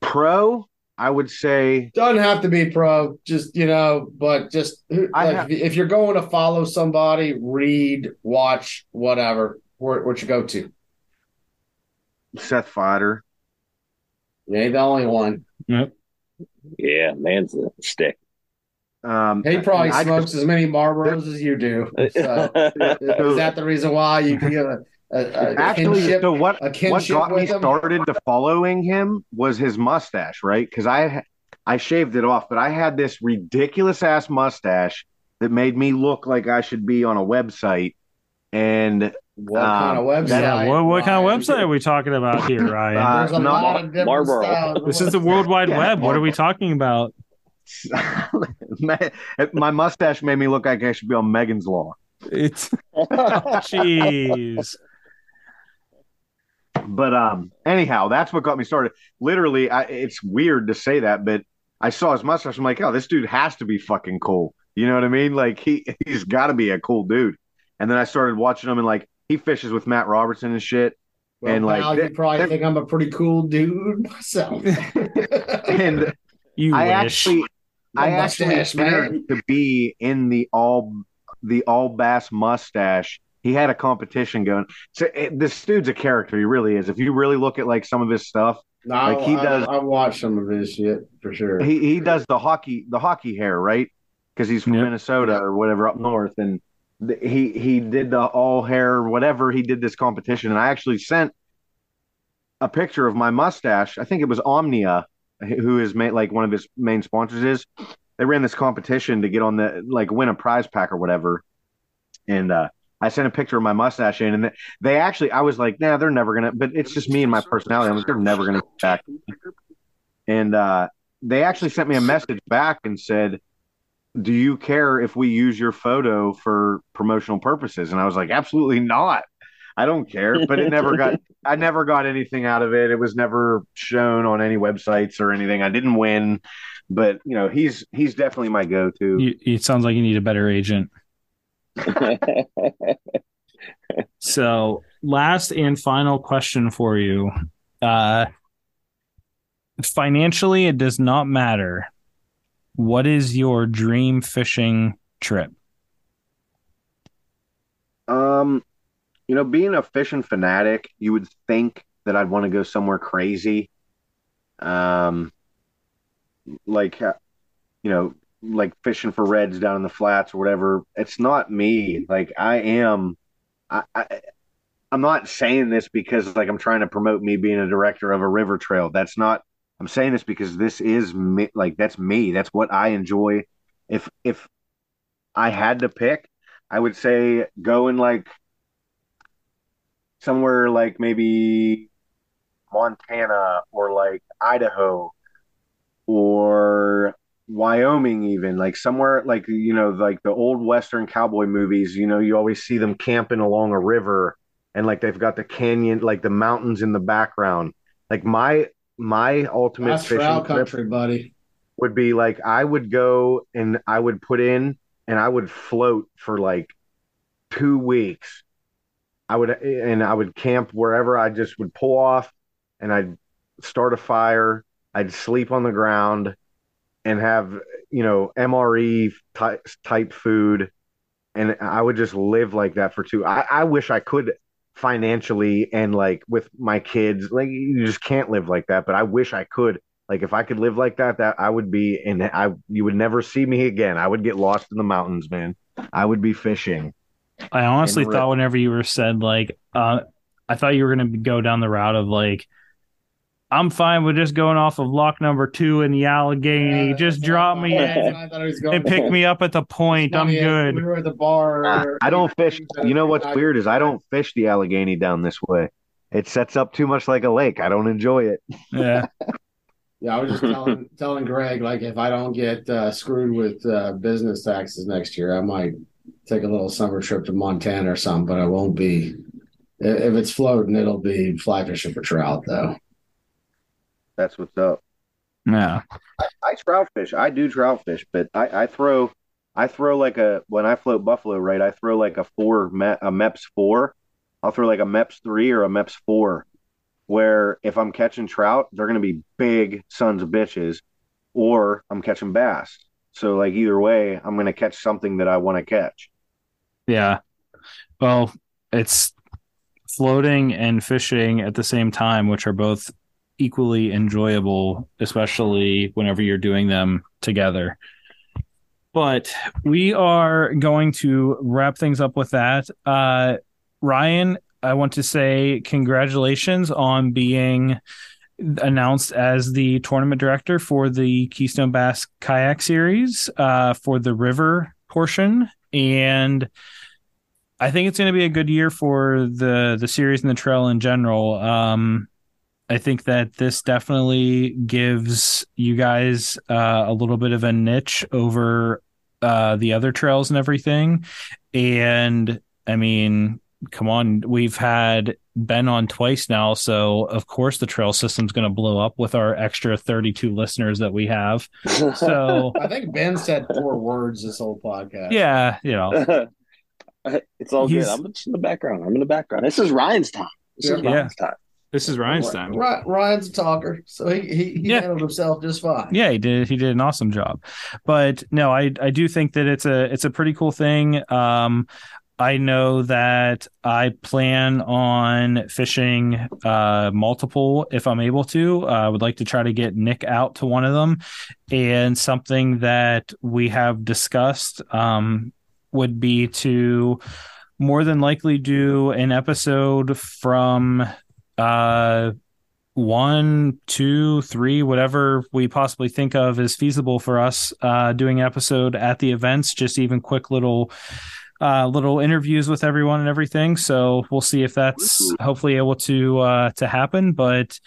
Pro, I would say Doesn't have to be pro, just you know, but just I like, have- if, if you're going to follow somebody, read, watch, whatever. Where what you go to? Seth Feider. You ain't the only one. Yep. yeah, man's a stick. Um, He probably I smokes as many Marlboros as you do. So, is that the reason why you can get a, a, a Actually, kinship, so what a what got me him? started to following him was his mustache, right? Because I I shaved it off, but I had this ridiculous ass mustache that made me look like I should be on a website. And What kind of website? Yeah, what, what kind of website are we talking about here, Ryan? Uh, There's a not- lot of different Marlboro. styles. this is the World Wide Yeah, Web. What are we talking about? my, my mustache made me look like I should be on Megan's Law. It's jeez. But um, anyhow, that's what got me started. Literally, I, it's weird to say that, but I saw his mustache. I'm like, oh, this dude has to be fucking cool. You know what I mean? Like he he's got to be a cool dude. And then I started watching him, and like he fishes with Matt Robertson and shit. Well, and, like, pal, you that- probably that- think I'm a pretty cool dude myself. And You I wish. actually, My I actually mustache, man. to be in the all the all bass mustache. He had a competition going. So it, this dude's a character. He really is. If you really look at like some of his stuff, No, Like, he I, does- I, I watched some of his shit for sure. he he does the hockey the hockey hair right because he's from Yep. Minnesota or whatever up north and th- he he did the all hair whatever he did this competition and I actually sent a picture of my mustache I think it was Omnia who is ma- like one of his main sponsors is they ran this competition to get on the like win a prize pack or whatever and uh I sent a picture of my mustache in, and they- actually, I was like, nah, they're never gonna. But it's just me and my personality. I'm like, they're never gonna back. And uh, they actually sent me a message back and said, "Do you care if we use your photo for promotional purposes?" And I was like, "Absolutely not. I don't care." But it never got. I never got anything out of it. It was never shown on any websites or anything. I didn't win, but you know, he's he's definitely my go-to. You, it sounds like you need a better agent. So, last and final question for you. Uh, financially, it does not matter. What is your dream fishing trip? Um, you know, being a fishing fanatic, you would think that I'd want to go somewhere crazy. Um, like, uh, you know, like fishing for reds down in the flats or whatever. It's not me. Like, I am, I, I, I'm not saying this because like I'm trying to promote me being a director of a river trail. That's not. I'm saying this because this is me. Like, that's me. That's what I enjoy. If if I had to pick, I would say going like somewhere like maybe Montana or like Idaho or Wyoming, even like somewhere like you know, like the old Western cowboy movies. You know, you always see them camping along a river and like they've got the canyon, like the mountains in the background. Like my my ultimate That's fishing trip country, buddy. would be like I would go and I would put in and I would float for like two weeks. I would and I would camp wherever I just would pull off and I'd start a fire. I'd sleep on the ground and have you know MRE type, type food, and I would just live like that for two. I, I wish I could financially and like with my kids. Like you just can't live like that, but I wish I could Like if I could live like that, that I would be and I you would never see me again. I would get lost in the mountains, man. I would be fishing. I honestly thought whenever you were said like, uh, I thought you were going to go down the route of like, I'm fine with just going off of lock number two in the Allegheny. Yeah, just drop me thought- in that's what I thought he was going and pick me up at the point. I'm good. We good. were at the bar. I don't fish. You know what's weird is I don't fish the Allegheny down this way. It sets up too much like a lake. I don't enjoy it. Yeah. Yeah, I was just telling telling Greg like if I don't get uh, screwed with uh, business taxes next year, I might take a little summer trip to Montana or something. But I won't be. If it's floating, it'll be fly fishing for trout though. That's what's up. Yeah. I trout fish. I do trout fish, but I, I throw, I throw like a when I float buffalo, right? I throw like a four, a Mepps four. I'll throw like a Mepps three or a Mepps four, where if I'm catching trout, they're gonna be big sons of bitches, or I'm catching bass. So like either way, I'm gonna catch something that I want to catch. Yeah. Well, it's floating and fishing at the same time, which are both equally enjoyable, especially whenever you're doing them together. But we are going to wrap things up with that. Uh, Ryan, I want to say congratulations on being announced as the tournament director for the Keystone Bass Kayak Series uh, for the river portion. And I think it's going to be a good year for the the series and the trail in general. Um, I think that this definitely gives you guys uh, a little bit of a niche over uh, the other trails and everything. And I mean, come on, we've had Ben on twice now, so of course the trail system's going to blow up with our extra 32 listeners that we have. So I think Ben said four words this whole podcast. yeah, you know, it's all He's- good. I'm just in the background. I'm in the background. This is Ryan's time. This is Yeah. Ryan's time. This is Ryan's time. Ry- Ryan's a talker, so he he, he Yeah. handled himself just fine. Yeah, he did. He did an awesome job. But no, I I do think that it's a it's a pretty cool thing. Um, I know that I plan on fishing uh, multiple if I'm able to. Uh, I would like to try to get Nick out to one of them, and something that we have discussed um, would be to more than likely do an episode from uh one, two, three, whatever we possibly think of is feasible for us. Uh, doing an episode at the events, just even quick little, uh, little interviews with everyone and everything. So we'll see if that's hopefully able to uh, to happen. But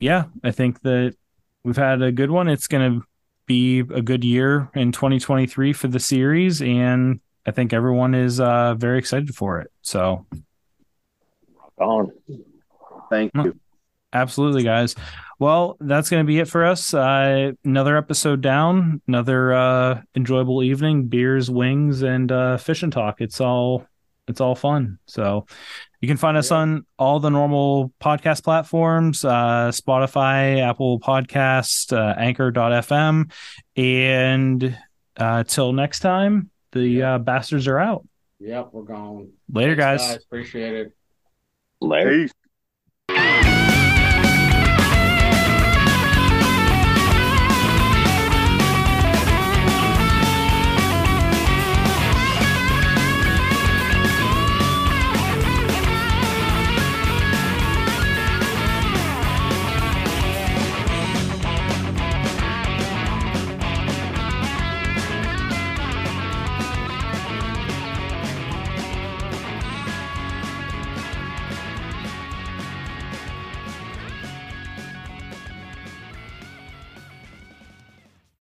yeah, I think that we've had a good one. It's going to be a good year in 2023 for the series, and I think everyone is uh, very excited for it. So On. Thank you. Absolutely, guys. Well, that's going to be it for us. Uh, another episode down, another uh, enjoyable evening, beers, wings, and uh, fish and talk. It's all it's all fun. So you can find us Yeah. on all the normal podcast platforms: uh, Spotify, Apple Podcast, uh, Anchor.fm, and uh, till next time, the uh, bastards are out. Yep, we're gone. Later, Thanks, guys. Appreciate it. Larry. Peace.